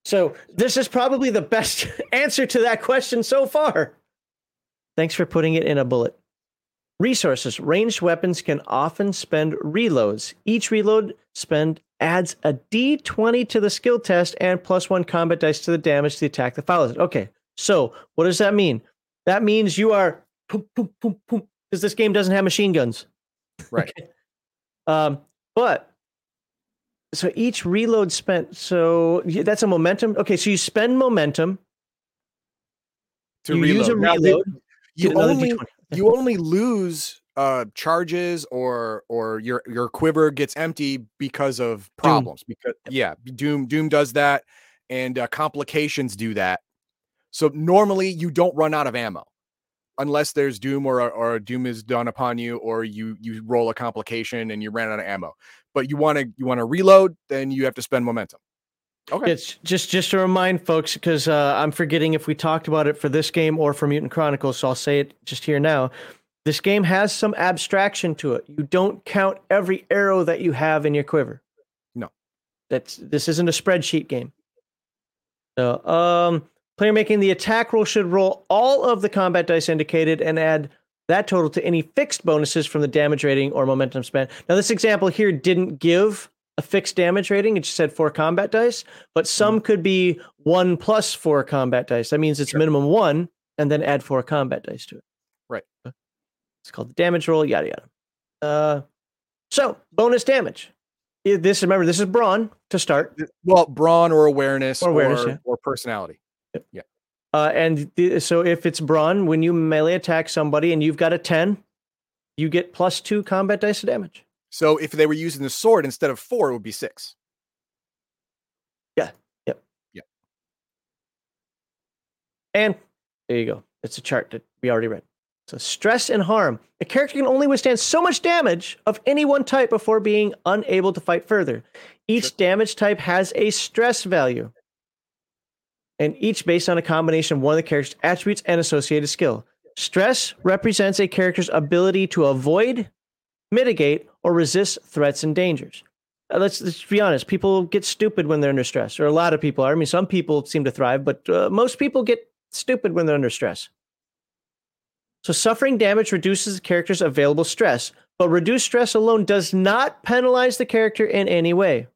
Speaker 1: So this is probably the best [LAUGHS] answer to that question so far. Thanks for putting it in a bullet. Resources. Ranged weapons can often spend reloads. Each reload spend adds a d20 to the skill test and plus one combat dice to the damage to the attack that follows it. Okay, so what does that mean? That means you are because this game doesn't have machine guns.
Speaker 2: Right.
Speaker 1: Okay. Um, but so each reload spent. So that's a momentum. Okay, so you spend momentum.
Speaker 2: To
Speaker 1: you
Speaker 2: reload.
Speaker 1: use a
Speaker 2: Now, the- you only you only lose uh charges or or your your quiver gets empty because of problems because yeah doom doom does that and uh, complications do that so normally you don't run out of ammo unless there's doom or a- or doom is done upon you or you you roll a complication and you ran out of ammo but you want to you want to reload then you have to spend momentum okay
Speaker 1: It's just just to remind folks because uh, I'm forgetting if we talked about it for this game or for Mutant Chronicles, so I'll say it just here now. This game has some abstraction to it. You don't count every arrow that you have in your quiver.
Speaker 2: No.
Speaker 1: That's this isn't a spreadsheet game. So, um, player making the attack roll should roll all of the combat dice indicated and add that total to any fixed bonuses from the damage rating or momentum spent. Now, this example here didn't give a fixed damage rating; it just said four combat dice. But some could be one plus four combat dice. That means it's
Speaker 2: Sure.
Speaker 1: minimum one, and then add four combat dice to it.
Speaker 2: Right.
Speaker 1: It's called the damage roll. Yada yada. Uh, so bonus damage. This remember this is brawn to start.
Speaker 2: well brawn or awareness
Speaker 1: Or awareness,
Speaker 2: or,
Speaker 1: yeah.
Speaker 2: or personality
Speaker 1: Uh, and the, so if it's brawn, when you melee attack somebody and you've got a 10, you get plus two combat dice of damage.
Speaker 2: so if they were using the sword instead of four it would be six Yeah. Yep. Yep.
Speaker 1: And there you go. It's a chart that we already read. So stress and harm. A character can only withstand so much damage of any one type before being unable to fight further. Each sure. damage type has a stress value. And each based on a combination of one of the character's attributes and associated skill. Stress represents a character's ability to avoid, mitigate, or resist threats and dangers. Uh, let's, let's be honest. People get stupid when they're under stress, or a lot of people are. I mean, some people seem to thrive, but uh, most people get stupid when they're under stress. So, suffering damage reduces the character's available stress, but reduced stress alone does not penalize the character in any way. It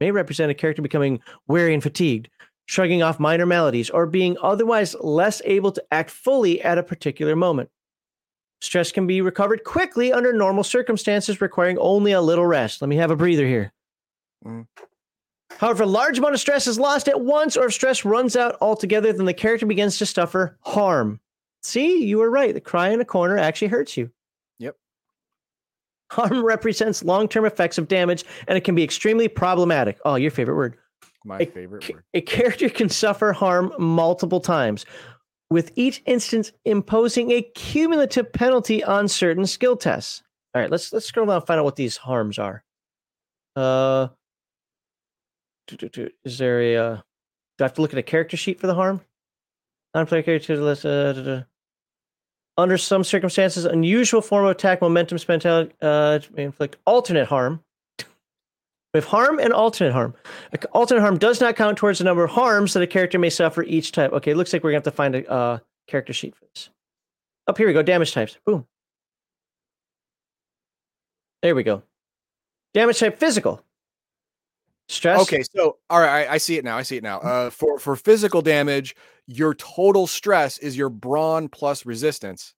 Speaker 1: may represent a character becoming weary and fatigued, shrugging off minor maladies, or being otherwise less able to act fully at a particular moment. Stress can be recovered quickly under normal circumstances, requiring only a little rest. Let me have a breather here. Mm. However, a large amount of stress is lost at once, or if stress runs out altogether, then the character begins to suffer harm. See, you were right. The cry in a corner actually hurts you.
Speaker 2: Yep.
Speaker 1: Harm represents long term effects of damage, and it can be extremely problematic. Oh, your favorite word.
Speaker 2: My a, favorite word.
Speaker 1: A character can suffer harm multiple times, with each instance imposing a cumulative penalty on certain skill tests. All right, let's let's scroll down and find out what these harms are. Uh, is there a? Uh, do I have to look at a character sheet for the harm? Non-player character list. Uh, under some circumstances, unusual form of attack momentum spent out uh, may inflict alternate harm. We have harm and alternate harm. Alternate harm does not count towards the number of harms that a character may suffer each type. Okay, it looks like we're gonna have to find a uh, character sheet for this. Up here we go. Damage types. Boom. There we go. Damage type physical. Stress.
Speaker 2: Okay, so all right, I, I, see it now. I see it now. Uh, for for physical damage, your total stress is your brawn plus resistance,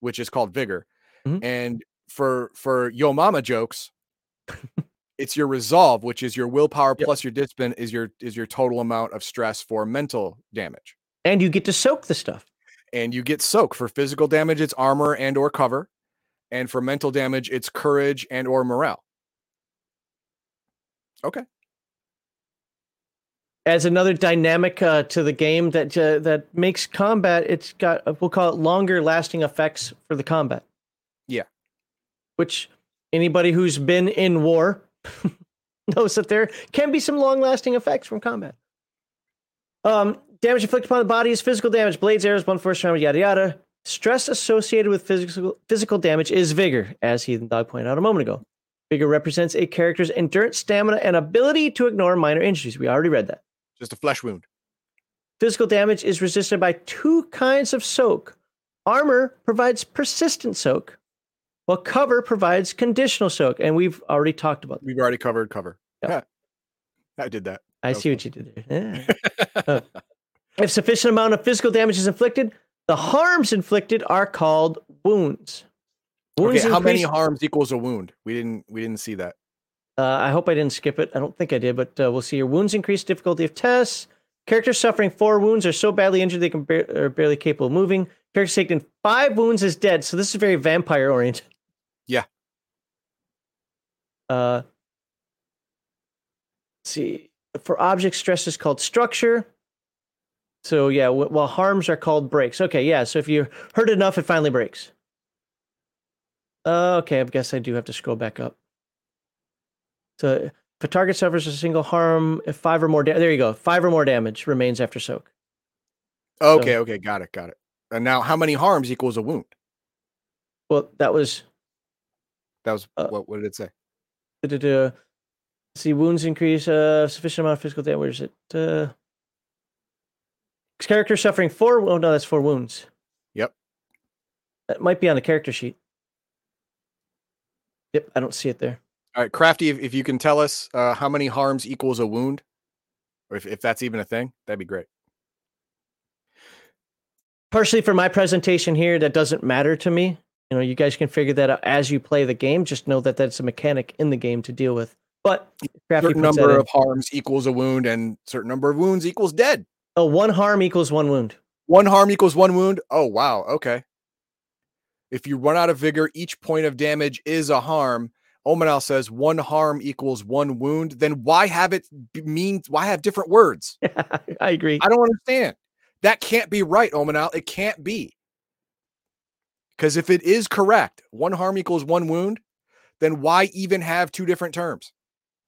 Speaker 2: which is called vigor. Mm-hmm. And for for yo mama jokes, it's your resolve, which is your willpower yep. plus your discipline is your is your total amount of stress for mental damage.
Speaker 1: And you get to soak the stuff.
Speaker 2: And you get soak for physical damage, it's armor and or cover. And for mental damage, it's courage and or morale. Okay.
Speaker 1: As another dynamic uh, to the game that uh, that makes combat, it's got uh, we'll call it longer lasting effects for the combat.
Speaker 2: Yeah.
Speaker 1: Which anybody who's been in war [LAUGHS] knows that there can be some long lasting effects from combat. Um, damage inflicted upon the body is physical damage, blades, arrows, blunt force, trauma, yada yada. Stress associated with physical physical damage is vigor, as Heathen Dog pointed out a moment ago. Vigor represents a character's endurance, stamina, and ability to ignore minor injuries. We already read that.
Speaker 2: Just a flesh wound.
Speaker 1: Physical damage is resisted by two kinds of soak. Armor provides persistent soak, well, cover provides conditional soak, and we've already talked about.
Speaker 2: That. We've already covered cover. Yeah, I did that.
Speaker 1: I that see what you did there. Yeah. [LAUGHS] uh, if sufficient amount of physical damage is inflicted, the harms inflicted are called wounds.
Speaker 2: wounds okay, how many harms equals a wound? We didn't. We didn't see that.
Speaker 1: Uh, I hope I didn't skip it. I don't think I did, but uh, we'll see. Your wounds increase difficulty of tests. Characters suffering four wounds are so badly injured they can bar- are barely capable of moving. Characters taken five wounds is dead. So this is very vampire oriented. Uh, see, for object stress is called structure. So yeah, w- while harms are called breaks. Okay, yeah. So if you hurt enough, it finally breaks. Uh, okay, I guess I do have to scroll back up. So if a target suffers a single harm, if five or more, da- there you go, five or more damage remains after soak.
Speaker 2: Okay, so, okay, got it, got it. And now, how many harms equals a wound?
Speaker 1: Well, that was
Speaker 2: that was uh, what? What did it say?
Speaker 1: Da-da-da. See, wounds increase uh, sufficient amount of physical damage. Where is it? Uh, character suffering four. Oh no, that's four wounds.
Speaker 2: Yep.
Speaker 1: That might be on the character sheet. Yep, I don't see it there.
Speaker 2: All right, Crafty, if, if you can tell us uh, how many harms equals a wound, or if, if that's even a thing, that'd be great.
Speaker 1: Partially for my presentation here, that doesn't matter to me. You know, you guys can figure that out as you play the game. Just know that that's a mechanic in the game to deal with. But
Speaker 2: certain number of harms equals a wound, and certain number of wounds equals dead.
Speaker 1: Oh, one harm equals one wound.
Speaker 2: One harm equals one wound. Oh wow. Okay. If you run out of vigor, each point of damage is a harm. Omenal says one harm equals one wound. Then why have it mean? Why have different words? [LAUGHS]
Speaker 1: I agree.
Speaker 2: I don't understand. That can't be right, Omenal. It can't be. Because if it is correct, one harm equals one wound, then why even have two different terms?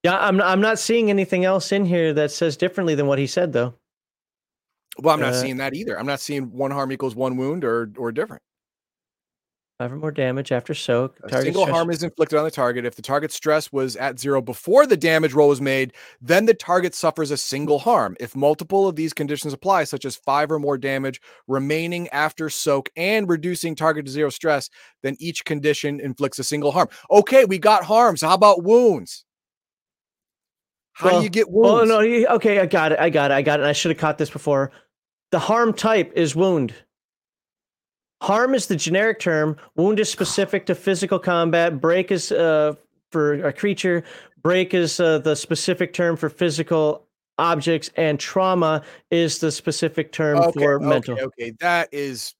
Speaker 1: Yeah, I'm I'm not seeing anything else in here that says differently than what he said though.
Speaker 2: Well, I'm not
Speaker 1: Uh,
Speaker 2: seeing that either. I'm not seeing one harm equals one wound or or different.
Speaker 1: Five or more damage after soak.
Speaker 2: A single
Speaker 1: stress-
Speaker 2: harm is inflicted on the target if the target stress was at zero before the damage roll was made. Then the target suffers a single harm. If multiple of these conditions apply, such as five or more damage remaining after soak and reducing target to zero stress, then each condition inflicts a single harm. Okay, we got harms. How about wounds? How
Speaker 1: Well-
Speaker 2: do you get wounds?
Speaker 1: Oh no! Okay, I got it. I got it. I got it. I should have caught this before. The harm type is wound. Harm is the generic term. Wound is specific to physical combat. Break is uh, for a creature. Break is uh, the specific term for physical objects, and trauma is the specific term
Speaker 2: okay,
Speaker 1: for
Speaker 2: okay,
Speaker 1: mental.
Speaker 2: okay. That is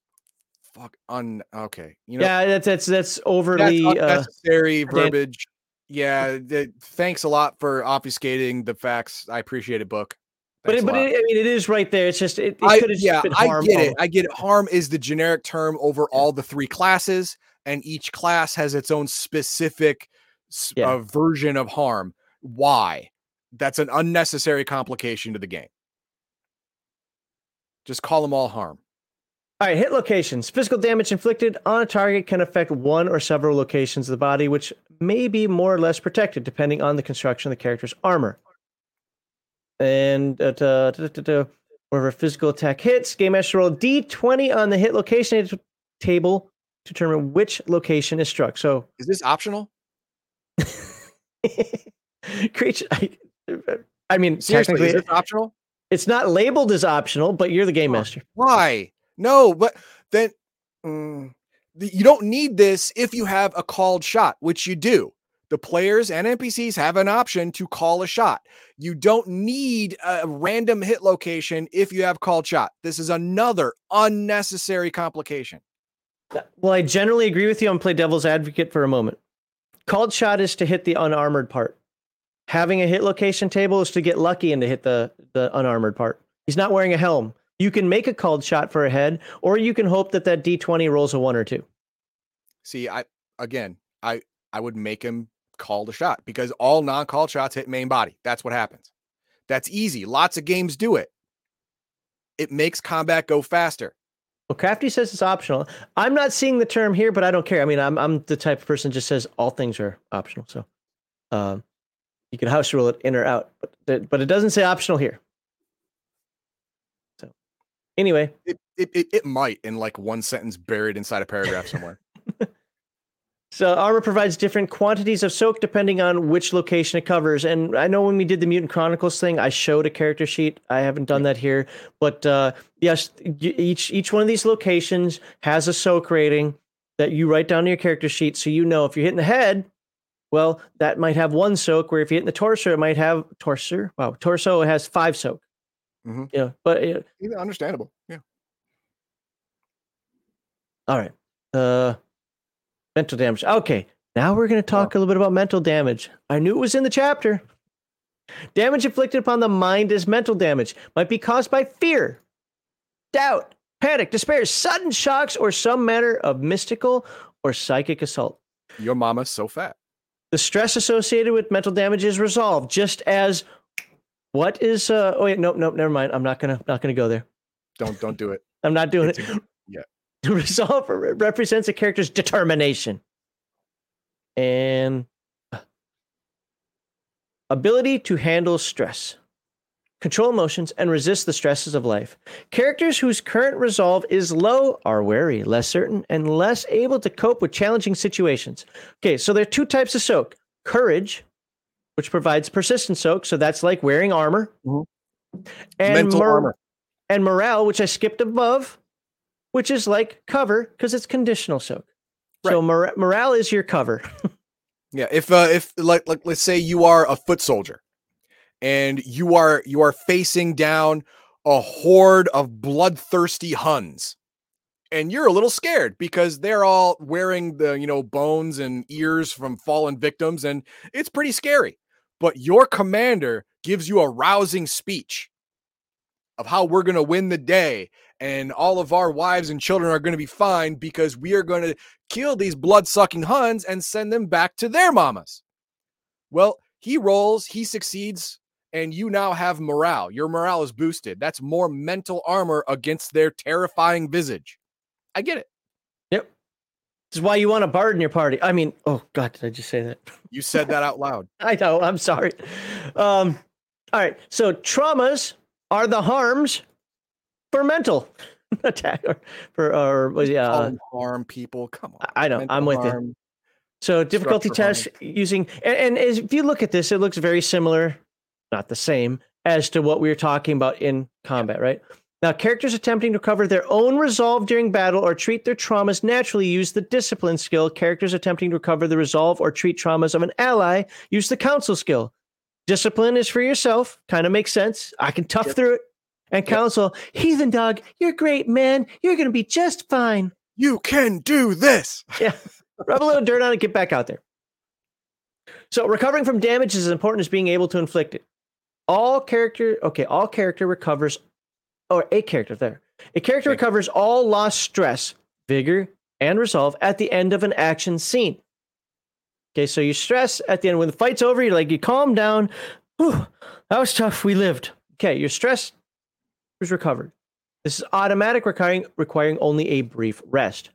Speaker 2: fuck un okay. You know,
Speaker 1: yeah, that's that's that's
Speaker 2: that's
Speaker 1: overly. uh,
Speaker 2: unnecessary
Speaker 1: Dan-
Speaker 2: verbiage. Yeah, th- thanks a lot for obfuscating the facts. I appreciate it, book.
Speaker 1: But it, but it, I mean, it is right there. It's just it, it could have
Speaker 2: yeah,
Speaker 1: been
Speaker 2: I get it. I get it. Harm is the generic term over all the three classes, and each class has its own specific
Speaker 1: Yeah.
Speaker 2: uh, version of harm. Why? That's an unnecessary complication to the game. Just call them all harm.
Speaker 1: All right, hit locations. Physical damage inflicted on a target can affect one or several locations of the body, which may be more or less protected depending on the construction of the character's armor. And uh, wherever physical attack hits, game master roll d20 on the hit location table to determine which location is struck. So,
Speaker 2: Is this optional? [LAUGHS]
Speaker 1: creature. I, I mean,
Speaker 2: Seriously, is
Speaker 1: technically,
Speaker 2: this optional?
Speaker 1: it's not labeled as optional, but you're the game master.
Speaker 2: Why? No, but then mm, you don't need this if you have a called shot, which you do. The players and NPCs have an option to call a shot. You don't need a random hit location if you have called shot. This is another unnecessary complication.
Speaker 1: Well, I generally agree with you. I'm play devil's advocate for a moment. Called shot is to hit the unarmored part. Having a hit location table is to get lucky and to hit the, the unarmored part. He's not wearing a helm. You can make a called shot for a head, or you can hope that that D20 rolls a one or two.
Speaker 2: See, I again, I I would make him call the shot because all non-called shots hit main body. That's what happens. That's easy. Lots of games do it. It makes combat go faster.
Speaker 1: Well, Crafty says it's optional. I'm not seeing the term here, but I don't care. I mean, I'm I'm the type of person just says all things are optional. So, um, you can house rule it in or out, but but it doesn't say optional here. So, anyway,
Speaker 2: It, it, it, it might in like one sentence buried inside a paragraph somewhere. [LAUGHS]
Speaker 1: So armor provides different quantities of soak depending on which location it covers. And I know when we did the Mutant Chronicles thing, I showed a character sheet. I haven't done that here, but uh, yes, each each one of these locations has a soak rating that you write down in your character sheet, so you know if you're hitting the head, well, that might have one soak. Where if you hit the torso, it might have torso. Wow, torso has five soak.
Speaker 2: Mhm.
Speaker 1: Yeah, but uh,
Speaker 2: Yeah, understandable. Yeah.
Speaker 1: All right. Uh mental damage. Okay. Now we're going to talk a little bit about mental damage. I knew it was in the chapter. Damage inflicted upon the mind is mental damage. Might be caused by fear, doubt, panic, despair, sudden shocks, or some manner of mystical or psychic assault.
Speaker 2: Your mama's so fat.
Speaker 1: The stress associated with mental damage is resolved, just as what is uh oh wait, nope, nope, never mind. I'm not gonna not gonna go there.
Speaker 2: Don't don't do it.
Speaker 1: I'm not doing
Speaker 2: It's
Speaker 1: it.
Speaker 2: a- yeah.
Speaker 1: The resolve represents a character's determination and uh, ability to handle stress, control emotions, and resist the stresses of life. Characters whose current resolve is low are wary, less certain, and less able to cope with challenging situations. Okay, so there are two types of soak courage, which provides persistent soak, so that's like wearing armor,
Speaker 2: Mhm.
Speaker 1: and
Speaker 2: Mental
Speaker 1: mor-
Speaker 2: armor.
Speaker 1: and morale, which I skipped above, which is like cover because it's conditional soak. So mor- morale is your cover. [LAUGHS]
Speaker 2: Yeah, if uh if like like let's say you are a foot soldier and you are you are facing down a horde of bloodthirsty Huns and you're a little scared because they're all wearing the you know bones and ears from fallen victims and it's pretty scary. But your commander gives you a rousing speech. of how we're going to win the day and all of our wives and children are going to be fine because we are going to kill these blood sucking Huns and send them back to their mamas. Well, he rolls, he succeeds, and you now have morale. Your morale is boosted. That's more mental armor against their terrifying visage. I get it.
Speaker 1: Yep. This is why you want a bard in your party. I mean, oh God, did I just say that? [LAUGHS]
Speaker 2: You said that out loud.
Speaker 1: I know. I'm sorry. Um, all right. So traumas are the harms for mental [LAUGHS] attack or for or yeah uh,
Speaker 2: harm people. Come on.
Speaker 1: I know. I'm with harm, you. So difficulty test using and, and as, if you look at this, it looks very similar, not the same as to what we were talking about in combat, right? Now, characters attempting to recover their own resolve during battle or treat their traumas naturally use the discipline skill. Characters attempting to recover the resolve or treat traumas of an ally use the counsel skill. Discipline is for yourself, kind of makes sense. I can tough yep. through it. And counsel, heathen dog, you're great, man. You're going to be just fine.
Speaker 2: You can do this. [LAUGHS]
Speaker 1: Yeah. Rub a little dirt on it, get back out there. So, recovering from damage is as important as being able to inflict it. All character, okay, all character recovers or a character there. A character okay. recovers all lost stress, vigor, and resolve at the end of an action scene. Okay, so you stress at the end when the fight's over, you're like you calm down. Whew, that was tough. We lived. Okay, your stress is recovered. This is automatic, requiring requiring only a brief rest.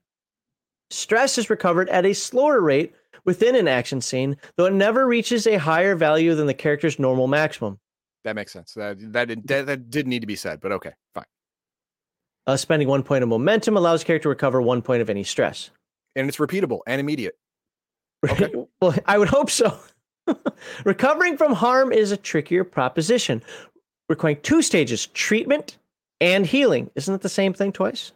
Speaker 1: Stress is recovered at a slower rate within an action scene, though it never reaches a higher value than the character's normal maximum.
Speaker 2: That makes sense. That that that, that did need to be said, but okay, fine.
Speaker 1: Uh, spending one point of momentum allows character to recover one point of any stress,
Speaker 2: and it's repeatable and immediate.
Speaker 1: Okay. [LAUGHS] well, I would hope so. [LAUGHS] Recovering from harm is a trickier proposition, requiring two stages: treatment and healing. Isn't it the same thing twice?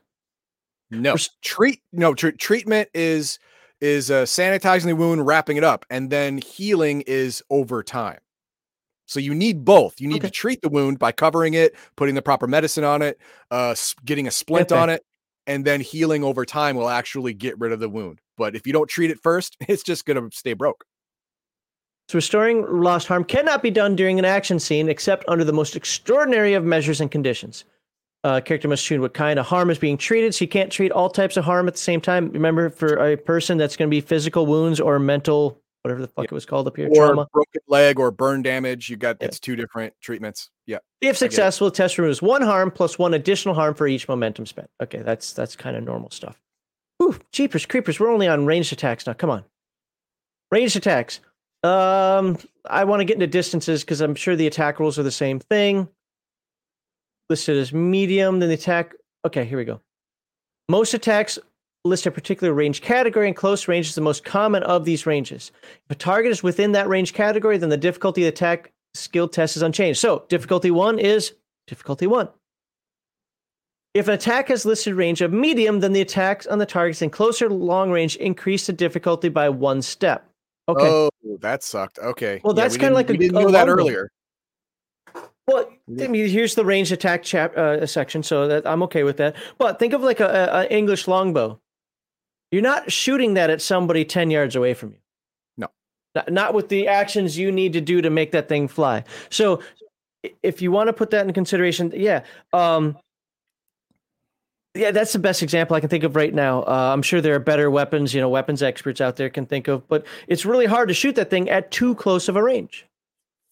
Speaker 2: No, treat no tr- treatment is is uh, sanitizing the wound, wrapping it up, and then healing is over time. So you need both. You need okay. to treat the wound by covering it, putting the proper medicine on it, uh, getting a splint okay. on it, and then healing over time will actually get rid of the wound. But if you don't treat it first, [LAUGHS] it's just going to stay broke.
Speaker 1: So restoring lost harm cannot be done during an action scene except under the most extraordinary of measures and conditions. Uh, character must choose what kind of harm is being treated, so you can't treat all types of harm at the same time. Remember, for a person that's going to be physical wounds or mental whatever the fuck yeah. it was called up here.
Speaker 2: Or trauma. broken leg or burn damage. You got yeah. it's two different treatments. Yeah.
Speaker 1: If successful, test removes one harm plus one additional harm for each momentum spent. Okay, that's that's kind of normal stuff. Ooh, jeepers creepers. We're only on ranged attacks now. Come on. Ranged attacks. Um, I want to get into distances because I'm sure the attack rules are the same thing. Listed as medium, then the attack. Okay, here we go. Most attacks list a particular range category, and close range is the most common of these ranges. If a target is within that range category, then the difficulty of the attack skill test is unchanged. So, difficulty one is difficulty one. If an attack has listed range of medium, then the attacks on the targets in closer long range increase the difficulty by one step. Okay.
Speaker 2: Oh, that sucked. Okay.
Speaker 1: Well, that's yeah, kind of like
Speaker 2: we a, didn't know that earlier.
Speaker 1: Well, I mean, here's the range attack chap uh, section, so that I'm okay with that. But think of like a, a English longbow. You're not shooting that at somebody 10 yards away from you.
Speaker 2: No.
Speaker 1: Not, not with the actions you need to do to make that thing fly. So if you want to put that in consideration, yeah. Um, yeah, that's the best example I can think of right now. Uh, I'm sure there are better weapons, you know, weapons experts out there can think of, but it's really hard to shoot that thing at too close of a range.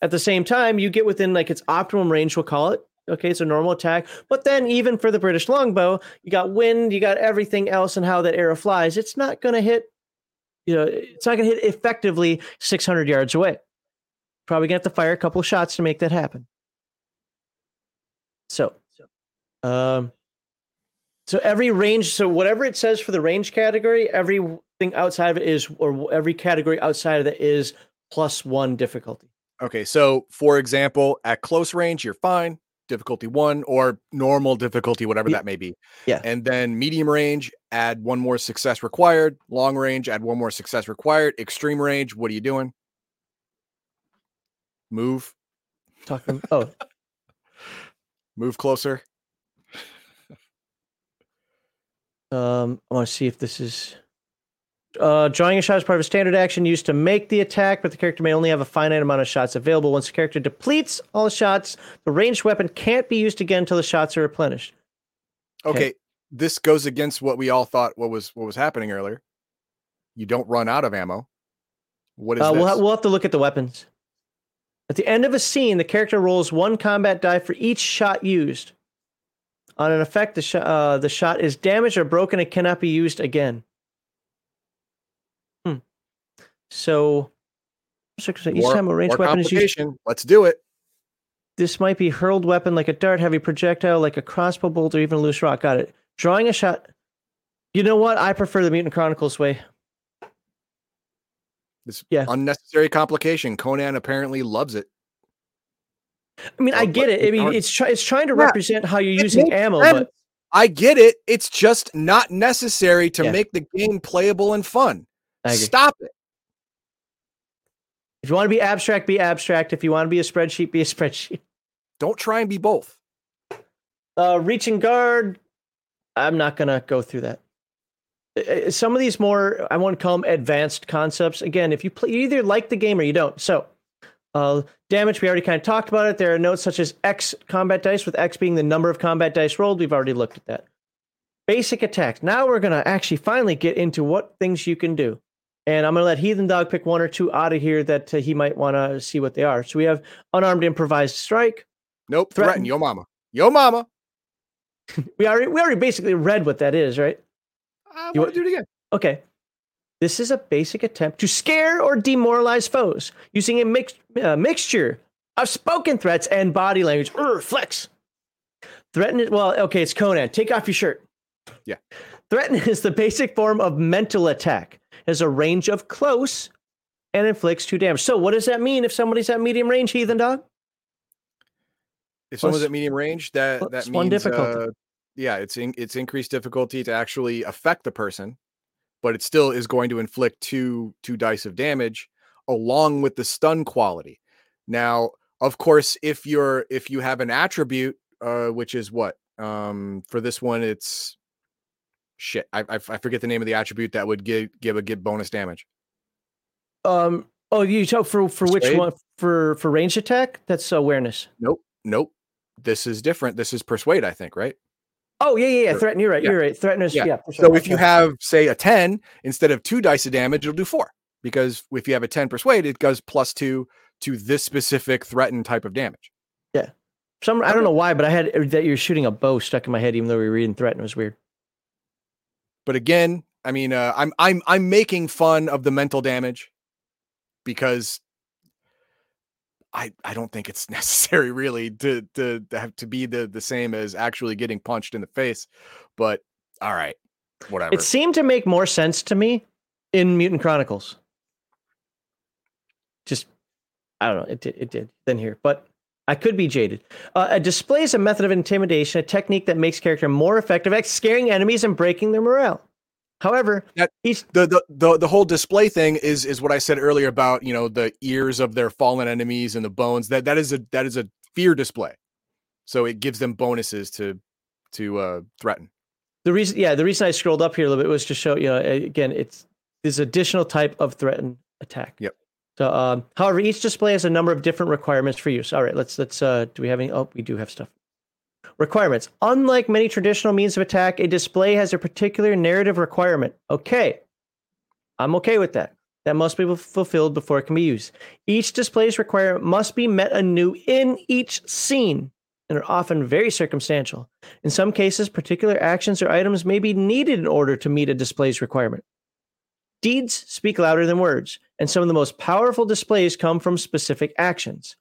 Speaker 1: At the same time, you get within like its optimum range, we'll call it, Okay, it's a normal attack. But then, even for the British longbow, you got wind, you got everything else, and how that arrow flies. It's not going to hit. You know, it's not going to hit effectively 600 yards away. Probably going to have to fire a couple shots to make that happen. So, um, so every range, so whatever it says for the range category, everything outside of it is, or every category outside of it is plus one difficulty.
Speaker 2: Okay, so for example, at close range, you're fine difficulty one or normal difficulty, whatever yeah. that may be.
Speaker 1: Yeah.
Speaker 2: And then medium range, add one more success required. Long range, add one more success required. Extreme range, what are you doing? Move.
Speaker 1: Talking. Oh. [LAUGHS]
Speaker 2: Move closer.
Speaker 1: Um, I want to see if this is. Uh, drawing a shot is part of a standard action used to make the attack, but the character may only have a finite amount of shots available. Once the character depletes all shots, the ranged weapon can't be used again until the shots are replenished.
Speaker 2: Okay.
Speaker 1: Okay.
Speaker 2: This goes against what we all thought what was what was happening earlier. You don't run out of ammo. What is
Speaker 1: Uh,
Speaker 2: this?
Speaker 1: we'll, ha- we'll have to look at the weapons. At the end of a scene, the character rolls one combat die for each shot used. On an effect, the, sh- uh, the shot is damaged or broken and cannot be used again. Hmm. So, each
Speaker 2: More-
Speaker 1: time a ranged weapon is used.
Speaker 2: Let's do it.
Speaker 1: this might be hurled weapon like a dart, heavy projectile like a crossbow bolt, or even a loose rock. Got it. Drawing a shot. You know what? I prefer the Mutant Chronicles way.
Speaker 2: This
Speaker 1: Yeah.
Speaker 2: unnecessary complication. Conan apparently loves it.
Speaker 1: I mean, I get it. I mean, it's try- it's trying to
Speaker 2: Yeah,
Speaker 1: represent how you're using ammo,
Speaker 2: sense.
Speaker 1: but
Speaker 2: I get it. It's just not necessary to
Speaker 1: Yeah.
Speaker 2: make the game playable and fun. Stop it.
Speaker 1: If you want to be abstract, be abstract. If you want to be a spreadsheet, be a [LAUGHS] spreadsheet.
Speaker 2: Don't try and be both.
Speaker 1: Uh, reach and guard. I'm not gonna go through that. Uh, Some of these more, I won't call them advanced concepts. Again, if you play, you either like the game or you don't. So, uh, damage. We already kind of talked about it. There are notes such as X combat dice, with X being the number of combat dice rolled. We've already looked at that. Basic attacks. Now we're gonna actually finally get into what things you can do. And I'm going to let Heathen Dog pick one or two out of here that uh, he might want to see what they are. So we have unarmed improvised strike.
Speaker 2: Nope.
Speaker 1: Threaten.
Speaker 2: Threaten. Yo mama. Yo mama. [LAUGHS]
Speaker 1: We already we already basically read what that is, right?
Speaker 2: I want to do it again.
Speaker 1: Okay. This is a basic attempt to scare or demoralize foes using a mix, uh, mixture of spoken threats and body language. Urgh, flex. Threaten it. well, okay, it's Conan. Take off your shirt.
Speaker 2: Yeah.
Speaker 1: Threaten is the basic form of mental attack. It has a range of close and inflicts two damage. So, what does that mean if somebody's at medium range, heathen dog?
Speaker 2: If someone's
Speaker 1: Plus-
Speaker 2: at medium range, that that means
Speaker 1: one difficulty.
Speaker 2: uh, yeah, it's in, it's increased difficulty to actually affect the person, but it still is going to inflict two two dice of damage along with the stun quality. Now, of course, if you're if you have an attribute, uh, which is what um for this one, it's shit. I, I I forget the name of the attribute that would give give a give bonus damage.
Speaker 1: Um, oh, you talk for for which one? For for range attack? That's awareness.
Speaker 2: Nope, nope. This is different. This is persuade, I think, right?
Speaker 1: Oh yeah, yeah, yeah.
Speaker 2: Sure.
Speaker 1: Threaten. You're right.
Speaker 2: Yeah.
Speaker 1: You're right. Threaten is
Speaker 2: Yeah.
Speaker 1: yeah. for
Speaker 2: So if you have, say, a 10, instead of two dice of damage, it'll do four. Because if you have a 10 persuade, it goes plus two to this specific threatened type of damage. Yeah.
Speaker 1: Some I don't know why, but I had that you're shooting a bow stuck in my head, even though we were reading threaten. It was weird.
Speaker 2: But again, I mean, uh, I'm I'm I'm making fun of the mental damage because I I don't think it's [LAUGHS] necessary really to to, to have to be the the same as actually getting punched in the face. But all right, whatever.
Speaker 1: It seemed to make more sense to me in Mutant Chronicles. Just I don't know. It did. It did than here, but I could be jaded. Uh, a display is a method of intimidation, a technique that makes character more effective at scaring enemies and breaking their morale. However,
Speaker 2: That-
Speaker 1: each
Speaker 2: the, the the the whole display thing is is what I said earlier about you know the ears of their fallen enemies and the bones that that is a that is a fear display, so it gives them bonuses to to uh threaten.
Speaker 1: The reason, yeah, the reason I scrolled up here a little bit was to show, you know, again, it's this additional type of threatened attack.
Speaker 2: Yep.
Speaker 1: So, um, however, each display has a number of different requirements for use. All right, let's let's. Uh, do we have any? Oh, we do have stuff. Requirements. Unlike many traditional means of attack, a display has a particular narrative requirement. Okay, I'm okay with that. That must be fulfilled before it can be used. Each display's requirement must be met anew in each scene and are often very circumstantial. In some cases, particular actions or items may be needed in order to meet a display's requirement. Deeds speak louder than words, and some of the most powerful displays come from specific actions.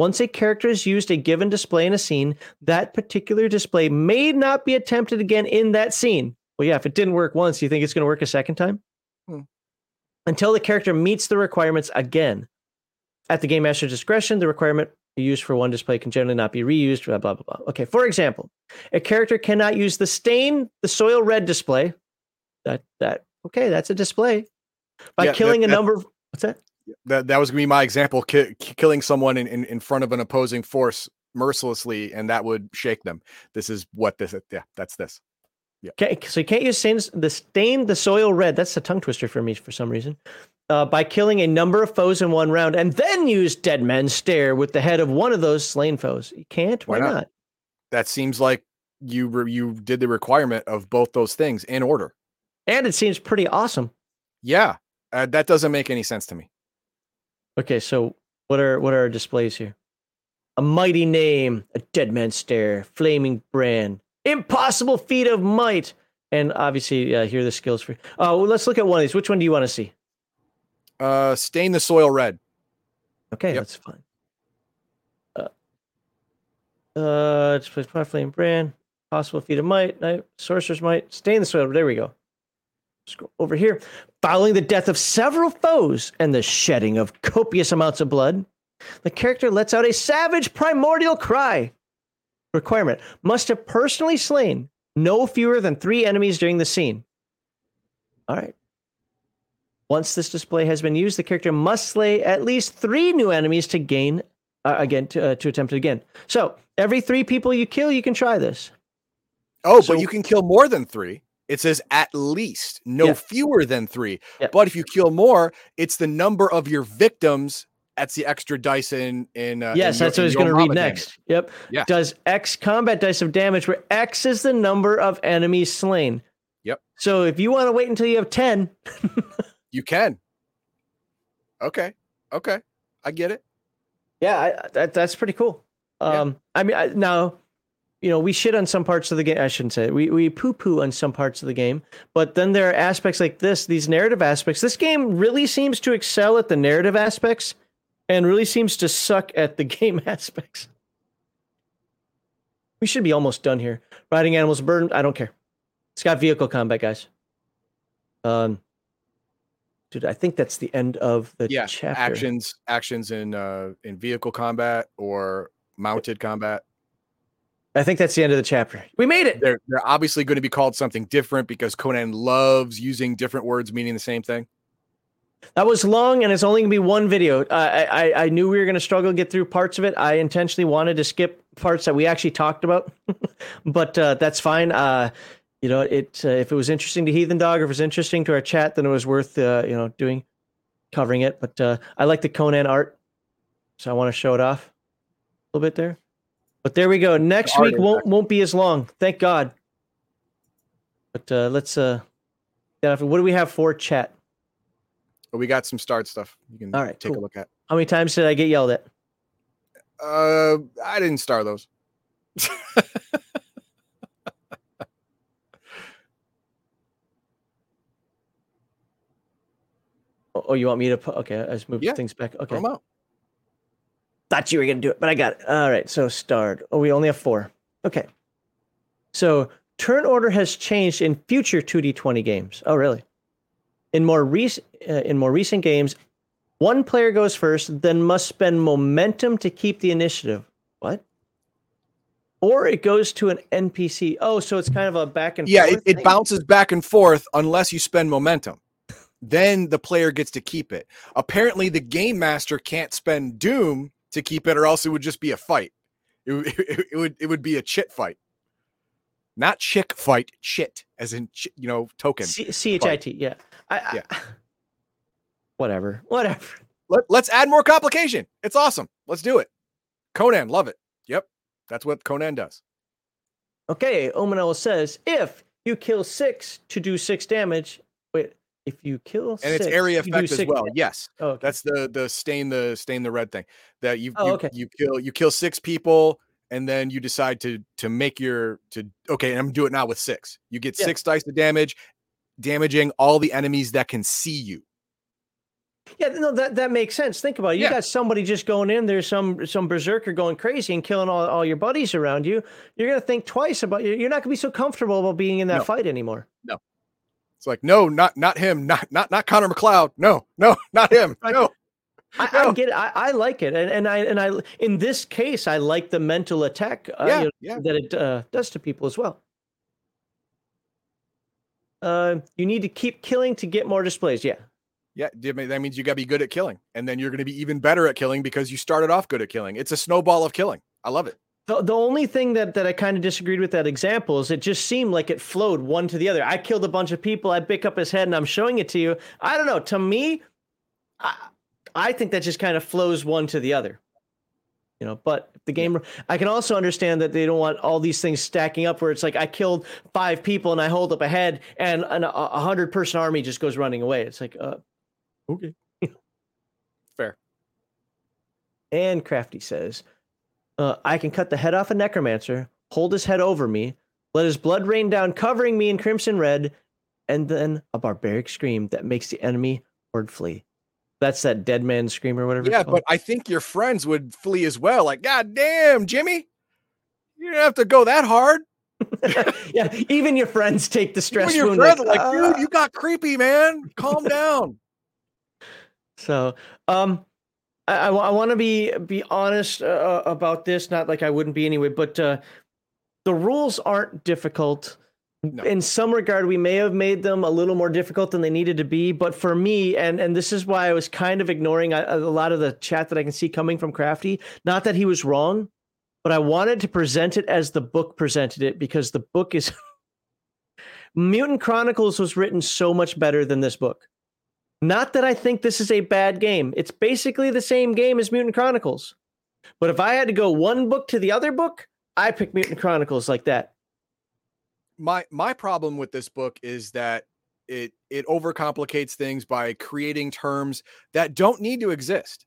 Speaker 1: Once a character has used a given display in a scene, that particular display may not be attempted again in that scene. Well, yeah, if it didn't work once, you think it's going to work a second time?
Speaker 2: Hmm.
Speaker 1: Until the character meets the requirements again. At the game master's discretion, the requirement used for one display can generally not be reused, blah, blah, blah, blah. Okay, for example, a character cannot use the stain the soil red display. That, that, okay, that's a display. By
Speaker 2: Yeah, that-
Speaker 1: killing a number of, what's that?
Speaker 2: That that was gonna be my example: ki- ki- killing someone in, in in front of an opposing force mercilessly, and that would shake them. This is what this. Yeah, that's this. Yeah.
Speaker 1: Okay, so you can't use stain the stain the soil red. That's a tongue twister for me for some reason. Uh, by killing a number of foes in one round, and then use Dead Man's Stare with the head of one of those slain foes. You can't. Why,
Speaker 2: Why not?
Speaker 1: not?
Speaker 2: That seems like you re- you did the requirement of both those things in order.
Speaker 1: And it seems pretty awesome.
Speaker 2: Yeah, uh, that doesn't make any sense to me.
Speaker 1: Okay, so what are what are our displays here? A mighty name, a dead man's stare, flaming brand, impossible feat of might, and obviously uh, here are the skills for. Oh, well, let's look at one of these. Which one do you want to see?
Speaker 2: Uh, stain the soil red.
Speaker 1: Okay,
Speaker 2: Yep.
Speaker 1: that's fine. Uh, uh, displays power flame brand, possible feat of might, night, sorcerer's might, stain the soil. There we go. Scroll over here. Following the death of several foes and the shedding of copious amounts of blood, the character lets out a savage primordial cry. Requirement must have personally slain no fewer than three enemies during the scene. All right. Once this display has been used, the character must slay at least three new enemies to gain uh, again to, uh, to attempt it again. So every three people you kill, you can try this.
Speaker 2: Oh,
Speaker 1: So-
Speaker 2: but you can kill more than three. It says at least, no
Speaker 1: Yeah.
Speaker 2: fewer than three.
Speaker 1: Yeah.
Speaker 2: But if you kill more, it's the number of your victims. That's the extra dice in in. Uh, in
Speaker 1: yes,
Speaker 2: your-
Speaker 1: that's what I was going to read
Speaker 2: damage.
Speaker 1: next. Yep.
Speaker 2: Yeah.
Speaker 1: Does X combat dice of damage, where X is the number of enemies slain.
Speaker 2: Yep.
Speaker 1: So if you want to wait until you have ten,
Speaker 2: You can. Okay. Okay. I get it.
Speaker 1: Yeah, I, that that's pretty cool.
Speaker 2: Yeah.
Speaker 1: Um, I mean, I, now, you know, we shit on some parts of the game. I shouldn't say it. we we poo poo on some parts of the game, but then there are aspects like this, these narrative aspects. This game really seems to excel at the narrative aspects, and really seems to suck at the [LAUGHS] game aspects. We should be almost done here. Riding animals, burden. I don't care. It's got vehicle combat, guys. Um, dude, I think that's the end of the
Speaker 2: Yeah.
Speaker 1: chapter.
Speaker 2: Actions actions in uh in vehicle combat or mounted combat.
Speaker 1: I think that's the end of the chapter. We made it.
Speaker 2: They're they're obviously going to be called something different because Conan loves using different words meaning the same thing.
Speaker 1: That was long, and it's only gonna be one video. Uh, I, I I knew we were gonna struggle to get through parts of it. I intentionally wanted to skip parts that we actually talked about, [LAUGHS] but uh, that's fine. Uh, you know, it uh, if it was interesting to Heathen Dog, or if it was interesting to our chat, then it was worth uh, you know doing covering it. But uh, I like the Conan art, so I want to show it off a little bit there. But there we go. Next week won't won't be as long, thank God. But uh, let's uh, what do we have for chat?
Speaker 2: But we got some start stuff you can
Speaker 1: All right,
Speaker 2: take
Speaker 1: cool.
Speaker 2: a look at.
Speaker 1: How many times did I get yelled at?
Speaker 2: Uh I didn't star those.
Speaker 1: Oh, oh, you want me to put? Okay, I just moved
Speaker 2: Yeah,
Speaker 1: things back. Okay,
Speaker 2: out.
Speaker 1: Thought you were gonna do it, but I got it. All right, so starred. Oh, we only have four. Okay, so turn order has changed in future 2d20 games. Oh, really? In more recent uh, in more recent games, one player goes first, then must spend momentum to keep the initiative. What? Or it goes to an NPC. Oh, so it's kind of a back and
Speaker 2: Yeah,
Speaker 1: forth
Speaker 2: it, it bounces back and forth unless you spend momentum. Then the player gets to keep it. Apparently, the game master can't spend doom to keep it, or else it would just be a fight. It, would- [LAUGHS] it, would it would be a chit fight, not chick fight. Chit, as in you know token.
Speaker 1: CHIT. Yeah. I, I,
Speaker 2: Yeah. [LAUGHS]
Speaker 1: Whatever. Whatever.
Speaker 2: Let, let's add more complication. It's awesome. Let's do it. Conan, love it. Yep, that's what Conan does.
Speaker 1: Okay, Omanel says if you kill six to do six damage. Wait, if you kill
Speaker 2: And it's area effect as well. Yes.
Speaker 1: Oh, okay.
Speaker 2: That's the the stain the stain the red thing that you
Speaker 1: Oh,
Speaker 2: you,
Speaker 1: okay.
Speaker 2: you kill you kill six people and then you decide to to make your to okay and I'm gonna do it now with six. You get
Speaker 1: Yeah.
Speaker 2: six dice of damage, damaging all the enemies that can see you.
Speaker 1: yeah, no, that that makes sense. Think about it. You
Speaker 2: Yeah.
Speaker 1: got somebody just going in there, some some berserker going crazy and killing all, all your buddies around you. You're gonna think twice about you're not gonna be so comfortable about being in that
Speaker 2: No.
Speaker 1: fight anymore.
Speaker 2: It's like no, not not him, not not not Connor MacLeod. No, no, [LAUGHS] not him. No.
Speaker 1: I, I
Speaker 2: No.
Speaker 1: get it. I, I like it, and, and I and I in this case, I like the mental attack uh,
Speaker 2: Yeah,
Speaker 1: you know,
Speaker 2: yeah.
Speaker 1: that it uh, does to people as well. Uh, you need to keep killing to get more displays. Yeah,
Speaker 2: Yeah, that means you got to be good at killing, and then you're going to be even better at killing because you started off good at killing. It's a snowball of killing. I love it.
Speaker 1: The, the only thing that, that I kind of disagreed with that example is it just seemed like it flowed one to the other. I killed a bunch of people. I pick up his head and I'm showing it to you. I don't know. To me, I, I think that just kind of flows one to the other. You know, but the game, I can also understand that they don't want all these things stacking up where it's like I killed five people and I hold up a head and an, a hundred person army just goes running away. It's like, uh, okay. [LAUGHS]
Speaker 2: Fair.
Speaker 1: And Crafty says, uh, I can cut the head off a necromancer, hold his head over me, let his blood rain down, covering me in crimson red, and then a barbaric scream that makes the enemy horde flee. That's that dead man scream or whatever.
Speaker 2: Yeah, but I think your friends would flee as well. Like, God damn, Jimmy, you don't have to go that hard. [LAUGHS]
Speaker 1: yeah, even your friends take the [LAUGHS] stress.
Speaker 2: Even your friends like, like dude, you got creepy, man. Calm [LAUGHS] down.
Speaker 1: So, um, I, I, want to be be honest uh, about this. Not like I wouldn't be anyway, but uh, the rules aren't difficult. No. In some regard, we may have made them a little more difficult than they needed to be. But for me, and and this is why I was kind of ignoring a, a lot of the chat that I can see coming from Crafty. Not that he was wrong, but I wanted to present it as the book presented it because the book is [LAUGHS] Mutant Chronicles was written so much better than this book. Not that I think this is a bad game. It's basically the same game as Mutant Chronicles. But if I had to go one book to the other book, I pick Mutant Chronicles like that
Speaker 2: my my problem with this book is that it it overcomplicates things by creating terms that don't need to exist.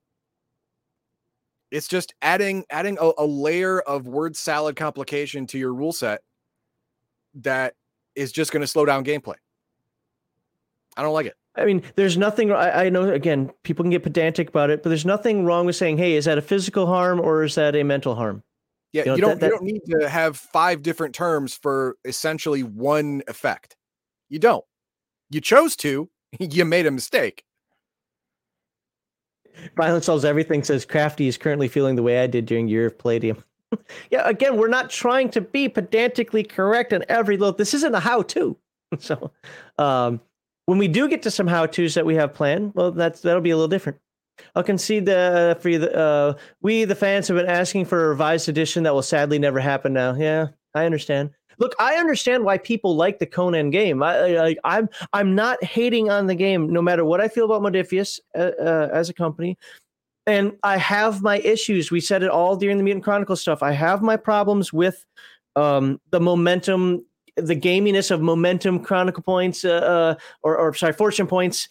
Speaker 2: It's just adding adding a, a layer of word salad complication to your rule set that is just going to slow down gameplay. I don't like it.
Speaker 1: I mean, there's nothing. I, I, know again, people can get pedantic about it, but there's nothing wrong with saying, "Hey, is that a physical harm or is that a mental harm?"
Speaker 2: Yeah, you, know, you don't that, that, you don't need to have five different terms for essentially one effect. You don't. You chose to. [LAUGHS] You made a mistake.
Speaker 1: Violence solves everything. Says Crafty is currently feeling the way I did during Year of Palladium. [LAUGHS] yeah, again, we're not trying to be pedantically correct on every little. This isn't a how-to. [LAUGHS] so, um, when we do get to some how-tos that we have planned, well, that's that'll be a little different. I'll concede the for you. The, uh, we the fans have been asking for a revised edition that will sadly never happen. Now, yeah, I understand. Look, I understand why people like the Conan game. I, I, I'm, I'm not hating on the game, no matter what I feel about Modiphius uh, uh, as a company. And I have my issues. We said it all during the Mutant Chronicles stuff. I have my problems with um, the momentum, the gaminess of momentum chronicle points, uh, uh or, or sorry, fortune points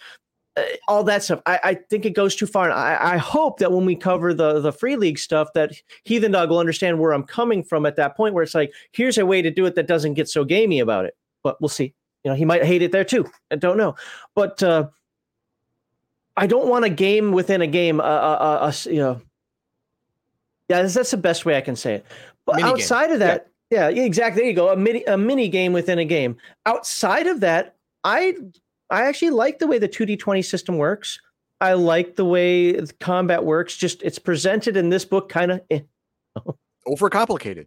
Speaker 1: uh, all that stuff. I, I, think it goes too far. And I, I, hope that when we cover the the free league stuff, that Heathen Dog will understand where I'm coming from at that point, where it's like, here's a way to do it that doesn't get so gamey about it. But we'll see. You know, he might hate it there too. I don't know. But uh, I don't want a game within a game. Uh, uh, uh, you know, yeah, that's, that's, the best way I can say it. But mini outside game. of that, yeah. yeah, exactly. There you go. A mini a mini game within a game. Outside of that, I I actually like the way the 2d20 system works. I like the way the combat works. Just it's presented in this book kind of eh. [LAUGHS]
Speaker 2: overcomplicated.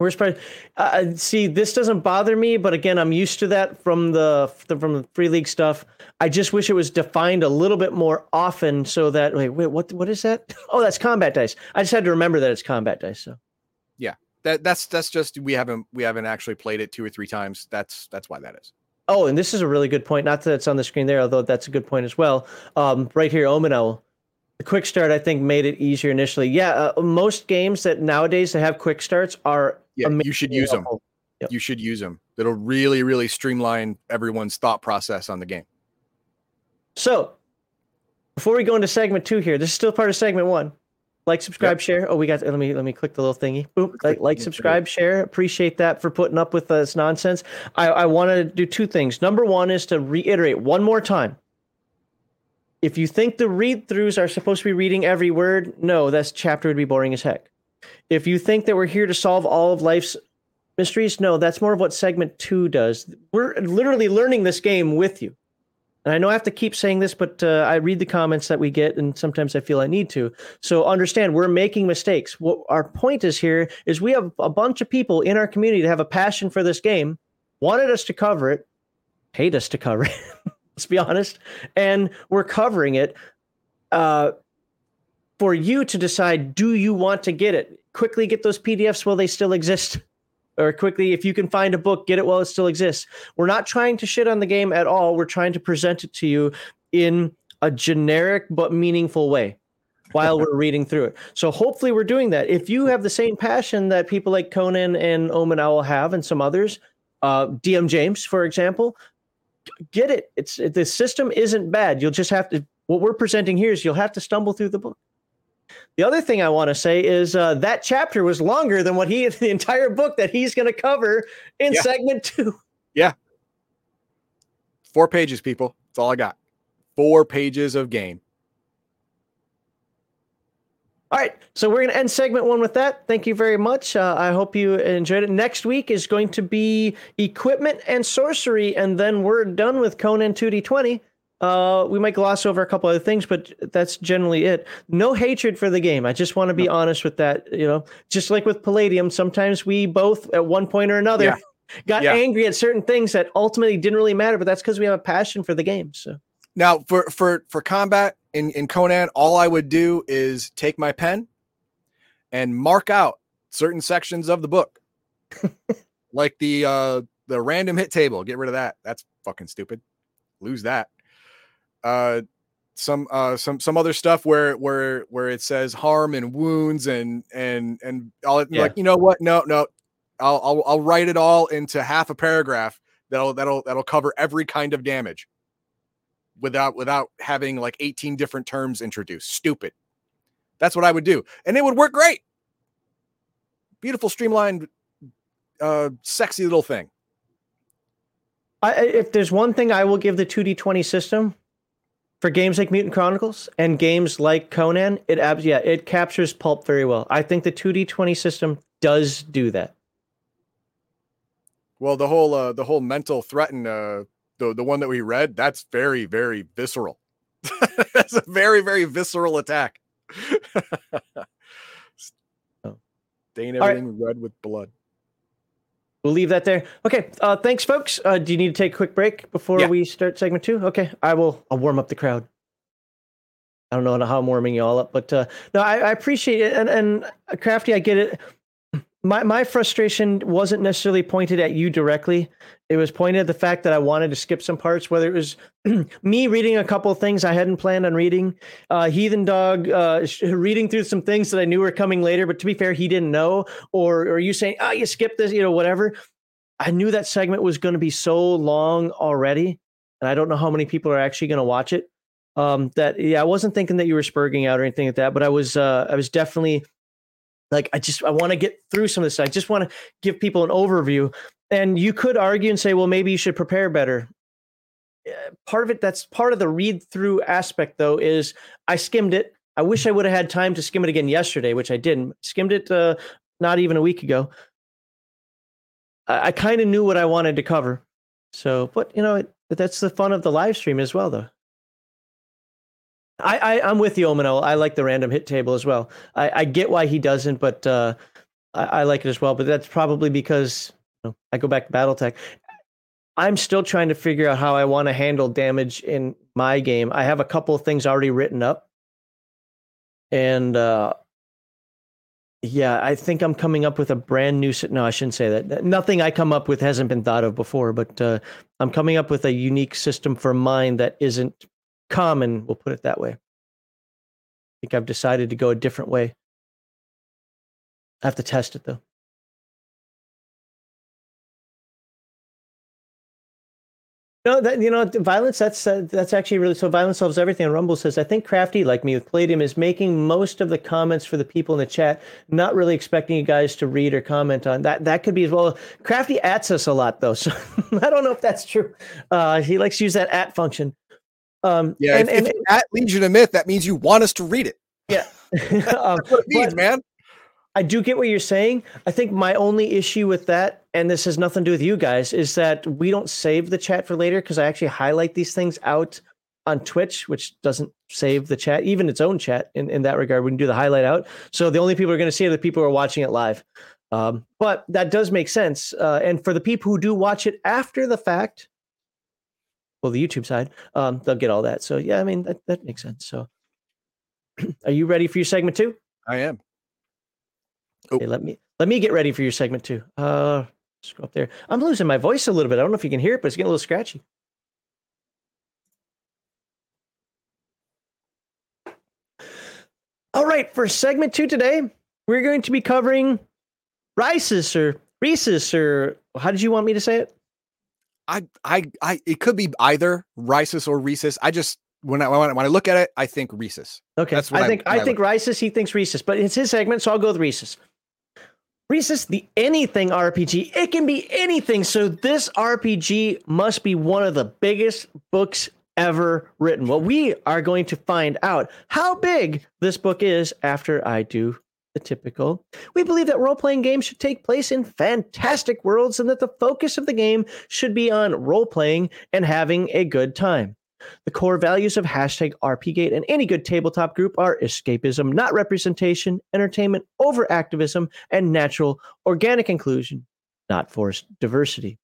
Speaker 1: Where's part? Uh, uh, see, this doesn't bother me, but again, I'm used to that from the from the free league stuff. I just wish it was defined a little bit more often, so that wait, wait, what what is that? [LAUGHS] Oh, that's combat dice. I just had to remember that it's combat dice. So,
Speaker 2: that that's that's just we haven't we haven't actually played it two or three times. That's that's why that is.
Speaker 1: Oh, and this is a really good point. Not that it's on the screen there, although that's a good point as well. Um, right here, Omenel. The quick start, I think, made it easier initially. Yeah, uh, most games that nowadays that have quick starts are.
Speaker 2: Yeah, you should use them. Yep. You should use them. It'll really, really streamline everyone's thought process on the game.
Speaker 1: So, before we go into segment two here, this is still part of segment one like subscribe yep. share. Oh we got let me let me click the little thingy. Boom like, like subscribe share. Appreciate that for putting up with this nonsense. I i want to do two things. Number one is to reiterate one more time. If you think the read throughs are supposed to be reading every word no this chapter would be boring as heck. If you think that we're here to solve all of life's mysteries no that's more of what segment two does. We're literally learning this game with you and I know I have to keep saying this, but uh, I read the comments that we get, and sometimes I feel I need to. So understand, we're making mistakes. What our point is here is we have a bunch of people in our community that have a passion for this game, wanted us to cover it, hate us to cover it. [LAUGHS] let's be honest, and we're covering it uh, for you to decide: do you want to get it? quickly get those PDFs while they still exist. Or quickly, if you can find a book, get it while it still exists. We're not trying to shit on the game at all. We're trying to present it to you in a generic but meaningful way while we're [LAUGHS] reading through it. So hopefully we're doing that. If you have the same passion that people like Conan and Omen Owl have and some others, uh, DM James, for example, get it. It's the system isn't bad. You'll just have to. What we're presenting here is you'll have to stumble through the book. The other thing I want to say is uh, that chapter was longer than what he [LAUGHS] the entire book that he's going to cover in
Speaker 2: Yeah.
Speaker 1: segment two.
Speaker 2: Yeah, Four pages, people. That's all I got. Four pages of game.
Speaker 1: All right, so we're going to end segment one with that. Thank you very much. Uh, I hope you enjoyed it. Next week is going to be equipment and sorcery, and then we're done with Conan 2D20. Uh, we might gloss over a couple other things, but that's generally it. No hatred for the game. I just want to be honest with that. You know, just like with Palladium, sometimes we both, at one point or another,
Speaker 2: Yeah. [LAUGHS]
Speaker 1: got
Speaker 2: Yeah.
Speaker 1: angry at certain things that ultimately didn't really matter. But that's because we have a passion for the game. So
Speaker 2: Now, for for for combat in in Conan, all I would do is take my pen and mark out certain sections of the book, [LAUGHS] like the uh the random hit table. Get rid of that. That's fucking stupid. Lose that. Uh, some uh some some other stuff where where where it says harm and wounds and and and all
Speaker 1: Yeah.
Speaker 2: like you know what? No, no. I'll, I'll I'll write it all into half a paragraph that'll that'll that'll cover every kind of damage without without having like 18 different terms introduced. Stupid. That's what I would do. And it would work great. Beautiful, streamlined, uh, sexy little thing.
Speaker 1: I, I- if there's one thing I will give the 2D20 system for games like Mutant Chronicles and games like Conan, it abs- yeah, it captures pulp very well. I think the 2D20 system does do that.
Speaker 2: Well, the whole uh the whole mental threat threaten uh the the one that we read, that's very, very visceral. [LAUGHS] that's a very, very visceral attack. [LAUGHS]
Speaker 1: Oh.
Speaker 2: Stain
Speaker 1: All right.
Speaker 2: everything red with blood.
Speaker 1: We'll leave that there. Okay, uh, thanks, folks. Uh, do you need to take a quick break before
Speaker 2: Yeah.
Speaker 1: we start segment two? Okay, I will. I'll warm up the crowd. I don't know how I'm warming you all up, but uh, no, I, I appreciate it. And and uh, crafty, I get it. My my frustration wasn't necessarily pointed at you directly. It was pointed at the fact that I wanted to skip some parts, whether it was [CLEARS THROAT] me reading a couple things I hadn't planned on reading, uh, Heathen Dog uh, reading through some things that I knew were coming later, but to be fair, he didn't know, or or you saying, oh, you skipped this, you know, whatever. I knew that segment was going to be so long already, and I don't know how many people are actually going to watch it. Um, that yeah, I wasn't thinking that you were spurging out or anything like that, but I was uh, I was definitely like I just I want to get through some of this. I just want to give people an overview. And you could argue and say, well, maybe you should prepare better. Uh, Part of it, that's part of the read through aspect, though, is I skimmed it. I wish I would have had time to skim it again yesterday, which I didn't. Skimmed it uh, not even a week ago. I, I kind of knew what I wanted to cover. So, but you know, it, that's the fun of the live stream as well, though. I, I I'm with you, Omino. I like the random hit table as well. I, I get why he doesn't, but uh, I, I like it as well. But that's probably because you know, I go back to BattleTech. I'm still trying to figure out how I want to handle damage in my game. I have a couple of things already written up, and uh, yeah, I think I'm coming up with a brand new. No, I shouldn't say that. Nothing I come up with hasn't been thought of before, but uh, I'm coming up with a unique system for mine that isn't common. We'll put it that way. I think I've decided to go a different way. I have to test it though. No, that you know, violence. That's uh, that's actually really so. Violence solves everything. And Rumble says, I think Crafty, like me with Palladium, is making most of the comments for the people in the chat. Not really expecting you guys to read or comment on that. That could be as well. Crafty ats us a lot though, [LAUGHS] so I don't know if that's true. Uh, he likes to use that at function. Um,
Speaker 2: Yeah,
Speaker 1: and,
Speaker 2: if,
Speaker 1: and,
Speaker 2: if at Legion of Myth, that means you want us to read it.
Speaker 1: yeah. um, [LAUGHS] [LAUGHS]
Speaker 2: That's what it means, man.
Speaker 1: I do get what you're saying. I think my only issue with that, and this has nothing to do with you guys, is that we don't save the chat for later because I actually highlight these things out on Twitch, which doesn't save the chat, even its own chat in, in that regard. We can do the highlight out. So the only people are going to see are the people who are watching it live. Um, but that does make sense. Uh, and for the people who do watch it after the fact, well, the YouTube side, um, they'll get all that. So yeah, I mean, that, that makes sense. So [CLEARS THROAT] are you ready for your segment two?
Speaker 2: I am. Oh.
Speaker 1: Okay, let me let me get ready for your segment two. Uh, go up there. I'm losing my voice a little bit. I don't know if you can hear it, but it's getting a little scratchy. All right, for segment two today, we're going to be covering Rices or Reese's or how did you want me to say it?
Speaker 2: I, I, I, it could be either Rices or Reese's. I just when I when I, when I look at it, I think Reese's.
Speaker 1: Okay,
Speaker 2: That's what
Speaker 1: I
Speaker 2: I-
Speaker 1: think I,
Speaker 2: I
Speaker 1: think Rices. He thinks Reese's, but it's his segment, so I'll go with Reese's. Risus, the anything RPG. It can be anything. So this RPG must be one of the biggest books ever written. Well, we are going to find out how big this book is after I do the typical. We believe that role playing games should take place in fantastic worlds and that the focus of the game should be on role playing and having a good time. The core values of hashtag RPGate and any good tabletop group are escapism, not representation, entertainment over activism, and natural, organic inclusion, not forced diversity.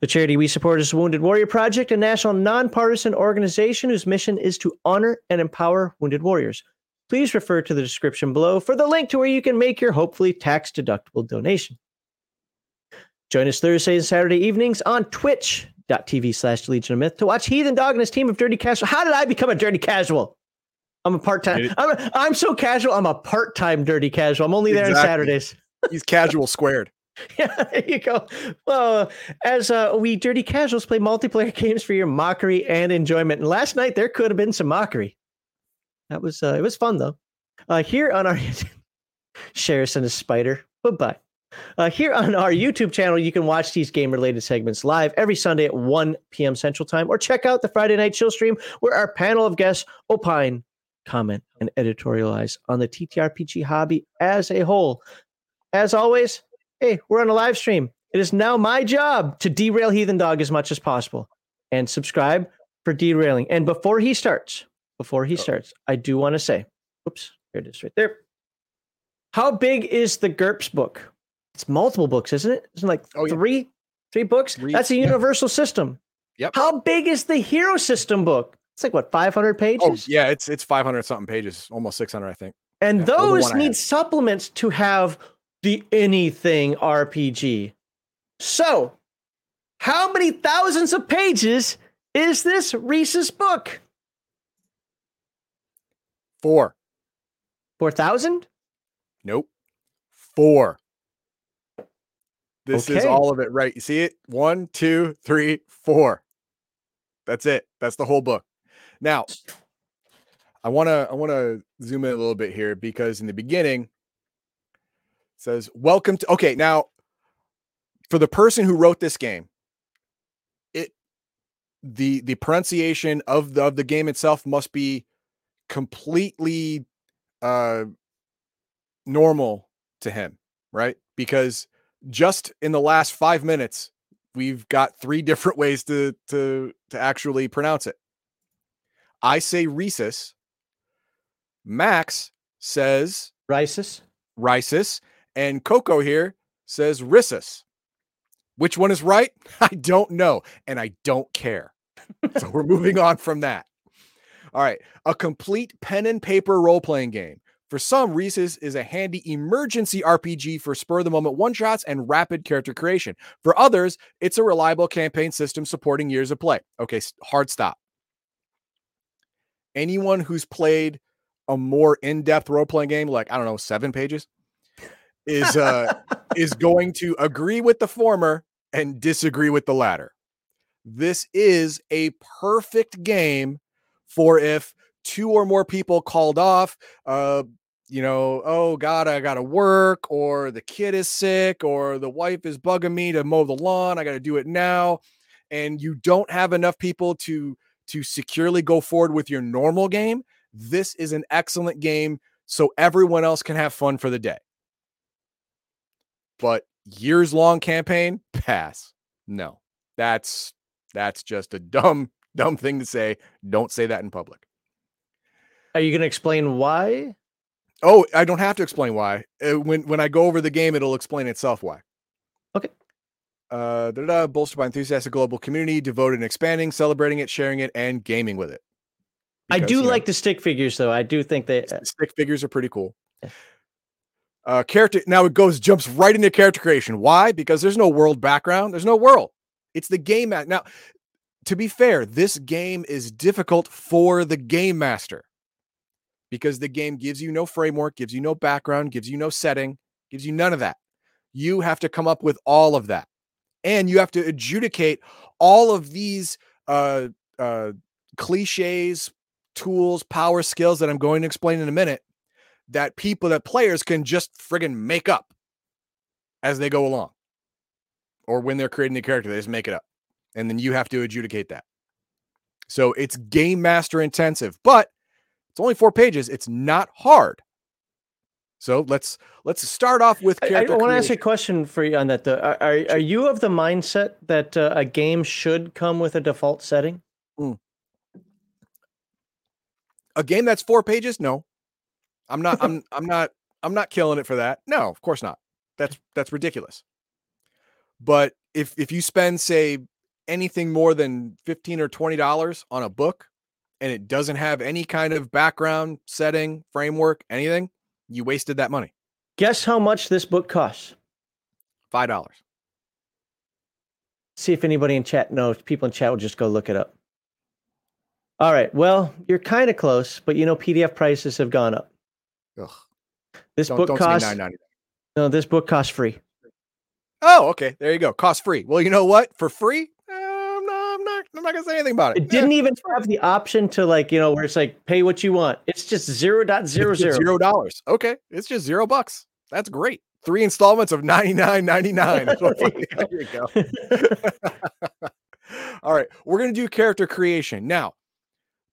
Speaker 1: The charity we support is Wounded Warrior Project, a national nonpartisan organization whose mission is to honor and empower wounded warriors. Please refer to the description below for the link to where you can make your hopefully tax deductible donation. Join us Thursday and Saturday evenings on twitch.tv slash Legion of Myth to watch Heathen Dog and his team of Dirty Casual. How did I become a Dirty Casual? I'm a part time. I'm, a- I'm so casual. I'm a part time Dirty Casual. I'm only there on Saturdays. [LAUGHS]
Speaker 2: He's casual squared. [LAUGHS]
Speaker 1: Yeah, there you go. Well, as uh, we dirty casuals play multiplayer [LAUGHS] games for your mockery and enjoyment. And last night there could have been some mockery. That was uh, it was fun though. Uh, here on our [LAUGHS] Sherris and a spider. Bye bye. Uh, here on our YouTube channel, you can watch these game related segments live every Sunday at 1 p.m. Central Time, or check out the Friday Night Chill stream where our panel of guests opine, comment, and editorialize on the TTRPG hobby as a whole. As always, hey, we're on a live stream. It is now my job to derail Heathen Dog as much as possible and subscribe for derailing. And before he starts, before he oh. starts, I do want to say, oops, there it is right there. How big is the GURPS book? It's multiple books, isn't it? Isn't it like
Speaker 2: Oh, yeah.
Speaker 1: three, three books?
Speaker 2: Three,
Speaker 1: That's a
Speaker 2: yeah.
Speaker 1: universal system.
Speaker 2: Yep.
Speaker 1: How big is the Hero System book? It's like what, 500 pages?
Speaker 2: Oh yeah, it's it's 500 something pages, almost 600, I think.
Speaker 1: And
Speaker 2: Yeah,
Speaker 1: those need supplements to have the anything RPG. So, how many thousands of pages is this Risus book?
Speaker 2: Four.
Speaker 1: 4,000?
Speaker 2: Nope. Four. This is all of it, right? You see it? One, two, three, four. That's it. That's the whole book. Now, I want to I want to zoom in a little bit here because in the beginning it says welcome to Okay, now for the person who wrote this game, it the the pronunciation of the of the game itself must be completely uh normal to him, right? Because just in the last 5 minutes we've got three [LAUGHS] different ways to to to actually pronounce it. I say Rhesus. Max says
Speaker 1: rhesus.
Speaker 2: Rhesus. and Coco here says rhesus. Which one is right? [LAUGHS] I don't know, and I don't care. so we're moving on from that. All right, a complete pen and paper role playing game. For some, Risus is a handy emergency RPG for spur of the moment one shots and rapid character creation. For others, it's a reliable campaign system supporting years of play. Okay, hard stop. Anyone who's played a more in-depth role-playing game, like I don't know, seven pages, is uh is [LAUGHS] going to agree with the former and disagree with the latter. This is a perfect game for if two or more people called off, uh, you know, oh God, I gotta work, or the kid is sick, or the wife is bugging me to mow the lawn, I gotta do it now, and you don't have enough people to to securely go forward with your normal game. This is an excellent game so everyone else can have fun for the day. But years long campaign, pass. No. That's that's just a dumb dumb thing to say. Don't say that in public.
Speaker 1: Are you going to explain why?
Speaker 2: Oh, I don't have to explain why. Uh, when when I go over the game, it'll explain itself why.
Speaker 1: Okay.
Speaker 2: Uh, da-da-da, bolstered by enthusiastic global community, devoted and expanding, celebrating it, sharing it, and gaming with it.
Speaker 1: I do
Speaker 2: you know,
Speaker 1: like the stick figures, though. I do think that.
Speaker 2: s- stick figures are pretty cool.
Speaker 1: Yeah.
Speaker 2: Uh, character now it goes jumps right into character creation. Why? Because there's no world background. There's no world. It's the game ma- now. To be fair, this game is difficult for the game master because the game gives you no framework, gives you no background, gives you no setting, gives you none of that. You have to come up with all of that, and you have to adjudicate all of these uh, uh, cliches, tools, power, skills that I'm going to explain in a minute that people that players can just friggin' make up as they go along. Or when they're creating the character, they just make it up. And then you have to adjudicate that. So it's game master intensive, but it's only four pages. It's not hard. So let's let's start off with
Speaker 1: I, I want to ask you a question for you on that. Though. Are, are are you of the mindset that uh, a game should come with a default setting?
Speaker 2: a game that's four pages no i'm not i'm [LAUGHS] i'm not i'm not killing it for that no of course not that's that's ridiculous but if if you spend say anything more than 15 or 20 dollars on a book and it doesn't have any kind of background setting framework anything you wasted that money
Speaker 1: Guess how much this book costs.
Speaker 2: five dollars
Speaker 1: See if anybody in chat knows. People in chat will just go look it up. All right. Well, you're kind of close, but you know PDF prices have gone up.
Speaker 2: Ugh.
Speaker 1: This
Speaker 2: don't,
Speaker 1: book
Speaker 2: don't
Speaker 1: costs
Speaker 2: say 9.99
Speaker 1: no. This book costs free.
Speaker 2: oh okay there you go cost free well you know what for free I'm, not, I'm not gonna say anything about it
Speaker 1: It didn't even have the option to like you know where it's like pay what you want. It's just zero dot zero zero.
Speaker 2: zero dollars. Okay, it's just zero bucks. That's great. Three installments of ninety nine ninety nine. [LAUGHS]
Speaker 1: There you [LAUGHS]
Speaker 2: there you go. [LAUGHS] All right, we're gonna do character creation now,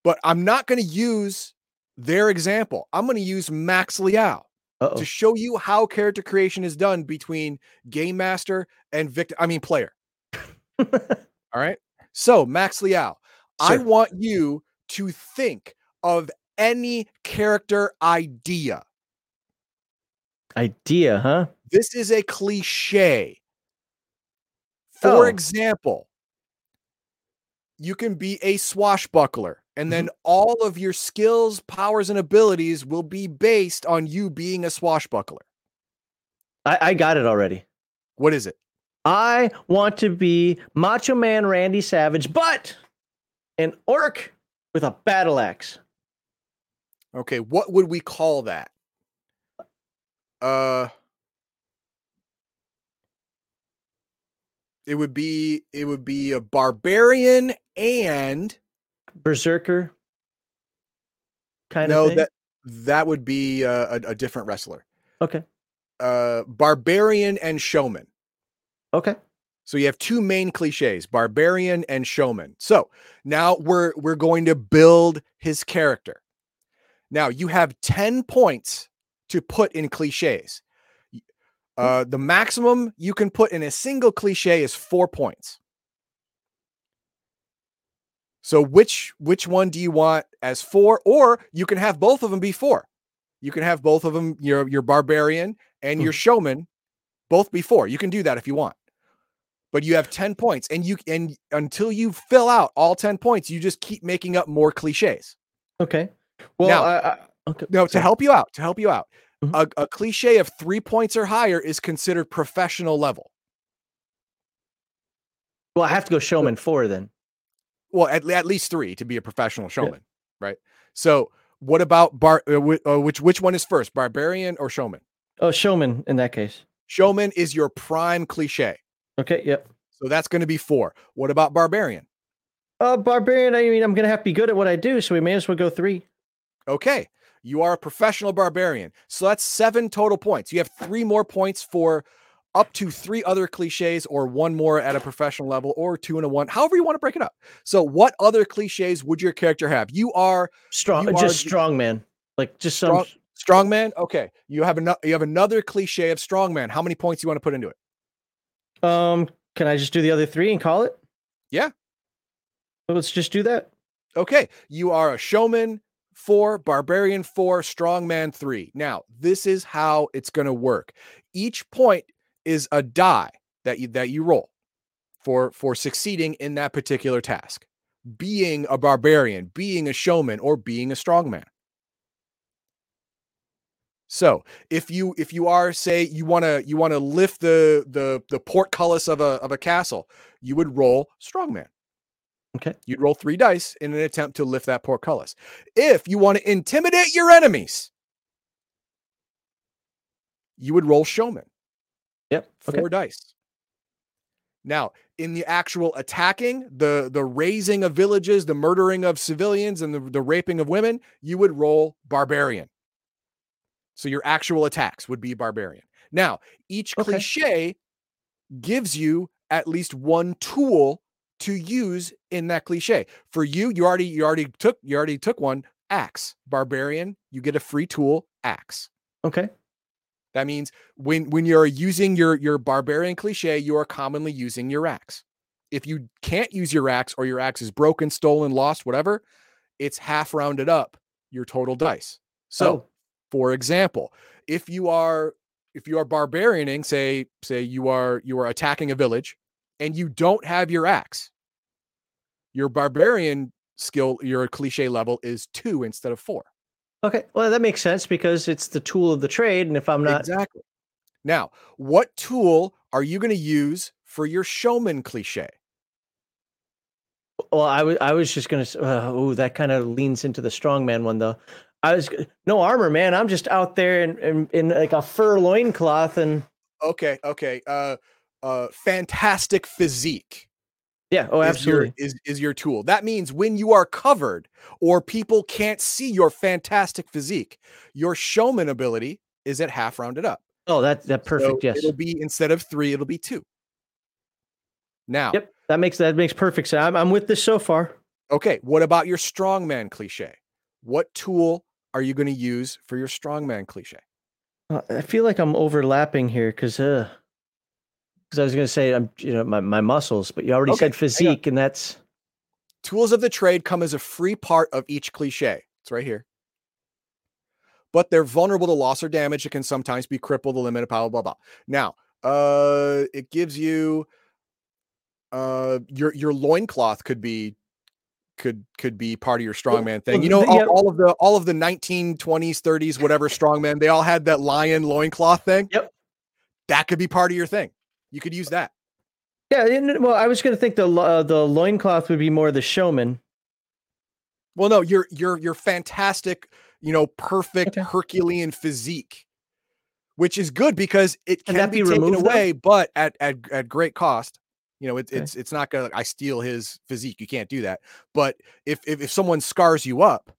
Speaker 2: but I'm not gonna use their example. I'm gonna use Max Liao
Speaker 1: Uh-oh.
Speaker 2: to show you how character creation is done between game master and victim. I mean player. All right. So Max Liao, I want you to think of any character idea.
Speaker 1: Idea, huh?
Speaker 2: This is a cliche. For
Speaker 1: Oh.
Speaker 2: example, you can be a swashbuckler, and mm-hmm. then all of your skills, powers, and abilities will be based on you being a swashbuckler.
Speaker 1: I, I got it already.
Speaker 2: What is it?
Speaker 1: I want to be Macho Man Randy Savage, but an orc with a battle axe.
Speaker 2: Okay, what would we call that? Uh it would be it would be a barbarian and
Speaker 1: Berserker kind
Speaker 2: no
Speaker 1: of thing.
Speaker 2: No, that that would be uh, a, a different wrestler.
Speaker 1: okay.
Speaker 2: Uh barbarian and showman.
Speaker 1: Okay.
Speaker 2: So you have two main cliches, barbarian and showman. So now we're we're going to build his character. Now you have 10 points to put in cliches. Uh, the maximum you can put in a single cliche is four points. So which which one do you want as four? Or you can have both of them be four. You can have both of them, your your barbarian and your showman, both be four. You can do that if you want but you have 10 points and you and until you fill out all 10 points you just keep making up more cliches
Speaker 1: Okay. Well,
Speaker 2: Now-
Speaker 1: I, I, okay.
Speaker 2: no to help you out to help you out
Speaker 1: Mhm.
Speaker 2: a, a cliche of three points or higher is considered professional level
Speaker 1: Well, I have to go showman four then.
Speaker 2: well at, at least three to be a professional showman right so what about bar uh, uh, which which one is first barbarian or showman
Speaker 1: Oh, showman in that case.
Speaker 2: showman is your prime cliche
Speaker 1: Okay. Yep.
Speaker 2: so that's going to be four what about barbarian
Speaker 1: Uh, barbarian. I mean, I'm gonna have to be good at what I do, so we may as well go three.
Speaker 2: Okay. You are a professional barbarian. So that's seven total points. You have three more points for up to three other cliches, or one more at a professional level, or two and a one, however you want to break it up. So, what other cliches would your character have? You are
Speaker 1: Strong.
Speaker 2: You
Speaker 1: just
Speaker 2: the-
Speaker 1: strong man. Like just
Speaker 2: Strong-
Speaker 1: some.
Speaker 2: strongman. Okay. You have another you have another cliche of strongman. How many points you want to put into it?
Speaker 1: Um. Can I just do the other three and call it?
Speaker 2: Yeah.
Speaker 1: Let's just do that.
Speaker 2: Okay. You are a showman four, barbarian four, strongman three. Now, this is how it's going to work. Each point is a die that you that you roll for for succeeding in that particular task. Being a barbarian, being a showman, or being a strongman. So if you if you are say you want to you want to lift the the the portcullis of a of a castle, you would roll strongman.
Speaker 1: Okay.
Speaker 2: You'd roll three dice in an attempt to lift that portcullis. If you want to intimidate your enemies, you would roll showman.
Speaker 1: Yep.
Speaker 2: Four
Speaker 1: Okay.
Speaker 2: dice. Now, in the actual attacking, the the razing of villages, the murdering of civilians, and the, the raping of women, you would roll barbarian. So your actual attacks would be barbarian. Now, each
Speaker 1: Okay.
Speaker 2: cliche gives you at least one tool to use in that cliche. For you, you already you already took you already took one axe. Barbarian, you get a free tool axe.
Speaker 1: Okay.
Speaker 2: That means when when you're using your your barbarian cliche, you are commonly using your axe. If you can't use your axe or your axe is broken, stolen, lost, whatever, it's half rounded up your total dice. So,
Speaker 1: Oh.
Speaker 2: For example, if you are if you are barbarianing, say say you are you are attacking a village and you don't have your axe, your barbarian skill, your cliche level is two instead of four.
Speaker 1: Okay. Well, that makes sense because it's the tool of the trade, and if I'm not,
Speaker 2: Exactly. Now, what tool are you going to use for your showman cliche?
Speaker 1: well, I was I was just gonna. Uh, oh, that kind of leans into the strongman one though. I was no armor, man. I'm just out there in in, in like a fur loincloth and
Speaker 2: Okay, okay. Uh uh fantastic physique
Speaker 1: yeah. Oh,
Speaker 2: is
Speaker 1: absolutely.
Speaker 2: your is, is your tool. That means when you are covered or people can't see your fantastic physique, your showman ability is at half rounded up.
Speaker 1: Oh, that that perfect.
Speaker 2: So
Speaker 1: yes.
Speaker 2: It'll be instead of 3, it'll be 2. Now,
Speaker 1: Yep. That makes that makes perfect sense. I'm, I'm with this so far.
Speaker 2: Okay, what about your strongman cliche? What tool are you going to use for your strongman cliche?
Speaker 1: Uh, I feel like I'm overlapping here because uh, because I was gonna say I'm you know my, my muscles, but you already
Speaker 2: Okay,
Speaker 1: said physique, and that's
Speaker 2: Tools of the trade come as a free part of each cliche. It's right here. But they're vulnerable to loss or damage. It can sometimes be crippled, limited power, blah blah. Now, uh, it gives you uh your your loincloth could be could could be part of your strongman thing. You know, all, all of the all of the 1920s, 30s, whatever strongman, they all had that lion loincloth thing.
Speaker 1: Yep.
Speaker 2: That could be part of your thing. You could use that.
Speaker 1: yeah. and- Well, I was gonna think the uh, the loincloth would be more the showman.
Speaker 2: Well, no, you're you're you're fantastic, you know, perfect
Speaker 1: Okay.
Speaker 2: Herculean physique, which is good because it
Speaker 1: Can
Speaker 2: can be,
Speaker 1: be
Speaker 2: taken
Speaker 1: removed, though?
Speaker 2: away, but at at at great cost. You know, it's
Speaker 1: Okay.
Speaker 2: it's it's not gonna I steal his physique. You can't do that. But if if if someone scars you up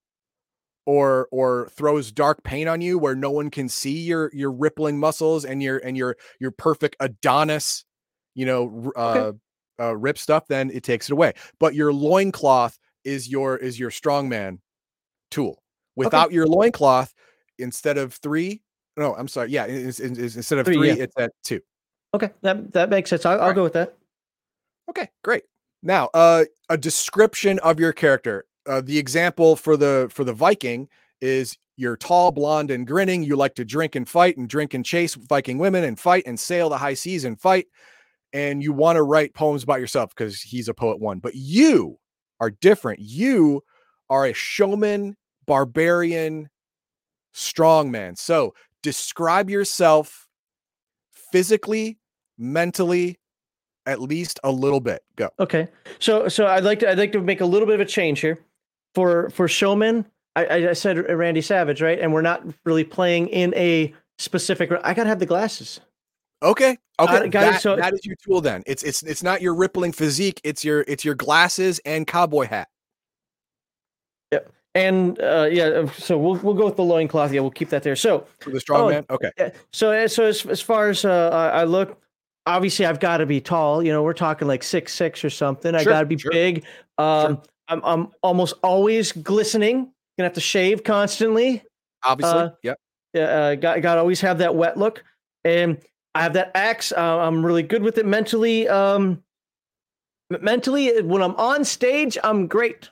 Speaker 2: or or throws dark paint on you where no one can see your your rippling muscles and your and your your perfect Adonis, you know, uh,
Speaker 1: Okay.
Speaker 2: uh rip stuff, then it takes it away. But your loincloth is your is your strongman tool. Without your loincloth, instead of three, no, I'm sorry, yeah, it's, it's- it's- instead of
Speaker 1: Three,
Speaker 2: three,
Speaker 1: yeah.
Speaker 2: it's at two.
Speaker 1: Okay, that that makes sense. I'll, I'll
Speaker 2: Alright.
Speaker 1: go with that.
Speaker 2: Okay, great. Now, uh, a description of your character. Uh, the example for the for the Viking is you're tall, blonde, and grinning. You like to drink and fight, and drink and chase Viking women, and fight and sail the high seas and fight. And you want to write poems about yourself because he's a poet one. But you are different. You are a showman, barbarian, strongman. So describe yourself physically, mentally, at least a little bit. Go.
Speaker 1: Okay, so so I'd like to I'd like to make a little bit of a change here for for showman. I, I- said Randy Savage, right? And we're not really playing in a specific. I gotta have the glasses.
Speaker 2: Okay. Okay.
Speaker 1: Got it, got it.
Speaker 2: that,
Speaker 1: So-
Speaker 2: that is your tool then. It's it's it's not your rippling physique, it's your it's your glasses and cowboy hat. Yep.
Speaker 1: And uh, yeah, uh, so we'll we'll go with the loincloth. Yeah, we'll keep that there. So
Speaker 2: the strong
Speaker 1: Oh,
Speaker 2: man. Okay.
Speaker 1: Yeah. So so as, as far as uh, I I look, obviously I've got to be tall. You know, we're talking like six six or something. I
Speaker 2: Sure,
Speaker 1: got to be
Speaker 2: sure,
Speaker 1: big. Um, I'm I'm almost always glistening. Gonna have to shave constantly.
Speaker 2: Obviously.
Speaker 1: uh,
Speaker 2: yep.
Speaker 1: Yeah, uh, got got to always have that wet look. And I have that axe. Uh, I'm really good with it mentally. Um, mentally, when I'm on stage, I'm great.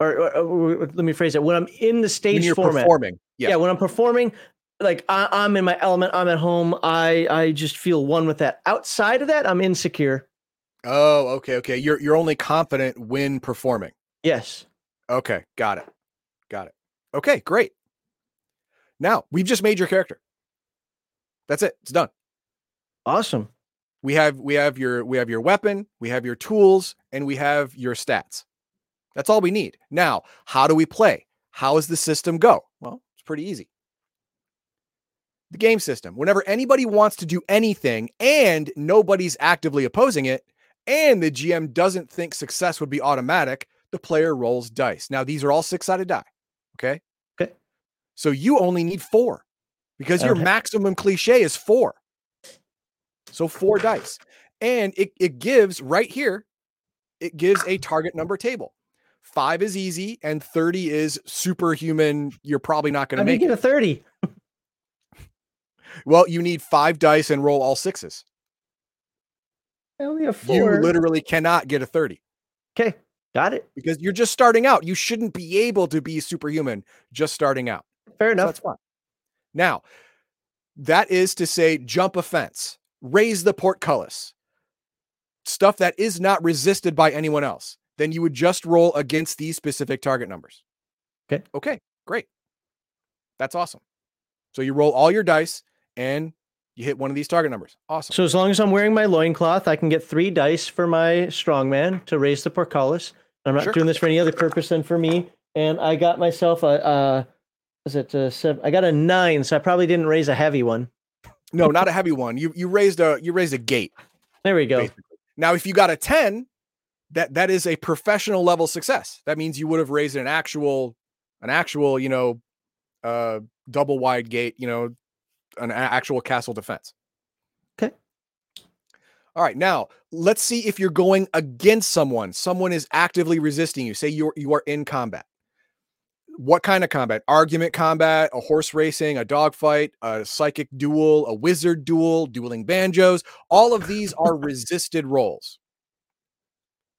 Speaker 1: Or, or- or let me phrase it: when I'm in the stage
Speaker 2: you're
Speaker 1: format,
Speaker 2: performing. Yeah.
Speaker 1: yeah. when i'm performing like I, i'm in my element i'm at home i i just feel one with that outside of that i'm insecure
Speaker 2: Oh, okay, okay. You're you're only confident when performing.
Speaker 1: yes
Speaker 2: Okay, got it. Got it. Okay, great. Now we've just made your character. That's it. It's done.
Speaker 1: Awesome.
Speaker 2: We have we have your we have your weapon, we have your tools, and we have your stats. That's all we need. Now, how do we play? How does the system go? Well, it's pretty easy. The game system. Whenever anybody wants to do anything and nobody's actively opposing it, and the GM doesn't think success would be automatic, the player rolls dice. Now, these are all six sided die. Okay.
Speaker 1: Okay.
Speaker 2: So you only need four because your maximum cliche is four. So four dice. And it, it gives right here, it gives a target number table. Five is easy and 30 is superhuman. You're probably not going to make it.
Speaker 1: a 30?
Speaker 2: Well, you need five dice and roll all sixes.
Speaker 1: I only have
Speaker 2: You literally cannot get a 30
Speaker 1: okay. Got it.
Speaker 2: because you're just starting out. You shouldn't be able to be superhuman just starting out.
Speaker 1: Fair
Speaker 2: So
Speaker 1: enough.
Speaker 2: that's fine. Now, that is to say, jump a fence, raise the portcullis, stuff that is not resisted by anyone else. Then you would just roll against these specific target numbers.
Speaker 1: Okay.
Speaker 2: Okay. Great. That's awesome. So you roll all your dice and you hit one of these target numbers. Awesome.
Speaker 1: So as long as I'm wearing my loincloth, I can get three dice for my strongman to raise the portcullis. I'm not
Speaker 2: Sure.
Speaker 1: doing this for any other purpose than for me. And I got myself a, uh, is it a seven? I got a nine, so I probably didn't raise a heavy one.
Speaker 2: no, not a heavy one. You you raised a you raised a gate.
Speaker 1: There we go.
Speaker 2: basically. Now, if you got a 10, that that is a professional level success. That means you would have raised an actual, an actual, you know, uh double wide gate, you know, an actual castle defense.
Speaker 1: Okay.
Speaker 2: All right. Now let's see if you're going against someone. Someone is actively resisting you. Say you're you are in combat. What kind of combat? Argument combat, a horse racing, a dog fight, a psychic duel, a wizard duel, dueling banjos. All of these [LAUGHS] are resisted rolls.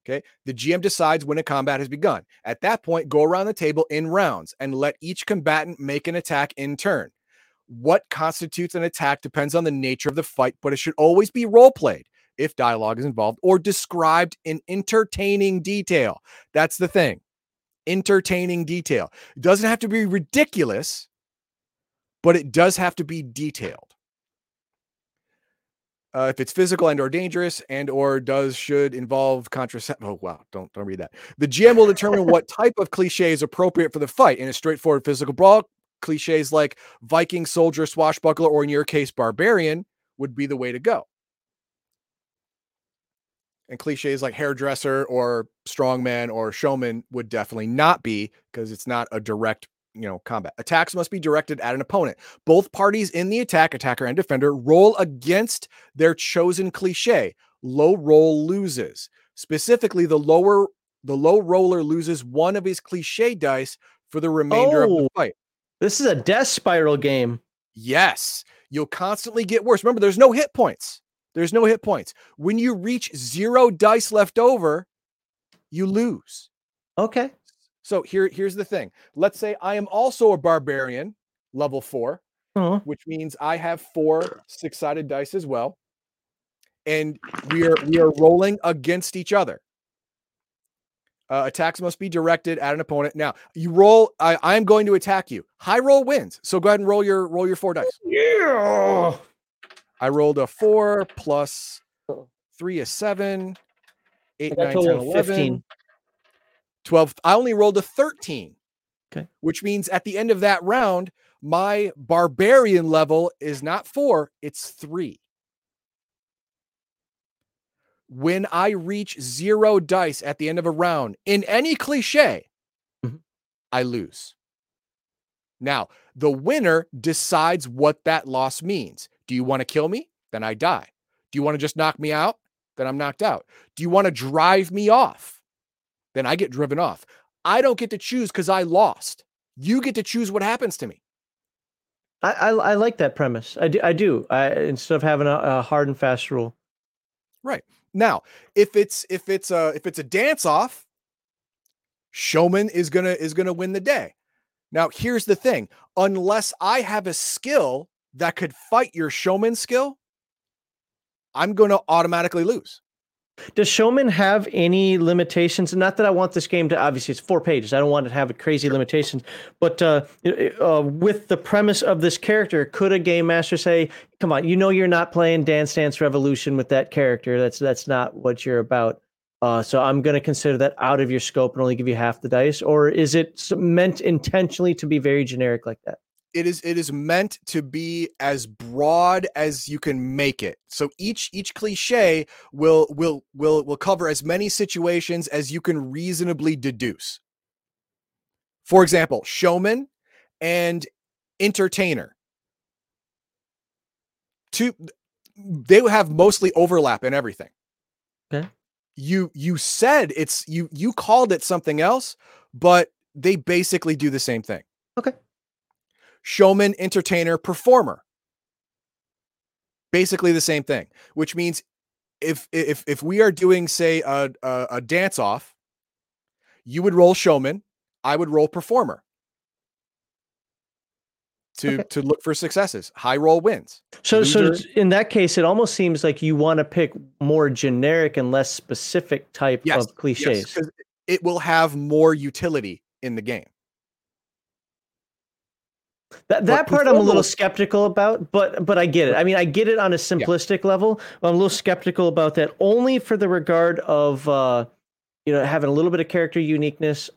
Speaker 2: Okay. The GM decides when a combat has begun. At that point, go around the table in rounds and let each combatant make an attack in turn. What constitutes an attack depends on the nature of the fight, but it should always be role played if dialogue is involved or described in entertaining detail. That's the thing. Entertaining detail. It doesn't have to be ridiculous, but it does have to be detailed. Uh, if it's physical and or dangerous and or does should involve contraception. Oh wow, don't don't read that. The GM will determine what [LAUGHS] type of cliche is appropriate for the fight. In a straightforward physical brawl, cliches like Viking, soldier, swashbuckler, or in your case, barbarian would be the way to go. And cliches like hairdresser or strongman or showman would definitely not be because it's not a direct, you know, combat. Attacks must be directed at an opponent. Both parties in the attack, attacker and defender, roll against their chosen cliche. Low roll loses. Specifically, the lower the low roller loses one of his cliche dice for the remainder of the
Speaker 1: Oh.
Speaker 2: fight.
Speaker 1: This is a death spiral game.
Speaker 2: Yes, you'll constantly get worse. Remember, there's no hit points. There's no hit points. When you reach zero dice left over, you lose.
Speaker 1: Okay.
Speaker 2: So here, here's the thing. Let's say I am also a barbarian, level four,
Speaker 1: Oh,
Speaker 2: which means I have four six-sided dice as well. And we are we are rolling against each other. Uh, attacks must be directed at an opponent. Now you roll. I, I'm going to attack you. High roll wins. So go ahead and roll your roll your four dice.
Speaker 1: yeah.
Speaker 2: I rolled a four
Speaker 1: Oh.
Speaker 2: three is seven,
Speaker 1: I
Speaker 2: eight,
Speaker 1: a
Speaker 2: nine, 10, 11,
Speaker 1: 15.
Speaker 2: 12. I only rolled a 13.
Speaker 1: Okay.
Speaker 2: Which means at the end of that round, my barbarian level is not four, it's three. When I reach zero dice at the end of a round in any cliche,
Speaker 1: Mhm.
Speaker 2: I lose. Now, the winner decides what that loss means. Do you want to kill me? Then I die. Do you want to just knock me out? Then I'm knocked out. Do you want to drive me off? Then I get driven off. I don't get to choose because I lost. You get to choose what happens to me.
Speaker 1: I, I I like that premise. I do. I do. I, instead of having a, a hard and fast rule.
Speaker 2: Now, if it's if it's a if it's a dance off, showman is gonna is gonna win the day. Now, here's the thing: unless I have a skill that could fight your showman skill, I'm gonna automatically lose.
Speaker 1: Does Showman have any limitations? Not that I want this game to obviously it's four pages. I don't want it to have crazy limitations. But uh, uh, with the premise of this character, could a game master say, "Come on, you know you're not playing Dance Dance Revolution with that character. That's that's not what you're about." Uh, so I'm going to consider that out of your scope and only give you half the dice, or is it meant intentionally to be very generic like that?
Speaker 2: It is it is meant to be as broad as you can make it. So each each cliche will will will will cover as many situations as you can reasonably deduce. For example showman and entertainer. Two they have mostly overlap in everything.
Speaker 1: Okay.
Speaker 2: You you said it's you you called it something else but they basically do the same thing.
Speaker 1: Okay
Speaker 2: showman, entertainer, performer. Basically the same thing, which means if if if we are doing say a a, a dance off, you would roll showman, I would roll performer. To, okay. to look for successes. High roll wins.
Speaker 1: So Loser, so in that case, it almost seems like you want to pick more generic and less specific type yes, of cliches. Yes,
Speaker 2: it will have more utility in the game.
Speaker 1: That that part I'm a little skeptical about, but but I get it. I mean, I get it on a simplistic yeah. level. I'm a little skeptical about that only for the regard of uh, you know having a little bit of character uniqueness,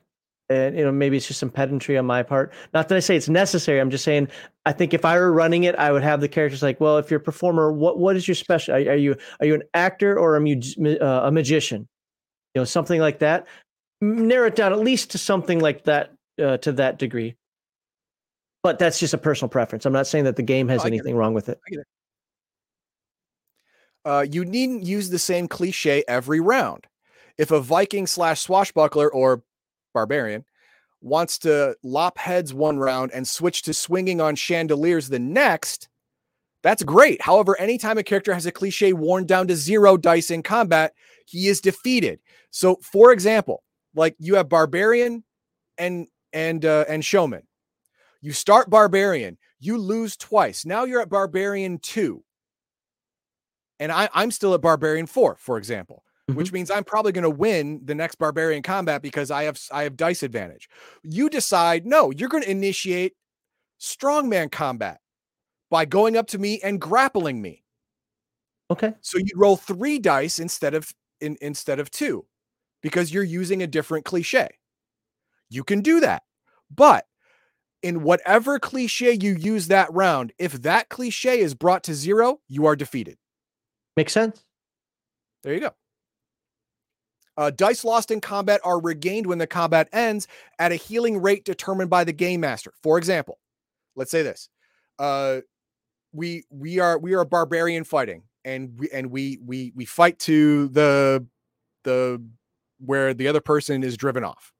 Speaker 1: and you know maybe it's just some pedantry on my part. Not that I say it's necessary. I'm just saying I think if I were running it, I would have the characters like, well, if you're a performer, what what is your special? Are, are you are you an actor or a, uh, a magician? You know, something like that. Narrow it down at least to something like that uh, to that degree. But that's just a personal preference. I'm not saying that the game has oh, anything wrong with it. it.
Speaker 2: Uh, you needn't use the same cliche every round. If a Viking slash swashbuckler or barbarian wants to lop heads one round and switch to swinging on chandeliers the next, that's great. However, anytime a character has a cliche worn down to zero dice in combat, he is defeated. So, for example, like you have barbarian and and uh, and showman. You start Barbarian, you lose twice. Now you're at Barbarian 2. And I, I'm still at Barbarian 4, for example, mm-hmm. which means I'm probably going to win the next Barbarian combat because I have I have dice advantage. You decide, no, you're going to initiate strongman combat by going up to me and grappling me.
Speaker 1: Okay.
Speaker 2: So you roll three dice instead of in, instead of two because you're using a different cliche. You can do that. But in whatever cliche you use that round, if that cliche is brought to zero, you are defeated.
Speaker 1: Makes sense.
Speaker 2: There you go. Uh, dice lost in combat are regained when the combat ends at a healing rate determined by the game master. For example, let's say this: uh, we we are we are a barbarian fighting, and we and we we we fight to the the where the other person is driven off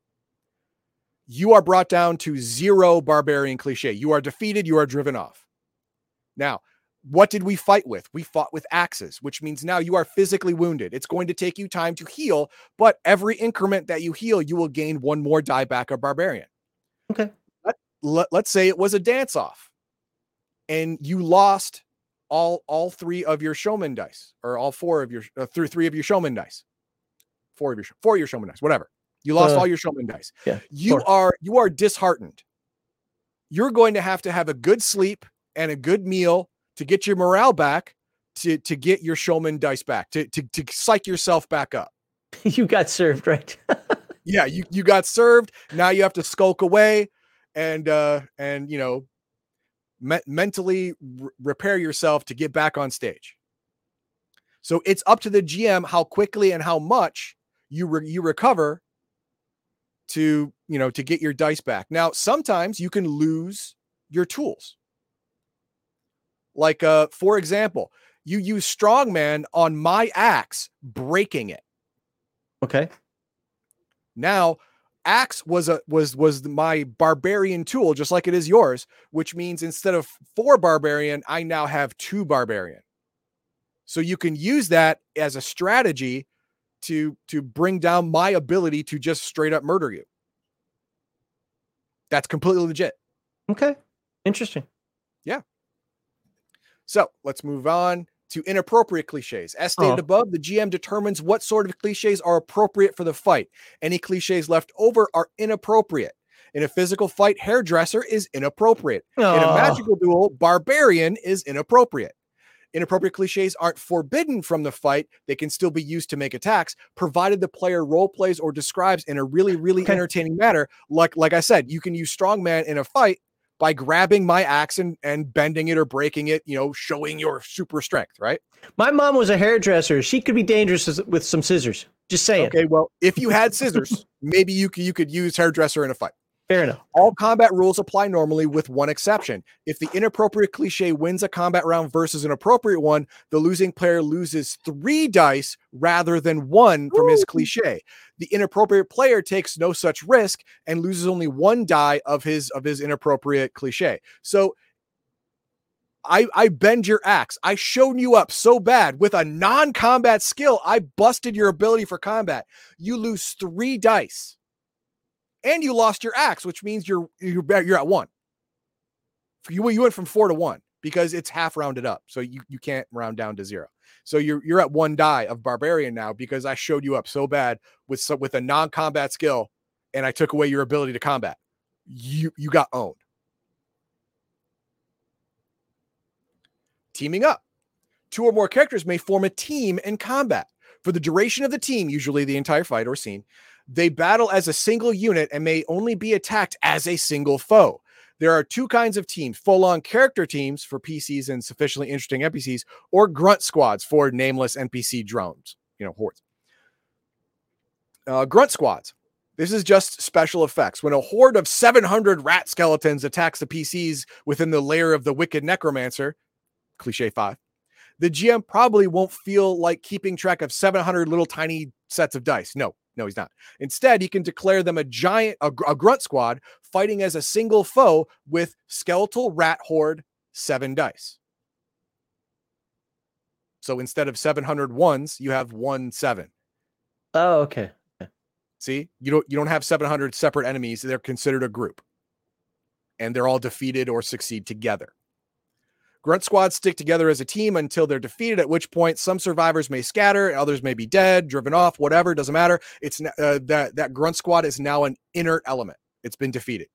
Speaker 2: you are brought down to zero barbarian cliche. You are defeated, you are driven off. Now, what did we fight with? We fought with axes, which means now you are physically wounded. It's going to take you time to heal, but every increment that you heal, you will gain one more die back of barbarian.
Speaker 1: Okay.
Speaker 2: Let, let, let's say it was a dance off and you lost all all three of your showman dice or all four of your uh, through three of your showman dice. Four of your four of your showman dice, whatever. You lost uh, all your showman dice.
Speaker 1: Yeah,
Speaker 2: you are you are disheartened. You're going to have to have a good sleep and a good meal to get your morale back, to to get your showman dice back, to to to psych yourself back up. [LAUGHS]
Speaker 1: you got served, right? [LAUGHS]
Speaker 2: yeah, you you got served. Now you have to skulk away and uh and you know me- mentally r- repair yourself to get back on stage. So it's up to the GM how quickly and how much you re- you recover to, you know, to get your dice back. Now, sometimes you can lose your tools. Like uh for example, you use strongman on my axe breaking it.
Speaker 1: Okay.
Speaker 2: Now, axe was a was was my barbarian tool just like it is yours, which means instead of four barbarian, I now have two barbarian. So you can use that as a strategy to to bring down my ability to just straight up murder you. That's completely legit.
Speaker 1: Okay. Interesting.
Speaker 2: Yeah. So let's move on. to inappropriate cliches. As stated
Speaker 1: Oh.
Speaker 2: above, the GM determines what sort of cliches are appropriate for the fight. Any cliches left over are inappropriate. In a physical fight, hairdresser is inappropriate. In a
Speaker 1: oh.
Speaker 2: magical duel, barbarian is inappropriate. Inappropriate cliches aren't forbidden from the fight. They can still be used to make attacks, provided the player role plays or describes in a really, really
Speaker 1: Okay.
Speaker 2: entertaining manner. Like, like I said, you can use strongman in a fight by grabbing my axe and, and bending it or breaking it, you know, showing your super strength, right?
Speaker 1: My mom was a hairdresser. She could be dangerous with some scissors. Just saying.
Speaker 2: Okay, well, if you had scissors, maybe you could, you could use hairdresser in a fight.
Speaker 1: Fair enough.
Speaker 2: All combat rules apply normally with one exception. If the inappropriate cliche wins a combat round versus an appropriate one, the losing player loses three dice rather than one from his cliche. The inappropriate player takes no such risk and loses only one die of his of his inappropriate cliche. So I I bend your axe. I showed you up so bad with a non-combat skill. I busted your ability for combat. You lose three dice and you lost your axe, which means you're you're you're at one. You you went from four to one because it's half rounded up, so you you can't round down to zero. So you're you're at one die of barbarian now because I showed you up so bad with some, with a non-combat skill, and I took away your ability to combat. You you got owned. Teaming up. Two or more characters may form a team in combat. For the duration of the team, usually the entire fight or scene, they battle as a single unit and may only be attacked as a single foe. There are two kinds of teams full on character teams for PCs and sufficiently interesting NPCs, or grunt squads for nameless NPC drones, you know, hordes. Uh, grunt squads. This is just special effects. When a horde of 700 rat skeletons attacks the PCs within the lair of the wicked necromancer, cliche five, the GM probably won't feel like keeping track of 700 little tiny sets of dice. No, no, he's not. Instead, he can declare them a giant, a, a grunt squad fighting as a single foe with skeletal rat horde, seven dice. So instead of 700 ones, you have one seven.
Speaker 1: Oh, okay.
Speaker 2: See, you don't you don't have 700 separate enemies. They're considered a group, and they're all defeated or succeed together. Grunt squads stick together as a team until they're defeated. At which point, some survivors may scatter, others may be dead, driven off, whatever. Doesn't matter. It's uh, that that grunt squad is now an inert element. It's been defeated.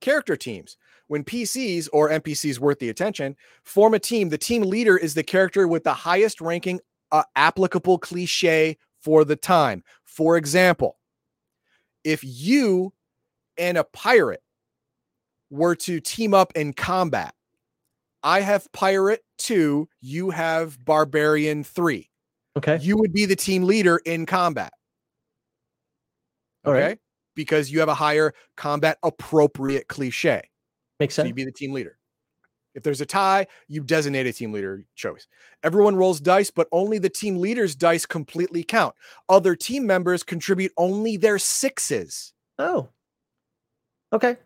Speaker 2: Character teams. When PCs or NPCs worth the attention form a team, the team leader is the character with the highest ranking uh, applicable cliche for the time. For example, if you and a pirate were to team up in combat, I have pirate two, you have barbarian three.
Speaker 1: Okay.
Speaker 2: You would be the team leader in combat. Okay.
Speaker 1: right.
Speaker 2: Because you have a higher combat appropriate cliche.
Speaker 1: Makes
Speaker 2: So
Speaker 1: sense.
Speaker 2: you'd be the team leader. If there's a tie, you designate a team leader choice. Everyone rolls dice, but only the team leader's dice completely count. Other team members contribute only their sixes.
Speaker 1: Oh. Okay.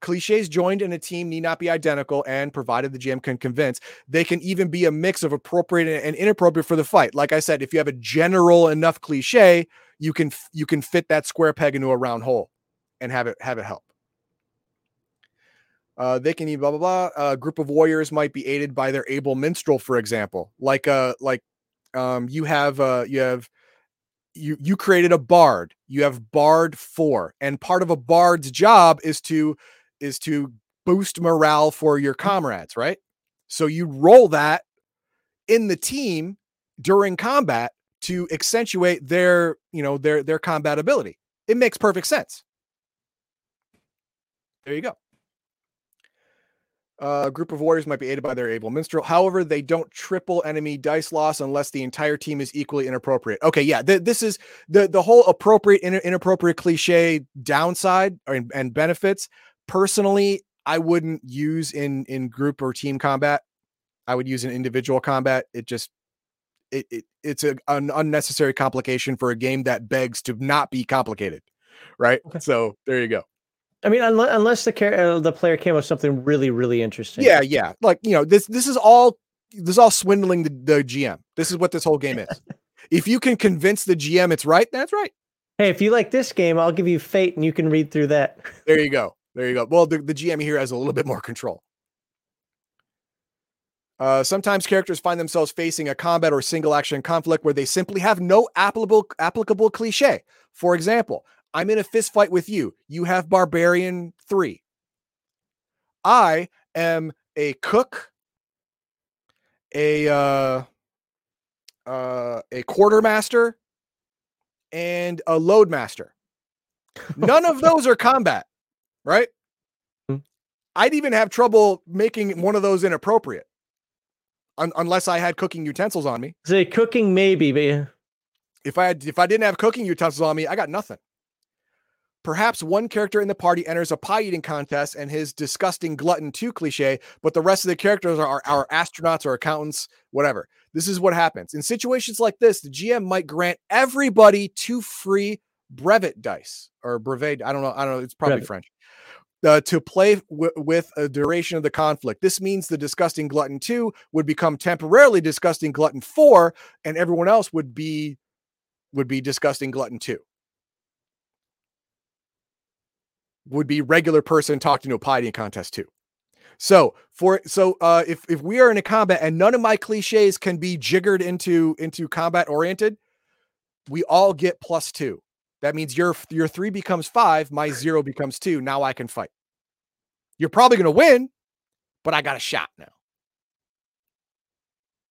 Speaker 2: Cliches joined in a team need not be identical, and provided the GM can convince, they can even be a mix of appropriate and inappropriate for the fight. Like I said, if you have a general enough cliche, you can you can fit that square peg into a round hole and have it have it help. Uh, they can eat blah blah blah. A group of warriors might be aided by their able minstrel, for example. Like uh like um you have uh you have you you created a bard. You have bard four, and part of a bard's job is to is to boost morale for your comrades, right? So you roll that in the team during combat to accentuate their you know their their combat ability. It makes perfect sense. There you go. Uh, a group of warriors might be aided by their able minstrel. However, they don't triple enemy dice loss unless the entire team is equally inappropriate. Okay, yeah, th- this is the the whole appropriate in- inappropriate cliche downside and benefits. Personally, I wouldn't use in in group or team combat. I would use in individual combat. It just it, it it's a, an unnecessary complication for a game that begs to not be complicated, right?
Speaker 1: Okay.
Speaker 2: So there you go.
Speaker 1: I mean, unless, unless the char- uh, the player came up with something really, really interesting.
Speaker 2: Yeah, yeah. Like you know, this this is all this is all swindling the, the GM. This is what this whole game is. [LAUGHS] if you can convince the GM it's right, that's right.
Speaker 1: Hey, if you like this game, I'll give you Fate, and you can read through that.
Speaker 2: There you go. There you go. Well, the, the GM here has a little bit more control. Uh, sometimes characters find themselves facing a combat or single action conflict where they simply have no applicable applicable cliche. For example, I'm in a fist fight with you. You have Barbarian 3. I am a cook, a uh, uh, a quartermaster, and a loadmaster. [LAUGHS] None of those are combat, right?
Speaker 1: Hmm.
Speaker 2: I'd even have trouble making one of those inappropriate, un- unless I had cooking utensils on me.
Speaker 1: Say cooking maybe, but yeah.
Speaker 2: If I had, if I didn't have cooking utensils on me, I got nothing. Perhaps one character in the party enters a pie eating contest and his disgusting glutton 2 cliche, but the rest of the characters are, our astronauts or accountants, whatever. This is what happens. In situations like this, the GM might grant everybody two free brevet dice or brevet. I don't know. I don't know. It's probably
Speaker 1: Brevet.
Speaker 2: French. Uh, to play w- with a duration of the conflict. This means the disgusting glutton 2 would become temporarily disgusting glutton 4 and everyone else would be would be disgusting glutton 2. Would be regular person talking to a pie eating contest too. So for so uh if if we are in a combat and none of my cliches can be jiggered into into combat oriented, we all get plus two. That means your your three becomes five, my zero becomes two. Now I can fight. You're probably gonna win, but I got a shot now.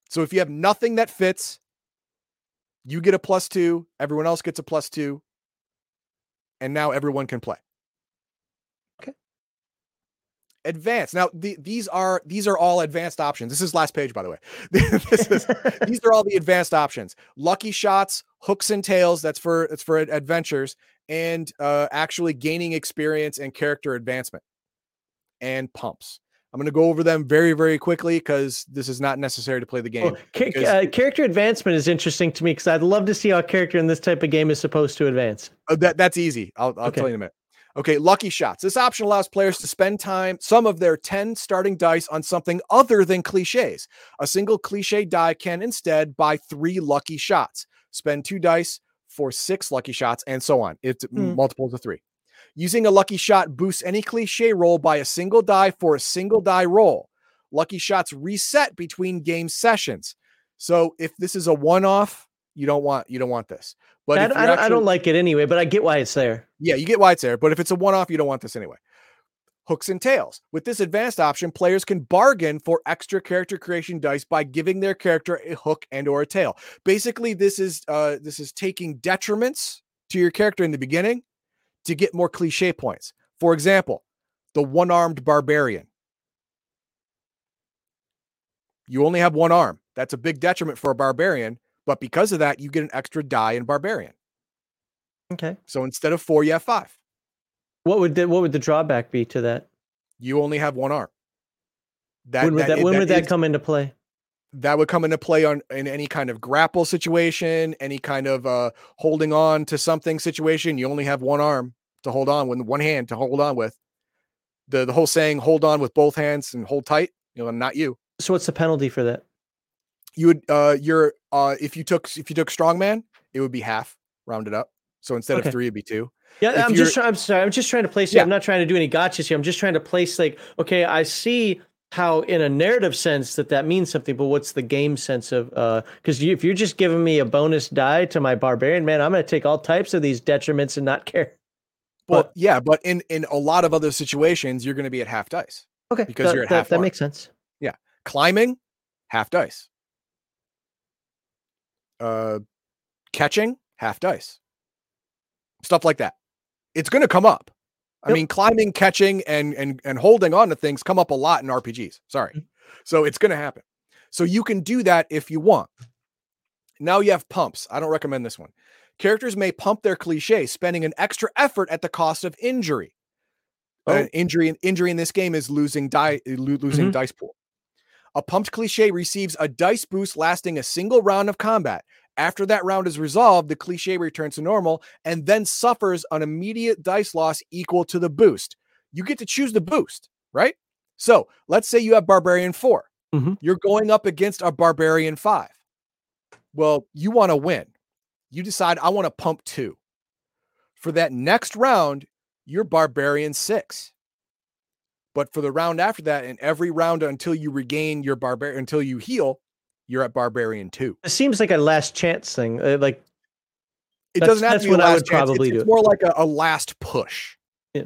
Speaker 2: So if you have nothing that fits, you get a plus two, everyone else gets a plus two, and now everyone can play. Advanced. Now the, these are these are all advanced options. This is last page, by the way. [LAUGHS] this is [LAUGHS] these are all the advanced options. Lucky shots, hooks and tales. That's for it's for adventures and uh, actually gaining experience and character advancement and pumps. I'm going to go over them very very quickly because this is not necessary to play the game.
Speaker 1: Well, ca- uh, character advancement is interesting to me because I'd love to see how a character in this type of game is supposed to advance.
Speaker 2: Oh, that that's easy. I'll, I'll
Speaker 1: Okay.
Speaker 2: tell you in a minute. Okay, lucky shots. This option allows players to spend time, some of their 10 starting dice on something other than cliches. A single cliche die can instead buy three lucky shots. Spend two dice for six lucky shots, and so on. It's
Speaker 1: Hmm.
Speaker 2: multiples of three. Using a lucky shot boosts any cliche roll by a single die for a single die roll. Lucky shots reset between game sessions. So if this is a one-off, you don't want you don't want this. But
Speaker 1: I,
Speaker 2: if
Speaker 1: I
Speaker 2: you're
Speaker 1: don't, I don't like it anyway, but I get why it's there.
Speaker 2: yeah, you get why it's there, but if it's a one off, you don't want this anyway. Hooks and tales. With this advanced option, players can bargain for extra character creation dice by giving their character a hook and or a tale. Basically, this is uh this is taking detriments to your character in the beginning to get more cliche points. For example, the one-armed barbarian. You only have one arm. That's a big detriment for a barbarian, but because of that, you get an extra die in barbarian.
Speaker 1: Okay.
Speaker 2: So instead of 4, you have 5.
Speaker 1: What would the what would the drawback be to that?
Speaker 2: you only have one arm. That
Speaker 1: when would that,
Speaker 2: that,
Speaker 1: when would that
Speaker 2: is-
Speaker 1: come into play?
Speaker 2: that would come into play on in any kind of grapple situation, any kind of uh holding on to something situation. You only have one arm to hold on with one hand to hold on with. The the whole saying hold on with both hands and hold tight, you know, not you.
Speaker 1: So what's the penalty for that?
Speaker 2: You would uh you're uh if you took if you took strongman, it would be half rounded up. So instead
Speaker 1: Okay.
Speaker 2: of three, it'd be two.
Speaker 1: Yeah,
Speaker 2: If
Speaker 1: I'm just trying. I'm sorry. I'm just trying to place.
Speaker 2: Yeah.
Speaker 1: I'm not trying to do any gotchas here. I'm just trying to place like, okay, I see how in a narrative sense that that means something, but what's the game sense of? uh Because you, if you're just giving me a bonus die to my barbarian, man, I'm going to take all types of these detriments and not care.
Speaker 2: Well,
Speaker 1: But-
Speaker 2: yeah, but in in a lot of other situations, you're going to be at half dice.
Speaker 1: Okay,
Speaker 2: Because
Speaker 1: that,
Speaker 2: you're at
Speaker 1: that,
Speaker 2: half
Speaker 1: that
Speaker 2: arm.
Speaker 1: makes sense.
Speaker 2: Yeah, climbing half dice uh catching half dice. Stuff like that. It's going to come up. I
Speaker 1: Yep.
Speaker 2: mean climbing catching and and and holding on to things come up a lot in rpgs sorry.
Speaker 1: Mhm.
Speaker 2: so it's going to happen. So you can do that if you want. Now you have pumps. I don't recommend this one. Characters may pump their cliche spending an extra effort at the cost of injury.
Speaker 1: Oh.
Speaker 2: uh, injury injury in this game is losing die lo- losing
Speaker 1: Mhm.
Speaker 2: dice pool a pumped cliche receives a dice boost lasting a single round of combat. After that round is resolved, the cliche returns to normal and then suffers an immediate dice loss equal to the boost. You get to choose the boost, right? So let's say you have Barbarian 4.
Speaker 1: Mhm.
Speaker 2: You're going up against a Barbarian 5. Well, you want to win. You decide, I want to pump two. For that next round, you're Barbarian 6. But for the round after that, and every round until you regain your barbarian, until you heal, you're at barbarian two.
Speaker 1: It seems like a last chance thing. Uh, like
Speaker 2: It doesn't have to be a last
Speaker 1: would
Speaker 2: chance.
Speaker 1: probably
Speaker 2: it's,
Speaker 1: do
Speaker 2: it's more like a, a last push.
Speaker 1: Yeah.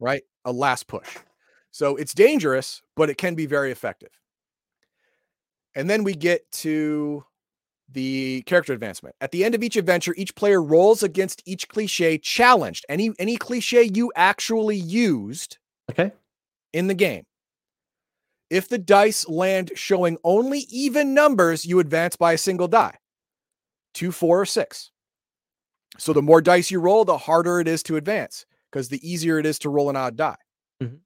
Speaker 2: Right? A last push. So it's dangerous, but it can be very effective. And then we get to the character advancement. At the end of each adventure, each player rolls against each cliche challenged. Any any cliche you actually used
Speaker 1: okay,
Speaker 2: in the game. If the dice land showing only even numbers, you advance by a single die two, four, or six. So the more dice you roll, the harder it is to advance because the easier it is to roll an odd die.
Speaker 1: Mhm.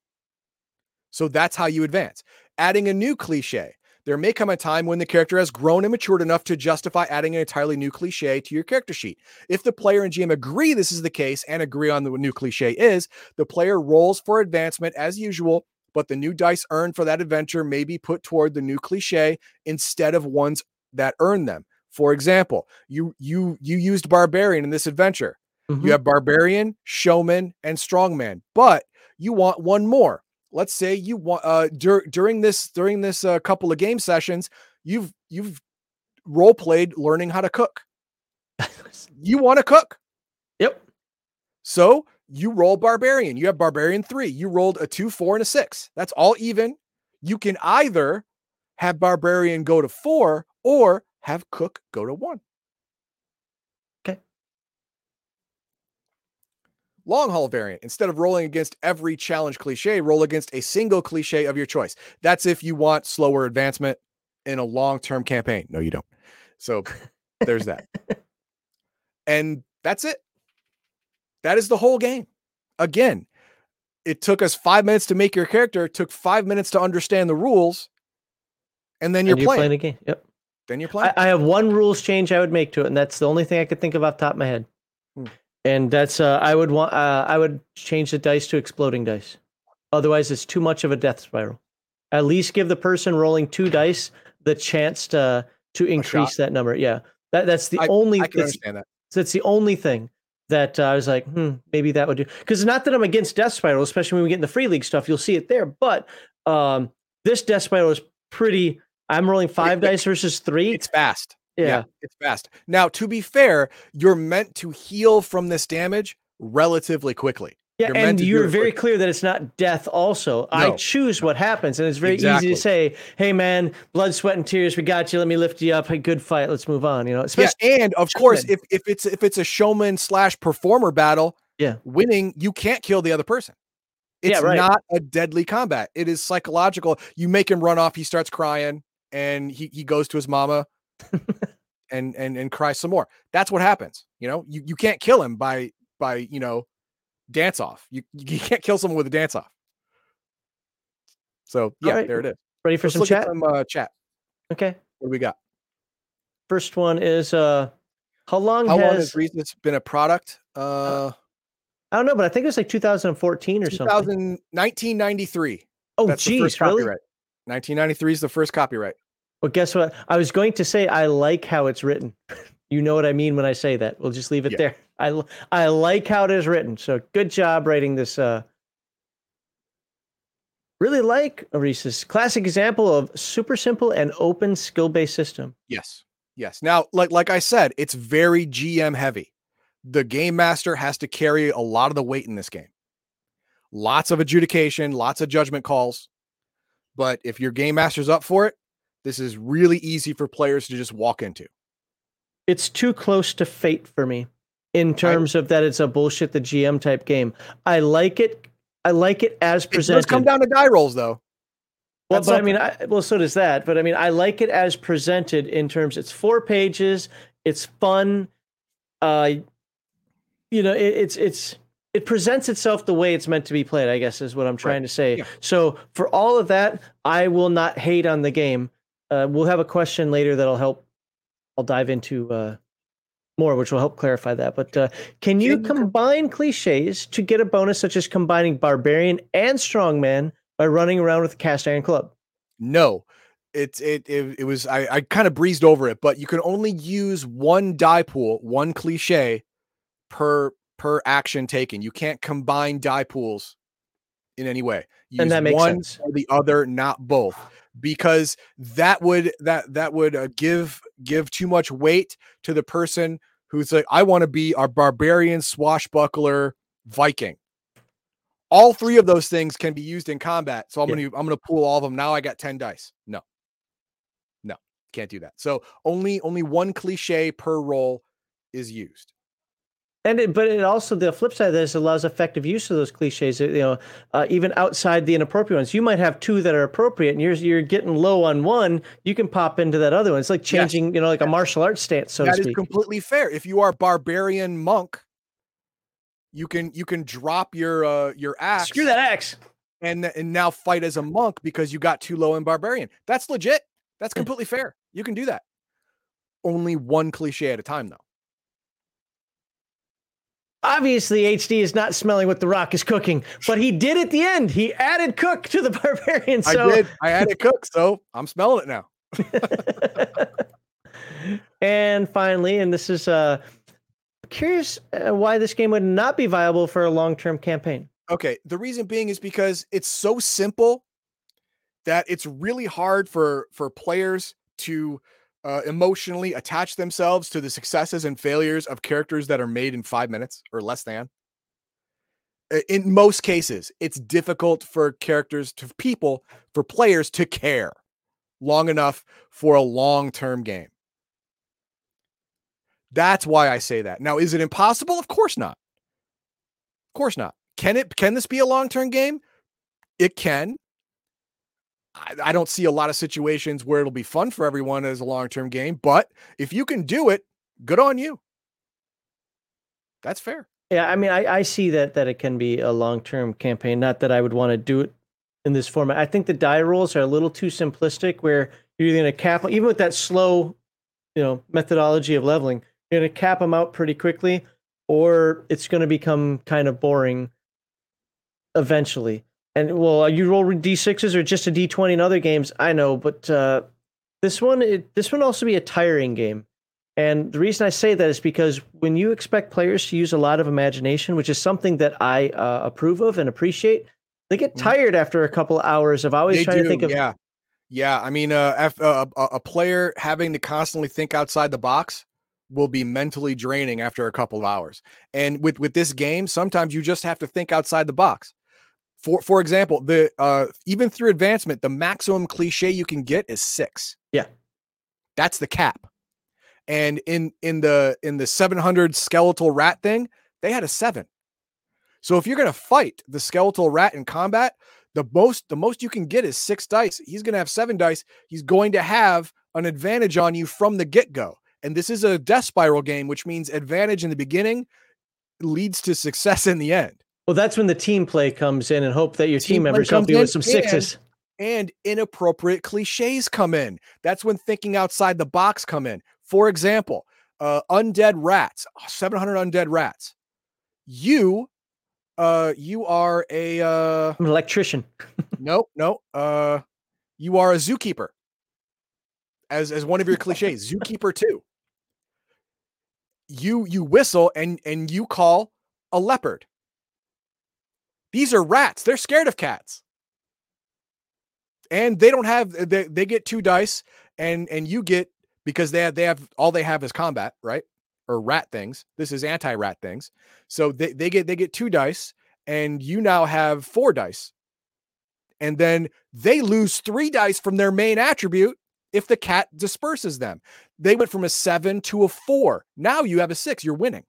Speaker 2: So that's how you advance. Adding a new cliche. There may come a time when the character has grown and matured enough to justify adding an entirely new cliche to your character sheet. If the player and GM agree this is the case and agree on the new cliche is, the player rolls for advancement as usual, but the new dice earned for that adventure may be put toward the new cliche instead of ones that earn them. For example, you you you used barbarian in this adventure.
Speaker 1: Mhm.
Speaker 2: You have barbarian, showman, and strongman, but you want one more let's say you want uh dur- during this during this uh, couple of game sessions you've you've role played learning how to cook. [LAUGHS] You want to cook.
Speaker 1: Yep.
Speaker 2: So you roll barbarian. You have barbarian 3 you rolled a 2 4 and a 6 that's all even. You can either have barbarian go to 4 or have cook go to
Speaker 1: 1
Speaker 2: Long haul variant. Instead of rolling against every challenge cliche, roll against a single cliche of your choice. That's if you want slower advancement in a long term campaign. No, you don't. So [LAUGHS] there's that. And that's it. That is the whole game. Again, it took us five minutes to make your character, it took five minutes to understand the rules, and then you're,
Speaker 1: And
Speaker 2: playing.
Speaker 1: a game. Yep.
Speaker 2: Then you're playing.
Speaker 1: I, I have one rules change I would make to it, and that's the only thing I could think of off the top of my head. And that's uh, I would want uh, I would change the dice to exploding dice. Otherwise, it's too much of a death spiral. At least give the person rolling two dice the chance to to increase that number. Yeah, that that's the only
Speaker 2: I can
Speaker 1: that's,
Speaker 2: understand that.
Speaker 1: that's the only thing that uh, I was like, hmm, maybe that would do. Because not that I'm against death spiral, especially when we get in the free league stuff, you'll see it there. But um, this death spiral is pretty. I'm rolling five dice versus three.
Speaker 2: It's fast.
Speaker 1: Yeah.
Speaker 2: it's fast. Now, to be fair, you're meant to heal from this damage relatively quickly.
Speaker 1: Yeah,
Speaker 2: You're
Speaker 1: and you're very clear that it's not death. Also, I
Speaker 2: No,
Speaker 1: choose what happens, and it's very
Speaker 2: Exactly.
Speaker 1: easy to say, "Hey, man, blood, sweat, and tears. We got you. Let me lift you up. Hey, good fight. Let's move on." You know, especially
Speaker 2: Yeah, and of course, if if it's if it's a showman slash performer battle,
Speaker 1: Yeah.
Speaker 2: winning, you can't kill the other person.
Speaker 1: Yeah,
Speaker 2: It's
Speaker 1: right.
Speaker 2: not a deadly combat. It is psychological. You make him run off, he starts crying, and he he goes to his mama [LAUGHS] and and and cries some more. That's what happens. You know, you, you can't kill him by by you know dance off. You [LAUGHS] you can't kill someone with a dance off. So yeah,
Speaker 1: right.
Speaker 2: there it is.
Speaker 1: ready for
Speaker 2: Let's
Speaker 1: some chat.
Speaker 2: some uh, chat.
Speaker 1: Okay,
Speaker 2: What do we got?
Speaker 1: first one is uh, how long
Speaker 2: How long
Speaker 1: has
Speaker 2: has Risus been a product? Uh,
Speaker 1: I don't know, but I think it was like 2014 or
Speaker 2: 2000,
Speaker 1: something.
Speaker 2: 1993.
Speaker 1: Oh,
Speaker 2: That's
Speaker 1: geez, really?
Speaker 2: copyright. 1993 is the first copyright.
Speaker 1: Well, guess what? I was going to say I like how it's written. [LAUGHS] You know what I mean when I say that. We'll just leave it
Speaker 2: Yeah.
Speaker 1: there. I like how it is written. So good job writing this. Uh, really like Risus classic example of super simple and open skill based system.
Speaker 2: Yes. Yes. Now, like like I said, it's very GM heavy. The game master has to carry a lot of the weight in this game. Lots of adjudication, lots of judgment calls. But if your game master's up for it, this is really easy for players to just walk into.
Speaker 1: It's too close to fate for me in terms of that it's a bullshit the GM type game. I like it. I like it as
Speaker 2: It does
Speaker 1: presented.
Speaker 2: come down to die rolls, though.
Speaker 1: Well,
Speaker 2: That's
Speaker 1: but I mean, I, well, so does that. But I mean, I like it as presented in terms. It's four pages. It's fun. Uh, you know, it, it's it's it presents itself the way it's meant to be played. I guess is what I'm trying to say.
Speaker 2: Yeah.
Speaker 1: So for all of that, I will not hate on the game. Uh, we'll have a question later that'll help. I'll dive into uh, more, which will help clarify that. But uh, can you combine cliches to get a bonus, such as combining barbarian and strongman by running around with a cast iron club?
Speaker 2: No, it's it it, it was I, I kind of breezed over it, but you can only use one die pool, one cliche per per action taken. You can't combine die pools in any way. Use
Speaker 1: And that makes
Speaker 2: one
Speaker 1: sense.
Speaker 2: or the other, not both, because that would that that would uh, give give too much weight to the person who's like, I want to be a barbarian swashbuckler Viking. All three of those things can be used in combat. So I'm
Speaker 1: Yeah.
Speaker 2: gonna I'm gonna pull all of them. Now I got 10 dice. No. No, can't do that. So only only one cliche per roll is used.
Speaker 1: And it, but it also the flip side of this allows effective use of those cliches. You know, uh, even outside the inappropriate ones, you might have two that are appropriate, and you're you're getting low on one. You can pop into that other one. It's like
Speaker 2: Yes.
Speaker 1: changing, you know, like a martial arts stance, so
Speaker 2: That is completely fair. If you are barbarian monk, you can you can drop your uh your axe
Speaker 1: Screw that axe.
Speaker 2: and and now fight as a monk because you got too low in barbarian. That's legit. That's completely fair. You can do that. Only one cliche at a time though.
Speaker 1: Obviously, HD is not smelling what the Rock is cooking, but he did at the end. He added cook to the [LAUGHS] barbarian. So
Speaker 2: I did. I it cooked, so I'm smelling it now. [LAUGHS]
Speaker 1: and finally, and this is uh curious uh, why this game would not be viable for a long-term campaign.
Speaker 2: Okay, the reason being is because it's so simple that it's really hard for for players to uh, emotionally attach themselves to the successes and failures of characters that are made in five minutes or less than. In most cases, it's difficult for characters to people for players to care long enough for a long term game. That's why I say that. Now, is it impossible? Of course not. Of course not. Can it? Can this be a long term game? It can. I, I don't see a lot of situations where it'll be fun for everyone as a long term game, but if you can do it, good on you. That's fair.
Speaker 1: Yeah, I mean, I, I see that that it can be a long term campaign. Not that I would want to do it in this format. I think the die rolls are a little too simplistic. Where you're going to cap, even with that slow, you know, methodology of leveling, you're going to cap them out pretty quickly, or it's going to become kind of boring eventually. And well, you roll d6s or just a d20 in other games. I know, but uh, this one, it, this one also be a tiring game. And the reason I say that is because when you expect players to use a lot of imagination, which is something that I uh, approve of and appreciate, they get
Speaker 2: Mhm.
Speaker 1: tired after a couple of hours of always
Speaker 2: They
Speaker 1: trying
Speaker 2: do,
Speaker 1: to think of.
Speaker 2: yeah, yeah. I mean, uh, if, uh, a, a player having to constantly think outside the box will be mentally draining after a couple of hours. And with with this game, sometimes you just have to think outside the box. For for example, the uh, even through advancement, the maximum cliche you can get is six.
Speaker 1: Yeah.
Speaker 2: that's the cap. And in in the in the 700 skeletal rat thing, they had a seven. So if you're gonna fight the skeletal rat in combat, the most the most you can get is six dice. He's going to have seven dice. He's going to have an advantage on you from the get go. And this is a death spiral game, which means advantage in the beginning leads to success [LAUGHS] in the end.
Speaker 1: Well, that's when the team play comes in and hope that your team,
Speaker 2: Team
Speaker 1: members help you with some
Speaker 2: and-
Speaker 1: sixes.
Speaker 2: And inappropriate cliches come in. That's when thinking outside the box come in. For example, uh, undead rats, 700 undead rats. You, uh, you are a uh,
Speaker 1: I'm an electrician. [LAUGHS]
Speaker 2: no, no. Uh, you are a zookeeper. As as one of your cliches, [LAUGHS] zookeeper too. You you whistle and and you call a leopard. These are rats. They're scared of cats. And they don't have they, they get two dice and and you get because they have they have all they have is combat, right? Or rat things. This is anti-rat things. So they, they get they get two dice and you now have four dice and then they lose three dice from their main attribute if the cat disperses them. They went from a seven to a four. Now you have a six. You're winning.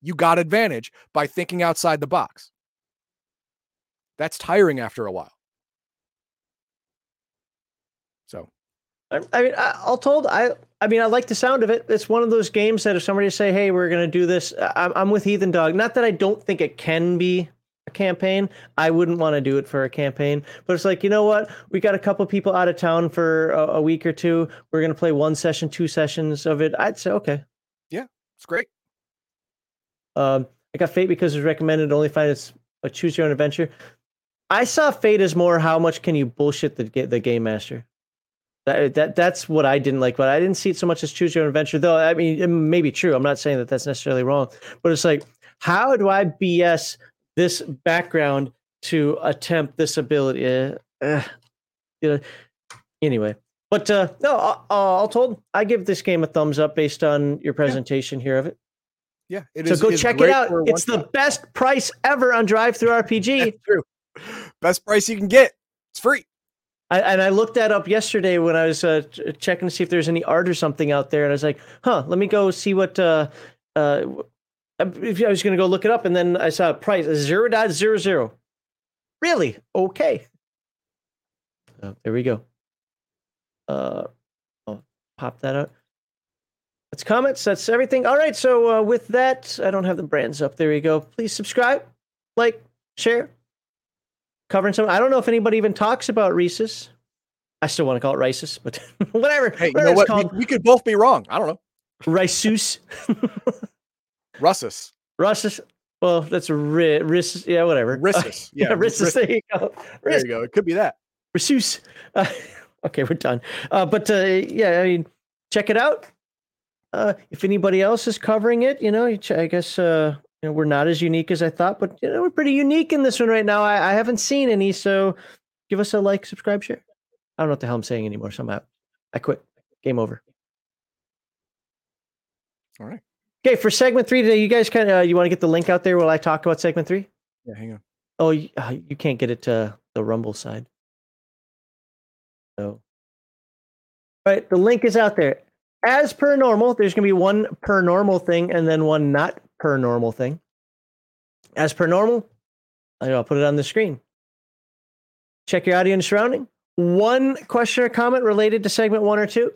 Speaker 2: You got advantage by thinking outside the box. That's tiring after a while. So
Speaker 1: I, I mean, I, all told, I I mean, I like the sound of it. It's one of those games that if somebody say, "Hey, we're gonna do this," I'm I'm with Heathen Dog. Not that I don't think it can be a campaign. I wouldn't want to do it for a campaign, but it's like you know what? We got a couple people out of town for a, a week or two. We're gonna play one session, two sessions of it. I'd say okay.
Speaker 2: Yeah, it's great.
Speaker 1: Um, I got Fate because it's recommended. Only find it's a choose your own adventure. I saw Fate as more how much can you bullshit the the game master. That, that that's what I didn't like, but I didn't see it so much as choose your own adventure. Though I mean, it may be true. I'm not saying that that's necessarily wrong, but it's like, how do I BS this background to attempt this ability. Uh, uh, you know, anyway, but uh, no, uh, all told, I give this game a thumbs up based on your presentation yeah. here of it.
Speaker 2: Yeah,
Speaker 1: it so is, go check it out. It's the best price ever on DriveThruRPG.
Speaker 2: That's true. Best price you can get. It's free.
Speaker 1: I, and I looked that up yesterday when I was uh, checking to see if there's any art or something out there, and I was like, "Huh, let me go see what." Uh, uh, if I was going to go look it up, and then I saw a price zero dot zero zero. Really? Okay. So there we go. Uh, I'll pop that out. That's comments. That's everything. All right. So uh, with that, I don't have the brands up. There you go. Please subscribe, like, share. Covering some. I don't know if anybody even talks about Risus. I still want to call it Rices, but [LAUGHS] whatever.
Speaker 2: Hey,
Speaker 1: whatever
Speaker 2: you know what? We, we, could both be wrong. I don't know.
Speaker 1: Riceus. [LAUGHS]
Speaker 2: Russus.
Speaker 1: Russus. Well, that's ri- Riss. Yeah, whatever.
Speaker 2: Rissus. [LAUGHS]
Speaker 1: Yeah, yeah Rissus. There you go.
Speaker 2: There you go. It could be that.
Speaker 1: Rissus. Uh, okay, we're done. Uh, but uh, yeah, I mean, check it out. Uh, if anybody else is covering it, you know, I guess uh, you know, we're not as unique as I thought, but you know, we're pretty unique in this one right now. I, I haven't seen any, so give us a like, subscribe, share. I don't know what the hell I'm saying anymore, so I'm out. I quit. Game over.
Speaker 2: All right.
Speaker 1: Okay, for segment three today, you guys kind of uh, you want to get the link out there while I talk about segment three?
Speaker 2: Yeah, hang on.
Speaker 1: Oh, you, uh, you can't get it to the Rumble side. So, all right, the link is out there. As per normal, there's going to be one per normal thing and then one not per normal thing. As per normal, I'll put it on the screen. Check your audio and surrounding. One question or comment related to segment one or two.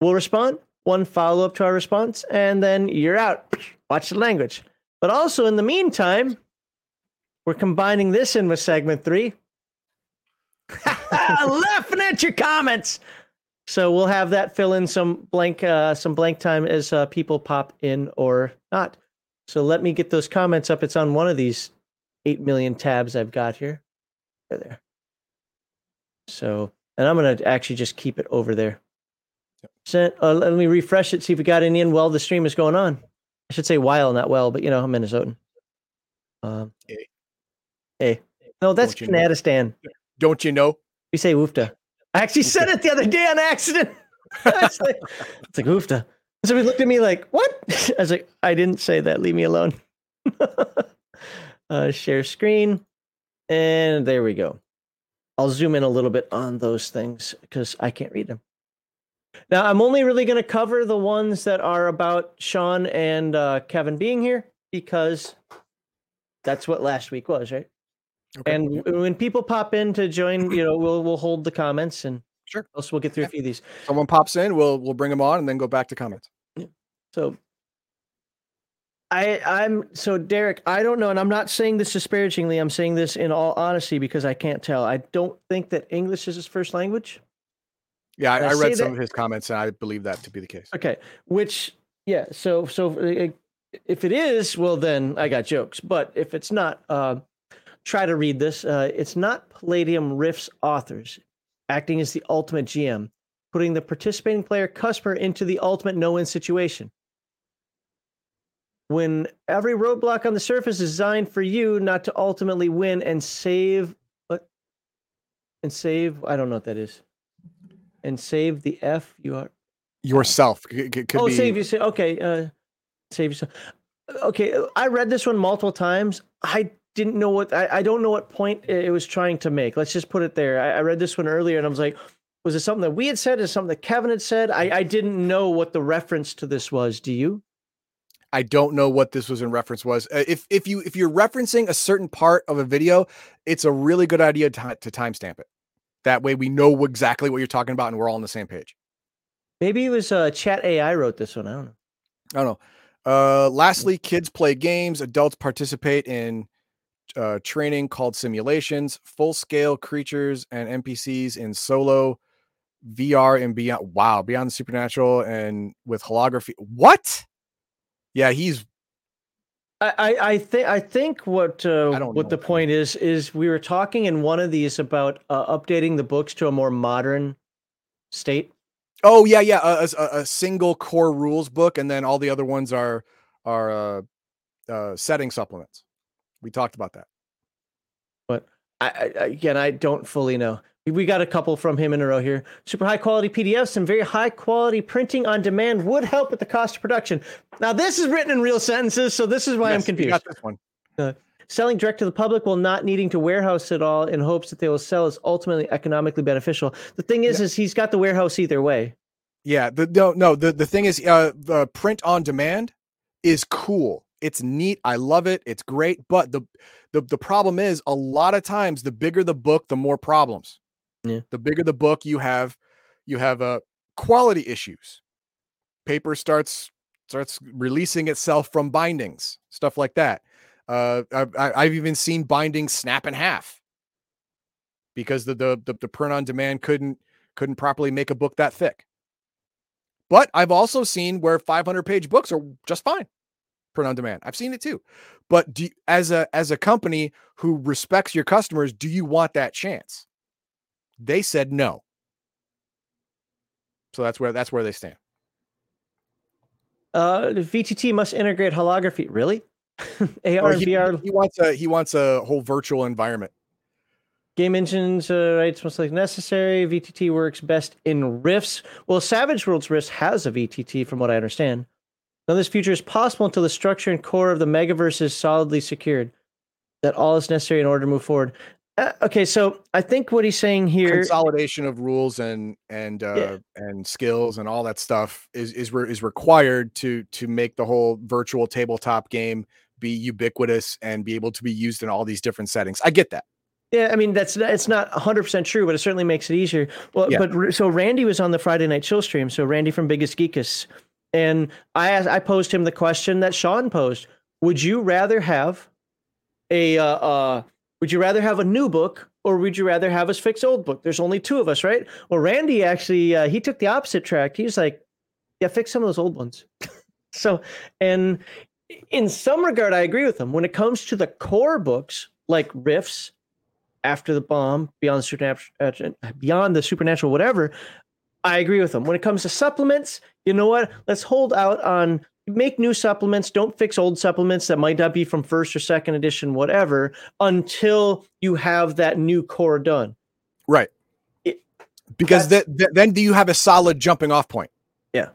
Speaker 1: We'll respond. One follow up to our response, and then you're out. Watch the language. But also, in the meantime, we're combining this in with segment three. [LAUGHS] Laughing at your comments. So we'll have that fill in some blank uh, some blank time as uh, people pop in or not. So let me get those comments up. It's on one of these eight million tabs I've got here. There, there. So, and I'm gonna actually just keep it over there. Sent, uh, let me refresh it, see if we got any in while the stream is going on. I should say while, not well, but you know, I'm Minnesotan. Um, hey. hey. No, that's Canadistan.
Speaker 2: Don't you know?
Speaker 1: We say woofta. I actually said it the other day on accident. [LAUGHS] it's like, it's like woofta. So he looked at me like, what? [LAUGHS] I was like, I didn't say that. Leave me alone. [LAUGHS] uh, share screen. And there we go. I'll zoom in a little bit on those things because I can't read them. Now, I'm only really going to cover the ones that are about Sean and uh, Kevin being here because that's what last week was, right? Okay. And when people pop in to join, you know, we'll we'll hold the comments and
Speaker 2: sure,
Speaker 1: else we'll get through yeah. a few of these.
Speaker 2: Someone pops in, we'll we'll bring them on and then go back to comments.
Speaker 1: Yeah. So I I'm so Derek, I don't know, and I'm not saying this disparagingly. I'm saying this in all honesty because I can't tell. I don't think that English is his first language.
Speaker 2: Yeah, I, I, read some that, of his comments, and I believe that to be the case.
Speaker 1: Okay, which yeah, so so uh, if it is, well then I got jokes. But if it's not, uh, try to read this. Uh, it's not Palladium Rift's authors acting as the ultimate GM, putting the participating player customer into the ultimate no-win situation. When every roadblock on the surface is designed for you not to ultimately win and save, what? And save. I don't know what that is and save the F you are
Speaker 2: yourself.
Speaker 1: Oh, be... save you. Okay, uh, save yourself. Okay, I read this one multiple times. I didn't know what I, I don't know what point it was trying to make. Let's just put it there. I, I read this one earlier and I was like, was it something that we had said? Is something that Kevin had said? I, I didn't know what the reference to this was. Do you?
Speaker 2: I don't know what this was in reference was. Uh, if if you if you're referencing a certain part of a video, it's a really good idea to, to timestamp it. That way we know exactly what you're talking about and we're all on the same page.
Speaker 1: Maybe it was uh, Chat AI wrote this one. I don't know.
Speaker 2: I don't know. Uh, lastly, kids play games, adults participate in uh, training called simulations, full scale creatures and NPCs in solo, VR, and beyond. Wow, beyond the supernatural and with holography. What? Yeah, he's
Speaker 1: I, I think I think what uh, what the point is is we were talking in one of these about uh, updating the books to a more modern state.
Speaker 2: Oh yeah, yeah, a, a, a, single core rules book, and then all the other ones are are uh, uh, setting supplements. We talked about that.
Speaker 1: But I, I, again, I don't fully know. We got a couple from him in a row here. Super high quality PDFs and very high quality printing on demand would help with the cost of production. Now, this is written in real sentences, so this is why yes, I'm confused. got
Speaker 2: this one.
Speaker 1: Uh, selling direct to the public while not needing to warehouse it all in hopes that they will sell is ultimately economically beneficial. The thing is, yeah. is he's got the warehouse either way.
Speaker 2: Yeah. The no, no. The the thing is, uh, the print on demand is cool. It's neat. I love it. It's great. But the the the problem is, a lot of times, the bigger the book, the more problems.
Speaker 1: Yeah.
Speaker 2: The bigger the book, you have you have uh, quality issues. Paper starts starts releasing itself from bindings, stuff like that. Uh, I've, I've even seen bindings snap in half because the, the the the print on demand couldn't couldn't properly make a book that thick. But I've also seen where 500 page books are just fine print on demand. I've seen it too. But do, as a as a company who respects your customers, do you want that chance? They said no. So that's where that's where they stand.
Speaker 1: Uh, VTT must integrate holography. Really? [LAUGHS] AR
Speaker 2: he, VR. He wants a he wants a whole virtual environment.
Speaker 1: Game engines uh, rights most likely necessary. VTT works best in Rifts. Well, Savage Worlds Rift has a VTT, from what I understand. Now, this future is possible until the structure and core of the megaverse is solidly secured. That all is necessary in order to move forward. Uh, okay, so I think what he's saying here
Speaker 2: consolidation of rules and and uh, yeah. and skills and all that stuff is is re- is required to to make the whole virtual tabletop game be ubiquitous and be able to be used in all these different settings. I get that.
Speaker 1: Yeah, I mean that's it's not 100% true, but it certainly makes it easier. Well, yeah. but so Randy was on the Friday night chill stream. So Randy from Biggest Geekus, and I asked, I posed him the question that Sean posed: Would you rather have a uh, uh, would you rather have a new book or would you rather have us fix old book? There's only two of us, right? Well, Randy actually uh, he took the opposite track. He's like, yeah, fix some of those old ones. [LAUGHS] so, and in some regard, I agree with him. When it comes to the core books like Rifts, After the Bomb, Beyond the Supernatural, uh, Beyond the Supernatural, whatever, I agree with them. When it comes to supplements, you know what? Let's hold out on make new supplements. Don't fix old supplements that might not be from first or second edition, whatever, until you have that new core done.
Speaker 2: Right. It, because th- th- then do you have a solid jumping off point?
Speaker 1: Yeah.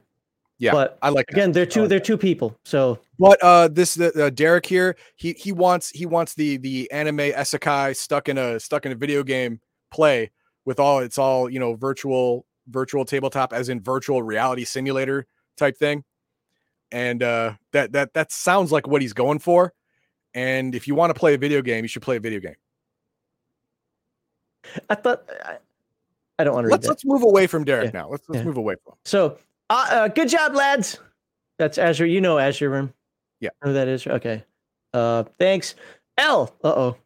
Speaker 2: Yeah,
Speaker 1: but
Speaker 2: I like.
Speaker 1: Again, that. they're two. Like they're that. two people. So,
Speaker 2: but uh, this uh, Derek here, he he wants he wants the the anime isekai stuck in a stuck in a video game play with all it's all you know virtual virtual tabletop as in virtual reality simulator type thing and uh, that that that sounds like what he's going for. And if you want to play a video game, you should play a video game.
Speaker 1: I thought I, I don't want to.
Speaker 2: Let's let's move away from Derek yeah. now. Let's let's yeah. move away from. Him.
Speaker 1: So, uh, uh, good job, lads. That's Azure. You know Azure Room.
Speaker 2: Yeah.
Speaker 1: Who that is? Okay. Uh, thanks. L. Uh oh.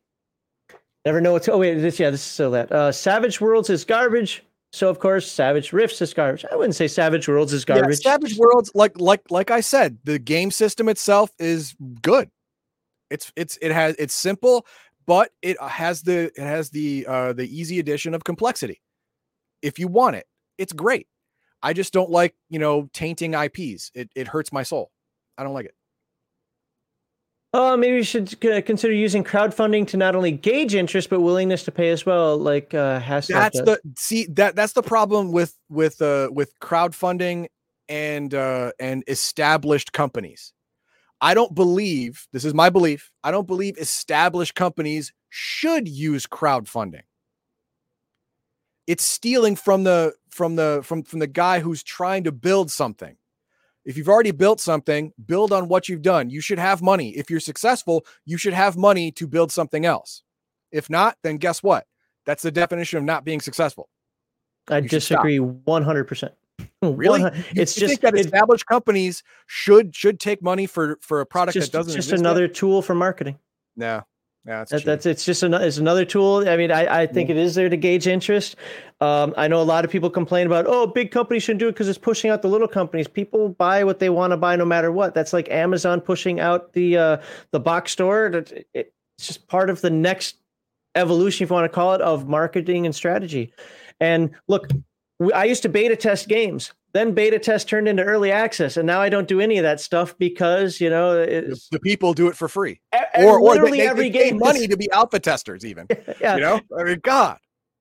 Speaker 1: Never know what's. Oh wait, this yeah, this is so that. Uh, Savage Worlds is garbage. So of course, Savage Rifts is garbage. I wouldn't say Savage Worlds is garbage.
Speaker 2: Yeah, Savage Worlds, like like like I said, the game system itself is good. It's it's it has it's simple, but it has the it has the uh the easy addition of complexity. If you want it, it's great. I just don't like you know tainting IPs. It it hurts my soul. I don't like it.
Speaker 1: Oh, maybe you should consider using crowdfunding to not only gauge interest but willingness to pay as well. Like uh,
Speaker 2: That's does. the see that that's the problem with with uh with crowdfunding and uh and established companies. I don't believe this is my belief. I don't believe established companies should use crowdfunding. It's stealing from the from the from from the guy who's trying to build something. If you've already built something, build on what you've done. You should have money. If you're successful, you should have money to build something else. If not, then guess what? That's the definition of not being successful.
Speaker 1: I you disagree 100%. [LAUGHS]
Speaker 2: Really? You, it's you just that established companies should should take money for for a product
Speaker 1: just,
Speaker 2: that doesn't
Speaker 1: just another
Speaker 2: yet?
Speaker 1: tool for marketing.
Speaker 2: No, yeah,
Speaker 1: that's, that, that's it's just another it's another tool. I mean, I, I think yeah. it is there to gauge interest. Um, I know a lot of people complain about oh, big companies shouldn't do it because it's pushing out the little companies. People buy what they want to buy no matter what. That's like Amazon pushing out the uh, the box store. It, it's just part of the next evolution, if you want to call it, of marketing and strategy. And look, I used to beta test games. Then beta test turned into early access, and now I don't do any of that stuff because you know
Speaker 2: the people do it for free. or or they,
Speaker 1: literally
Speaker 2: they,
Speaker 1: every
Speaker 2: they
Speaker 1: game
Speaker 2: money to be alpha testers, even. [LAUGHS]
Speaker 1: yeah,
Speaker 2: You know, I mean, God,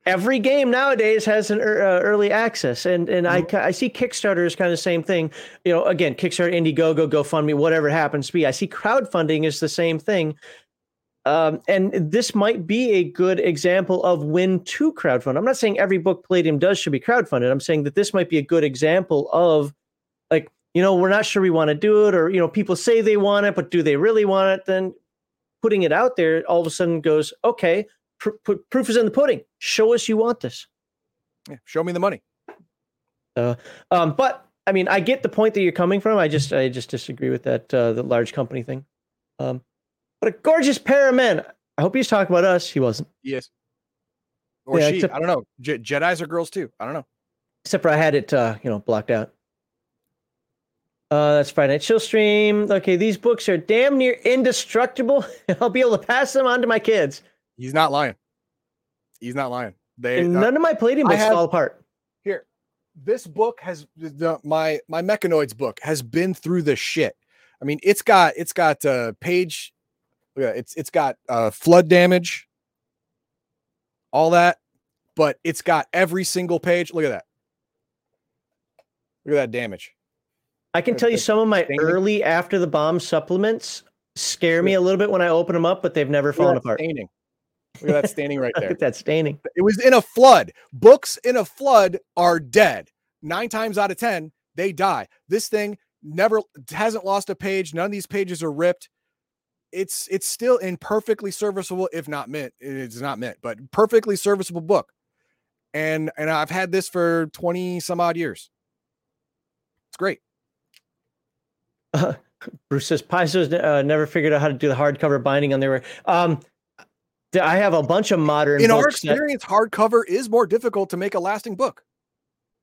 Speaker 1: every game nowadays has an uh, early access and and
Speaker 2: Mm-hmm.
Speaker 1: I, I see kickstarter is kind of the same thing you know again kickstarter indiegogo gofundme whatever it happens to be i see crowdfunding is the same thing um, and this might be a good example of when to crowdfund i'm not saying every book palladium does should be crowdfunded i'm saying that this might be a good example of like you know we're not sure we want to do it or you know people say they want it but do they really want it then putting it out there all of a sudden goes okay pr- pr- proof is in the pudding show us you want this
Speaker 2: Yeah, show me the money.
Speaker 1: um, but I mean, I get the point that you're coming from. I just, I just disagree with that uh, the large company thing. Um, but a gorgeous pair of men. I hope he's talking about us. He wasn't,
Speaker 2: Yes. Or
Speaker 1: Yeah,
Speaker 2: she.
Speaker 1: except-
Speaker 2: I don't know. Je- Jedi's are girls too. I don't know.
Speaker 1: except for I had it, uh, you know, blocked out. Uh, that's Friday Night Chill Stream. Okay, these books are damn near indestructible. [LAUGHS] I'll be able to pass them on to my kids.
Speaker 2: He's not lying. He's not lying. They
Speaker 1: And
Speaker 2: uh,
Speaker 1: none of my Palladium
Speaker 2: I
Speaker 1: books
Speaker 2: have-
Speaker 1: fall apart.
Speaker 2: here. This book has the, my my mechanoids book has been through the shit. I mean, it's got it's got uh page yeah, it's it's got uh flood damage, all that, but it's got every single page. Look at that. Look at that damage.
Speaker 1: I can tell you some of my early after the bomb supplements scare me a little bit when I open them up, but they've never
Speaker 2: Look
Speaker 1: fallen apart.
Speaker 2: staining. Look at that staining right [LAUGHS] there.
Speaker 1: Look at that staining.
Speaker 2: It was in a flood. Books in a flood are dead. Nine times out of 10, they die. This thing never hasn't lost a page. None of these pages are ripped. It's it's still in perfectly serviceable, if not mint. It's not mint, but perfectly serviceable book. And and I've had this for 20 some odd years. It's great.
Speaker 1: Bruce says Paizo's uh, never figured out how to do the hardcover binding on their. Um, I have a bunch of modern
Speaker 2: In our
Speaker 1: books that-
Speaker 2: experience, hardcover is more difficult to make a lasting book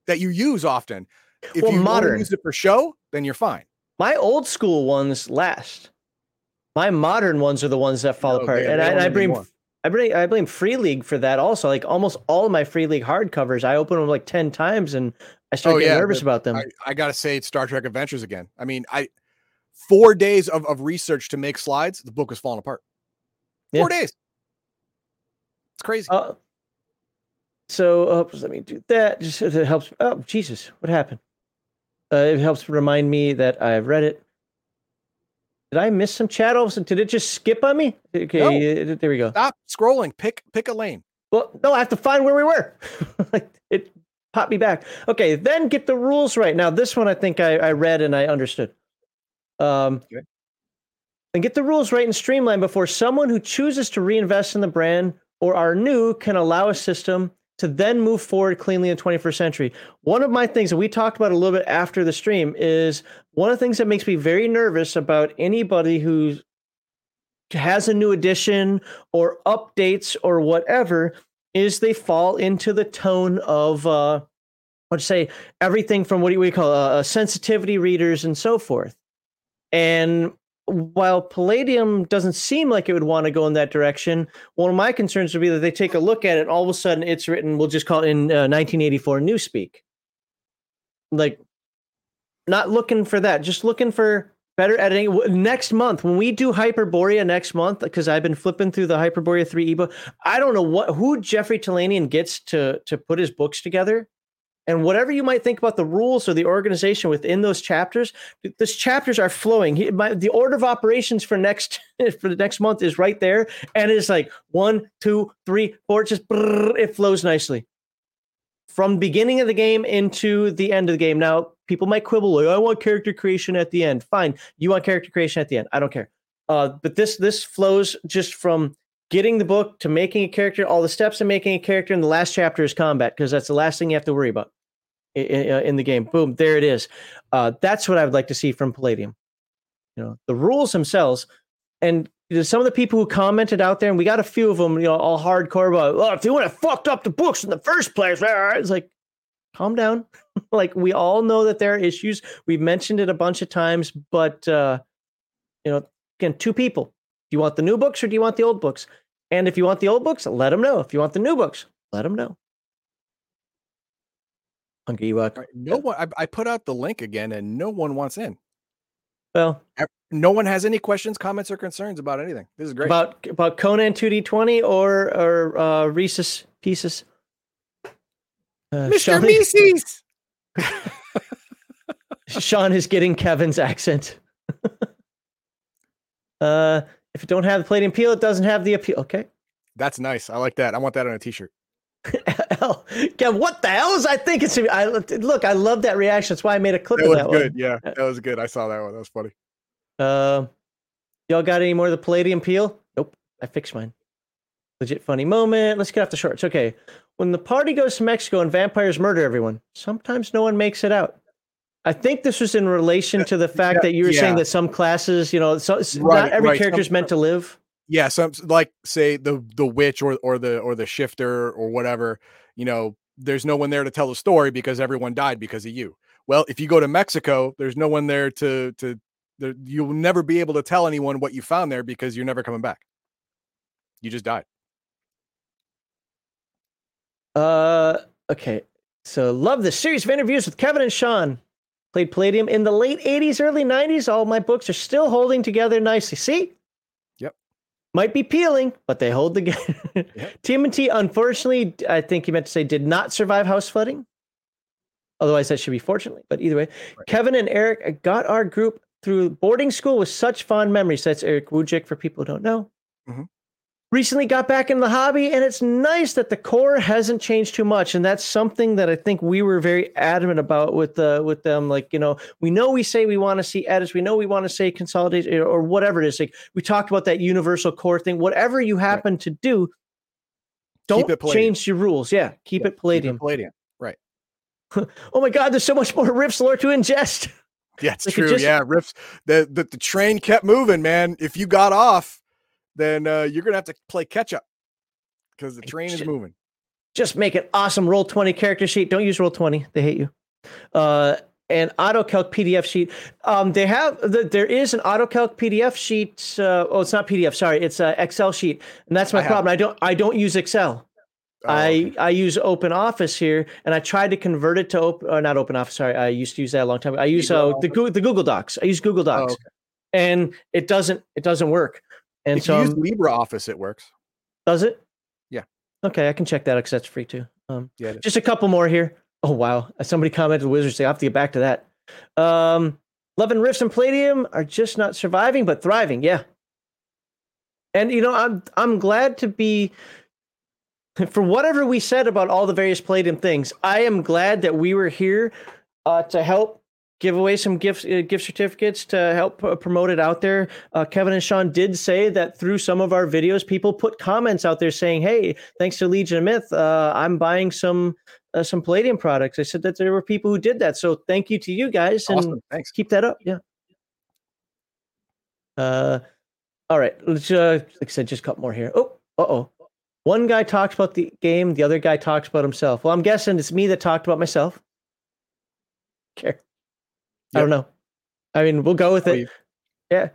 Speaker 2: that you use often. If
Speaker 1: Well,
Speaker 2: you
Speaker 1: modern.
Speaker 2: use it for show, then you're fine.
Speaker 1: my old school ones last. My modern ones are the ones that fall
Speaker 2: No,
Speaker 1: apart,
Speaker 2: they-
Speaker 1: and,
Speaker 2: they
Speaker 1: I, and I
Speaker 2: anymore.
Speaker 1: I blame I blame Free League for that also. Like almost all of my Free League hardcovers, I open them like ten times, and I start
Speaker 2: Oh,
Speaker 1: getting
Speaker 2: yeah,
Speaker 1: nervous about them.
Speaker 2: I, I gotta say it's Star Trek Adventures again. I mean, I four days of, of research to make slides, the book was falling apart. Four days. It's crazy.
Speaker 1: Uh, so uh, let me do that. Just it helps. Oh Jesus, what happened? Uh, it helps remind me that I've read it. Did I miss some chat? All of a sudden, did it just skip on me? Okay, uh, there we go.
Speaker 2: Stop scrolling. Pick pick a lane.
Speaker 1: Well, no, I have to find where we were. [LAUGHS] it popped me back. Okay, then get the rules right. Now, this one I think I, I read and I understood. Um,
Speaker 2: Okay.
Speaker 1: And get the rules right and streamline before someone who chooses to reinvest in the brand or are new can allow a system to then move forward cleanly in the 21st century. One of my things that we talked about a little bit after the stream is one of the things that makes me very nervous about anybody who has a new edition or updates or whatever is they fall into the tone of uh let's say everything from what do we call uh, uh, sensitivity readers and so forth and while palladium doesn't seem like it would want to go in that direction one of my concerns would be that they take a look at it all of a sudden it's written we'll just call it in uh, 1984 newspeak. Like not looking for that just looking for better editing. Next month when we do hyperborea next month because i've been flipping through the hyperborea 3 ebook i don't know what who jeffrey Talanian gets to to put his books together and whatever you might think about the rules or the organization within those chapters th- those chapters are flowing. He, my, the order of operations for next [LAUGHS] for the next month is right there. And it's like one two three four it just brrr, it flows nicely. From beginning of the game into the end of the game. Now people might quibble like i want character creation at the end. Fine. You want character creation at the end. I don't care. Uh, but this this flows just from getting the book to making a character all the steps of making a character and the last chapter is combat because that's the last thing you have to worry about i- i- uh, in the game. Boom there it is. Uh, that's what i would like to see from palladium. You know the rules themselves and some of the people who commented out there and we got a few of them you know all hardcore about oh if they would have fucked up the books in the first place it's like calm down. [LAUGHS] Like we all know that there are issues. We've mentioned it a bunch of times but uh you know again two people. Do you want the new books or do you want the old books? And if you want the old books let them know. If you want the new books let them know Ewok.
Speaker 2: Right, No one I, I put out the link again and no one wants in.
Speaker 1: Well,
Speaker 2: no one has any questions, comments, or concerns about anything. This is great.
Speaker 1: About about Conan 2D20 or or uh, Reese's Pieces.
Speaker 2: Uh, Mr. Sean, Mises. [LAUGHS]
Speaker 1: Sean is getting Kevin's accent. [LAUGHS] uh, if it don't have the palladium peel, it doesn't have the appeal. Okay.
Speaker 2: That's nice. I like that. I want that on a t-shirt. [LAUGHS]
Speaker 1: Kev, what the hell is I thinking? I look, I love that reaction. That's why I made a clip
Speaker 2: that
Speaker 1: of that
Speaker 2: good.
Speaker 1: One.
Speaker 2: Yeah, that was good. I saw that one. That was funny.
Speaker 1: Uh, y'all got any more of the palladium peel? Nope. I fixed mine. Legit funny moment. Let's get off the shorts. Okay. When the party goes to Mexico and vampires murder everyone, sometimes no one makes it out. I think this was in relation to the fact yeah, that you were yeah. saying that some classes, you know, so, right, not every right. character is meant to live.
Speaker 2: Yeah, some like say the the witch or or the or the shifter or whatever. You know, there's no one there to tell the story because everyone died because of you. Well, if you go to Mexico, there's no one there to to you'll never be able to tell anyone what you found there because you're never coming back. You just died.
Speaker 1: Uh, okay. So love this series of interviews with Kevin and Sean. Played Palladium in the late 80s, early 90s. All my books are still holding together nicely. See? Might be peeling, but they hold together. [LAUGHS] yep. TMNT, unfortunately, I think you meant to say, did not survive house flooding. Otherwise, that should be fortunately. But either way, right. Kevin and Eric got our group through boarding school with such fond memories. That's Erick Wujcik for people who don't know. Mm-hmm recently got back in the hobby and it's nice that the core hasn't changed too much and that's something that i think we were very adamant about with the uh, with them. Like you know we know we say we want to see edits we know we want to say consolidate or whatever it is. Like we talked about that universal core thing. Whatever you happen right. to do don't change your rules. Yeah keep yeah, it palladium
Speaker 2: keep it palladium. Right. [LAUGHS]
Speaker 1: Oh my god there's so much more Rifts lore to ingest.
Speaker 2: Yeah it's like true. it just, yeah Rifts the, the the train kept moving man. If you got off then uh, you're gonna have to play catch up because the train is moving.
Speaker 1: Just make an awesome roll twenty character sheet. Don't use roll twenty; they hate you. Uh, an AutoCalc PDF sheet. Um, they have the, there is an AutoCalc PDF sheet. Uh, oh, it's not PDF. Sorry, it's an Excel sheet, and that's my I problem. Have. I don't I don't use Excel. Oh, I okay. I use Open Office here, and I tried to convert it to open. or not Open Office. Sorry, I used to use that a long time. ago. I use uh, the the Google Docs. I use Google oh, Docs, oh, okay. and it doesn't it doesn't work. And
Speaker 2: if
Speaker 1: so
Speaker 2: you use LibreOffice, it works.
Speaker 1: Does it?
Speaker 2: Yeah.
Speaker 1: Okay, I can check that because that's free too. Um, yeah. Just a couple more here. Oh wow! Somebody commented Wizards. I have to get back to that. Um, Love and Rifts and Palladium are just not surviving but thriving. Yeah. And you know, I'm I'm glad to be [LAUGHS] for whatever we said about all the various Palladium things. I am glad that we were here uh, to help give away some gift uh, gift certificates to help uh, promote it out there. Uh, Kevin and Sean did say that through some of our videos, people put comments out there saying, "Hey, thanks to Legion of Myth, uh, I'm buying some uh, some Palladium products." I said that there were people who did that, so thank you to you guys and
Speaker 2: awesome. thanks.
Speaker 1: keep that up. Yeah. Uh, all right. Let's uh, like I said, just a couple more here. Oh, uh oh. One guy talks about the game, the other guy talks about himself. Well, I'm guessing it's me that talked about myself. Okay. I don't know. I mean, we'll go with it. Yeah.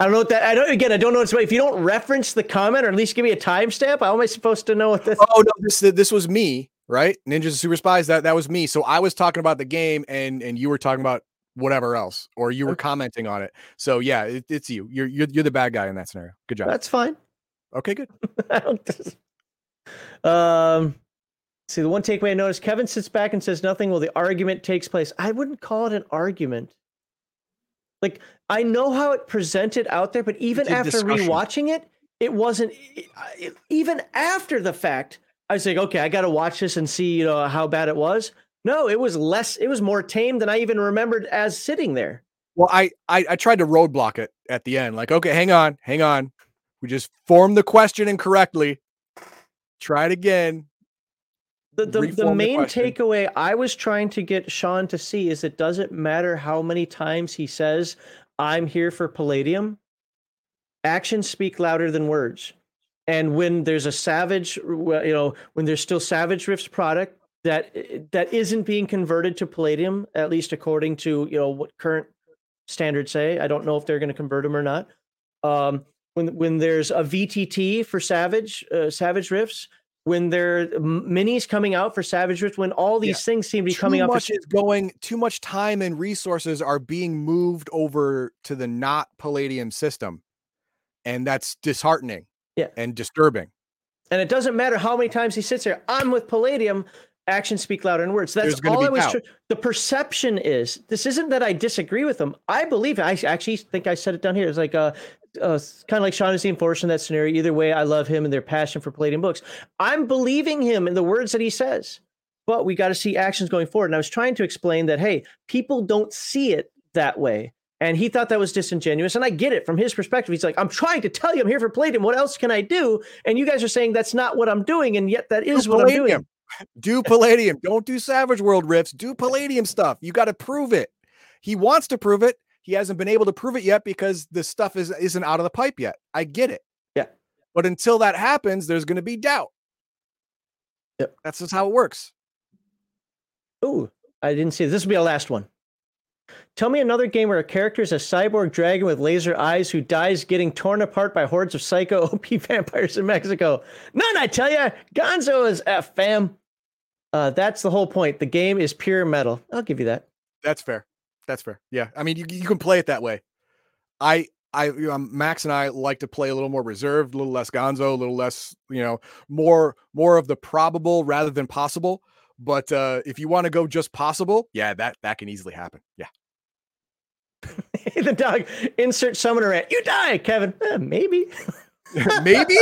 Speaker 1: I don't know what that. I don't. Again, I don't know. What's, if you don't reference the comment or at least give me a timestamp, how am I supposed to know what this?
Speaker 2: Oh no, this this was me, right? Ninjas and Super Spies. That that was me. So I was talking about the game, and and you were talking about whatever else, or you were okay. commenting on it. So yeah, it, it's you. You're, you're you're the bad guy in that scenario. Good job.
Speaker 1: That's fine.
Speaker 2: Okay, good. [LAUGHS]
Speaker 1: um, See, the one takeaway I noticed Kevin sits back and says nothing while the argument takes place. I wouldn't call it an argument. Like, I know how it presented out there, but even after discussion. rewatching it, it wasn't, it, even after the fact, I was like, okay, I got to watch this and see, you know, how bad it was. No, it was less, it was more tame than I even remembered as sitting there.
Speaker 2: Well, I, I, I tried to roadblock it at the end. Like, okay, hang on, hang on. We just formed the question incorrectly. Try it again
Speaker 1: the, the, the main the takeaway I was trying to get Sean to see is it doesn't matter how many times he says, I'm here for Palladium. Actions speak louder than words. And when there's a Savage, you know, when there's still Savage Rift's product that that isn't being converted to Palladium, at least according to you know what current standards say. I don't know if they're going to convert them or not. Um, when when there's a VTT for Savage uh, Savage Rifts, when there are minis coming out for Savage Rift, when all these yeah. things seem to be
Speaker 2: too
Speaker 1: coming up.
Speaker 2: Too much is going. Too much time and resources are being moved over to the not Palladium system, and that's disheartening.
Speaker 1: Yeah,
Speaker 2: and disturbing.
Speaker 1: And it doesn't matter how many times he sits there. I'm with Palladium. Actions speak louder than words. That's all I was. Tr- the perception is this isn't that I disagree with him. I believe. I actually think I said it down here. It's like uh, uh kind of like Shaughnessy and Forrest in that scenario. Either way, I love him and their passion for Palladium books. I'm believing him in the words that he says, but we got to see actions going forward. And I was trying to explain that hey, people don't see it that way. And he thought that was disingenuous. And I get it from his perspective. He's like, I'm trying to tell you I'm here for Palladium. What else can I do? And you guys are saying that's not what I'm doing. And yet that is what I'm doing.
Speaker 2: Do Palladium. Don't do Savage World Rifts. Do Palladium stuff. You got to prove it. He wants to prove it. He hasn't been able to prove it yet because the stuff is, isn't out of the pipe yet. I get it.
Speaker 1: Yeah.
Speaker 2: But until that happens, there's going to be doubt.
Speaker 1: Yep.
Speaker 2: That's just how it works.
Speaker 1: Ooh, I didn't see this. This will be our last one. Tell me another game where a character is a cyborg dragon with laser eyes who dies getting torn apart by hordes of psycho [LAUGHS] OP vampires in Mexico. None, I tell you. Gonzo is F, fam. Uh, that's the whole point. The game is pure metal. I'll give you that.
Speaker 2: That's fair. That's fair. Yeah. I mean, you, you can play it that way. I, I, you know, Max and I like to play a little more reserved, a little less gonzo, a little less, you know, more, more of the probable rather than possible. But uh, if you want to go just possible, yeah, that that can easily happen. Yeah. [LAUGHS]
Speaker 1: the dog insert summoner at you die, Kevin. Eh, maybe. [LAUGHS]
Speaker 2: maybe.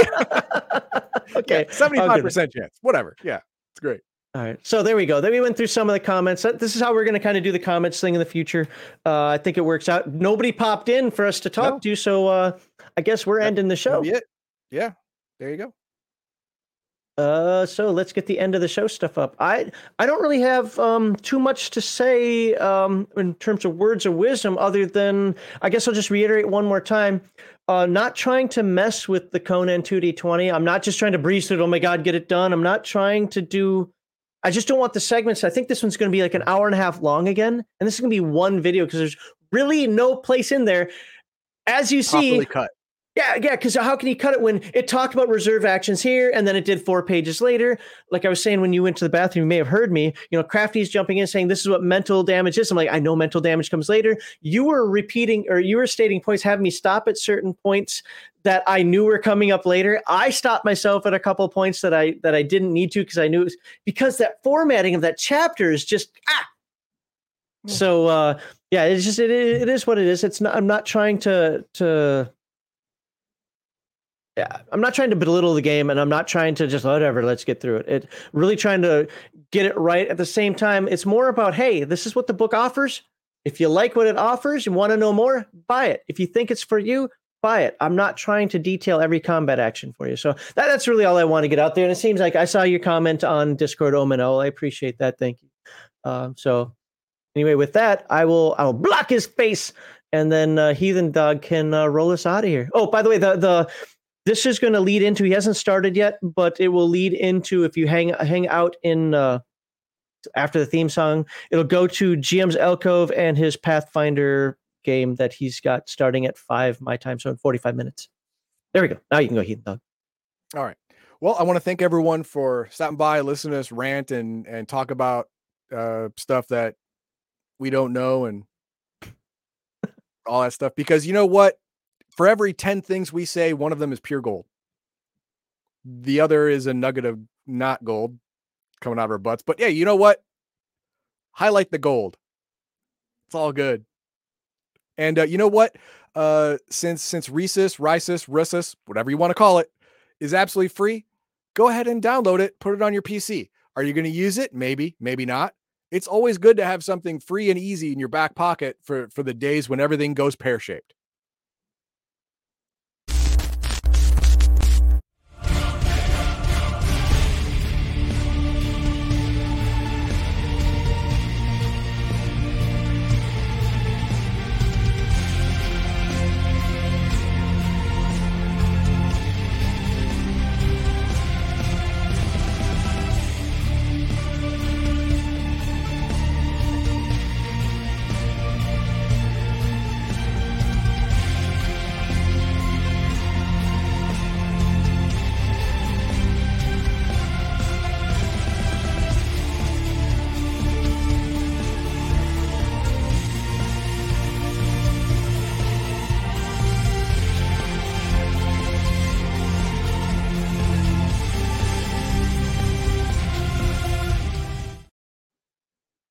Speaker 2: [LAUGHS]
Speaker 1: okay.
Speaker 2: Seventy-five percent chance. Whatever. Yeah, it's great.
Speaker 1: All right. So there we go. Then we went through some of the comments. This is how we're going to kind of do the comments thing in the future. Uh, I think it works out. Nobody popped in for us to talk no. to, so uh, I guess we're ending the show.
Speaker 2: Yeah. Yeah. There you go.
Speaker 1: Uh, so let's get the end of the show stuff up. I I don't really have um too much to say um in terms of words of wisdom, other than I guess I'll just reiterate one more time. Uh, not trying to mess with the Conan 2D20. I'm not just trying to breeze through it. Oh my God, get it done. I'm not trying to do. I just don't want the segments. I think this one's going to be like an hour and a half long again, and this is going to be one video because there's really no place in there. As you see,
Speaker 2: cut.
Speaker 1: Yeah, yeah, because how can you cut it when it talked about reserve actions here and then it did four pages later? Like I was saying when you went to the bathroom, you may have heard me. You know, Crafty's jumping in saying this is what mental damage is. I'm like, I know mental damage comes later. You were repeating or you were stating points, having me stop at certain points that I knew were coming up later. I stopped myself at a couple points that I that I didn't need to because I knew it was, because that formatting of that chapter is just ah. Hmm. So uh yeah, it's just it, it is what it is. It's not I'm not trying to to I'm not trying to belittle the game and I'm not trying to just whatever, let's get through it. It really trying to get it right at the same time. It's more about, hey, this is what the book offers. If you like what it offers and want to know more, buy it. If you think it's for you, buy it. I'm not trying to detail every combat action for you. So that, that's really all I want to get out there. And it seems like I saw your comment on Discord Omino. I appreciate that. Thank you. Um, so anyway, with that, I will I will block his face and then uh, Heathen Dog can uh, roll us out of here. Oh, by the way, the the this is going to lead into he hasn't started yet but it will lead into if you hang hang out in uh, after the theme song it'll go to gm's alcove and his pathfinder game that he's got starting at five my time so in 45 minutes. There we go. Now you can go heathen dog
Speaker 2: all right. Well i want to thank everyone for stopping by listening to us rant and and talk about uh stuff that we don't know and all that stuff because you know what for every 10 things we say, one of them is pure gold. The other is a nugget of not gold coming out of our butts. But yeah, you know what? Highlight the gold. It's all good. And uh, you know what? Uh, since since Risus, Risus, Risus, whatever you want to call it, is absolutely free, go ahead and download it. Put it on your PC. Are you going to use it? Maybe, maybe not. It's always good to have something free and easy in your back pocket for for the days when everything goes pear shaped.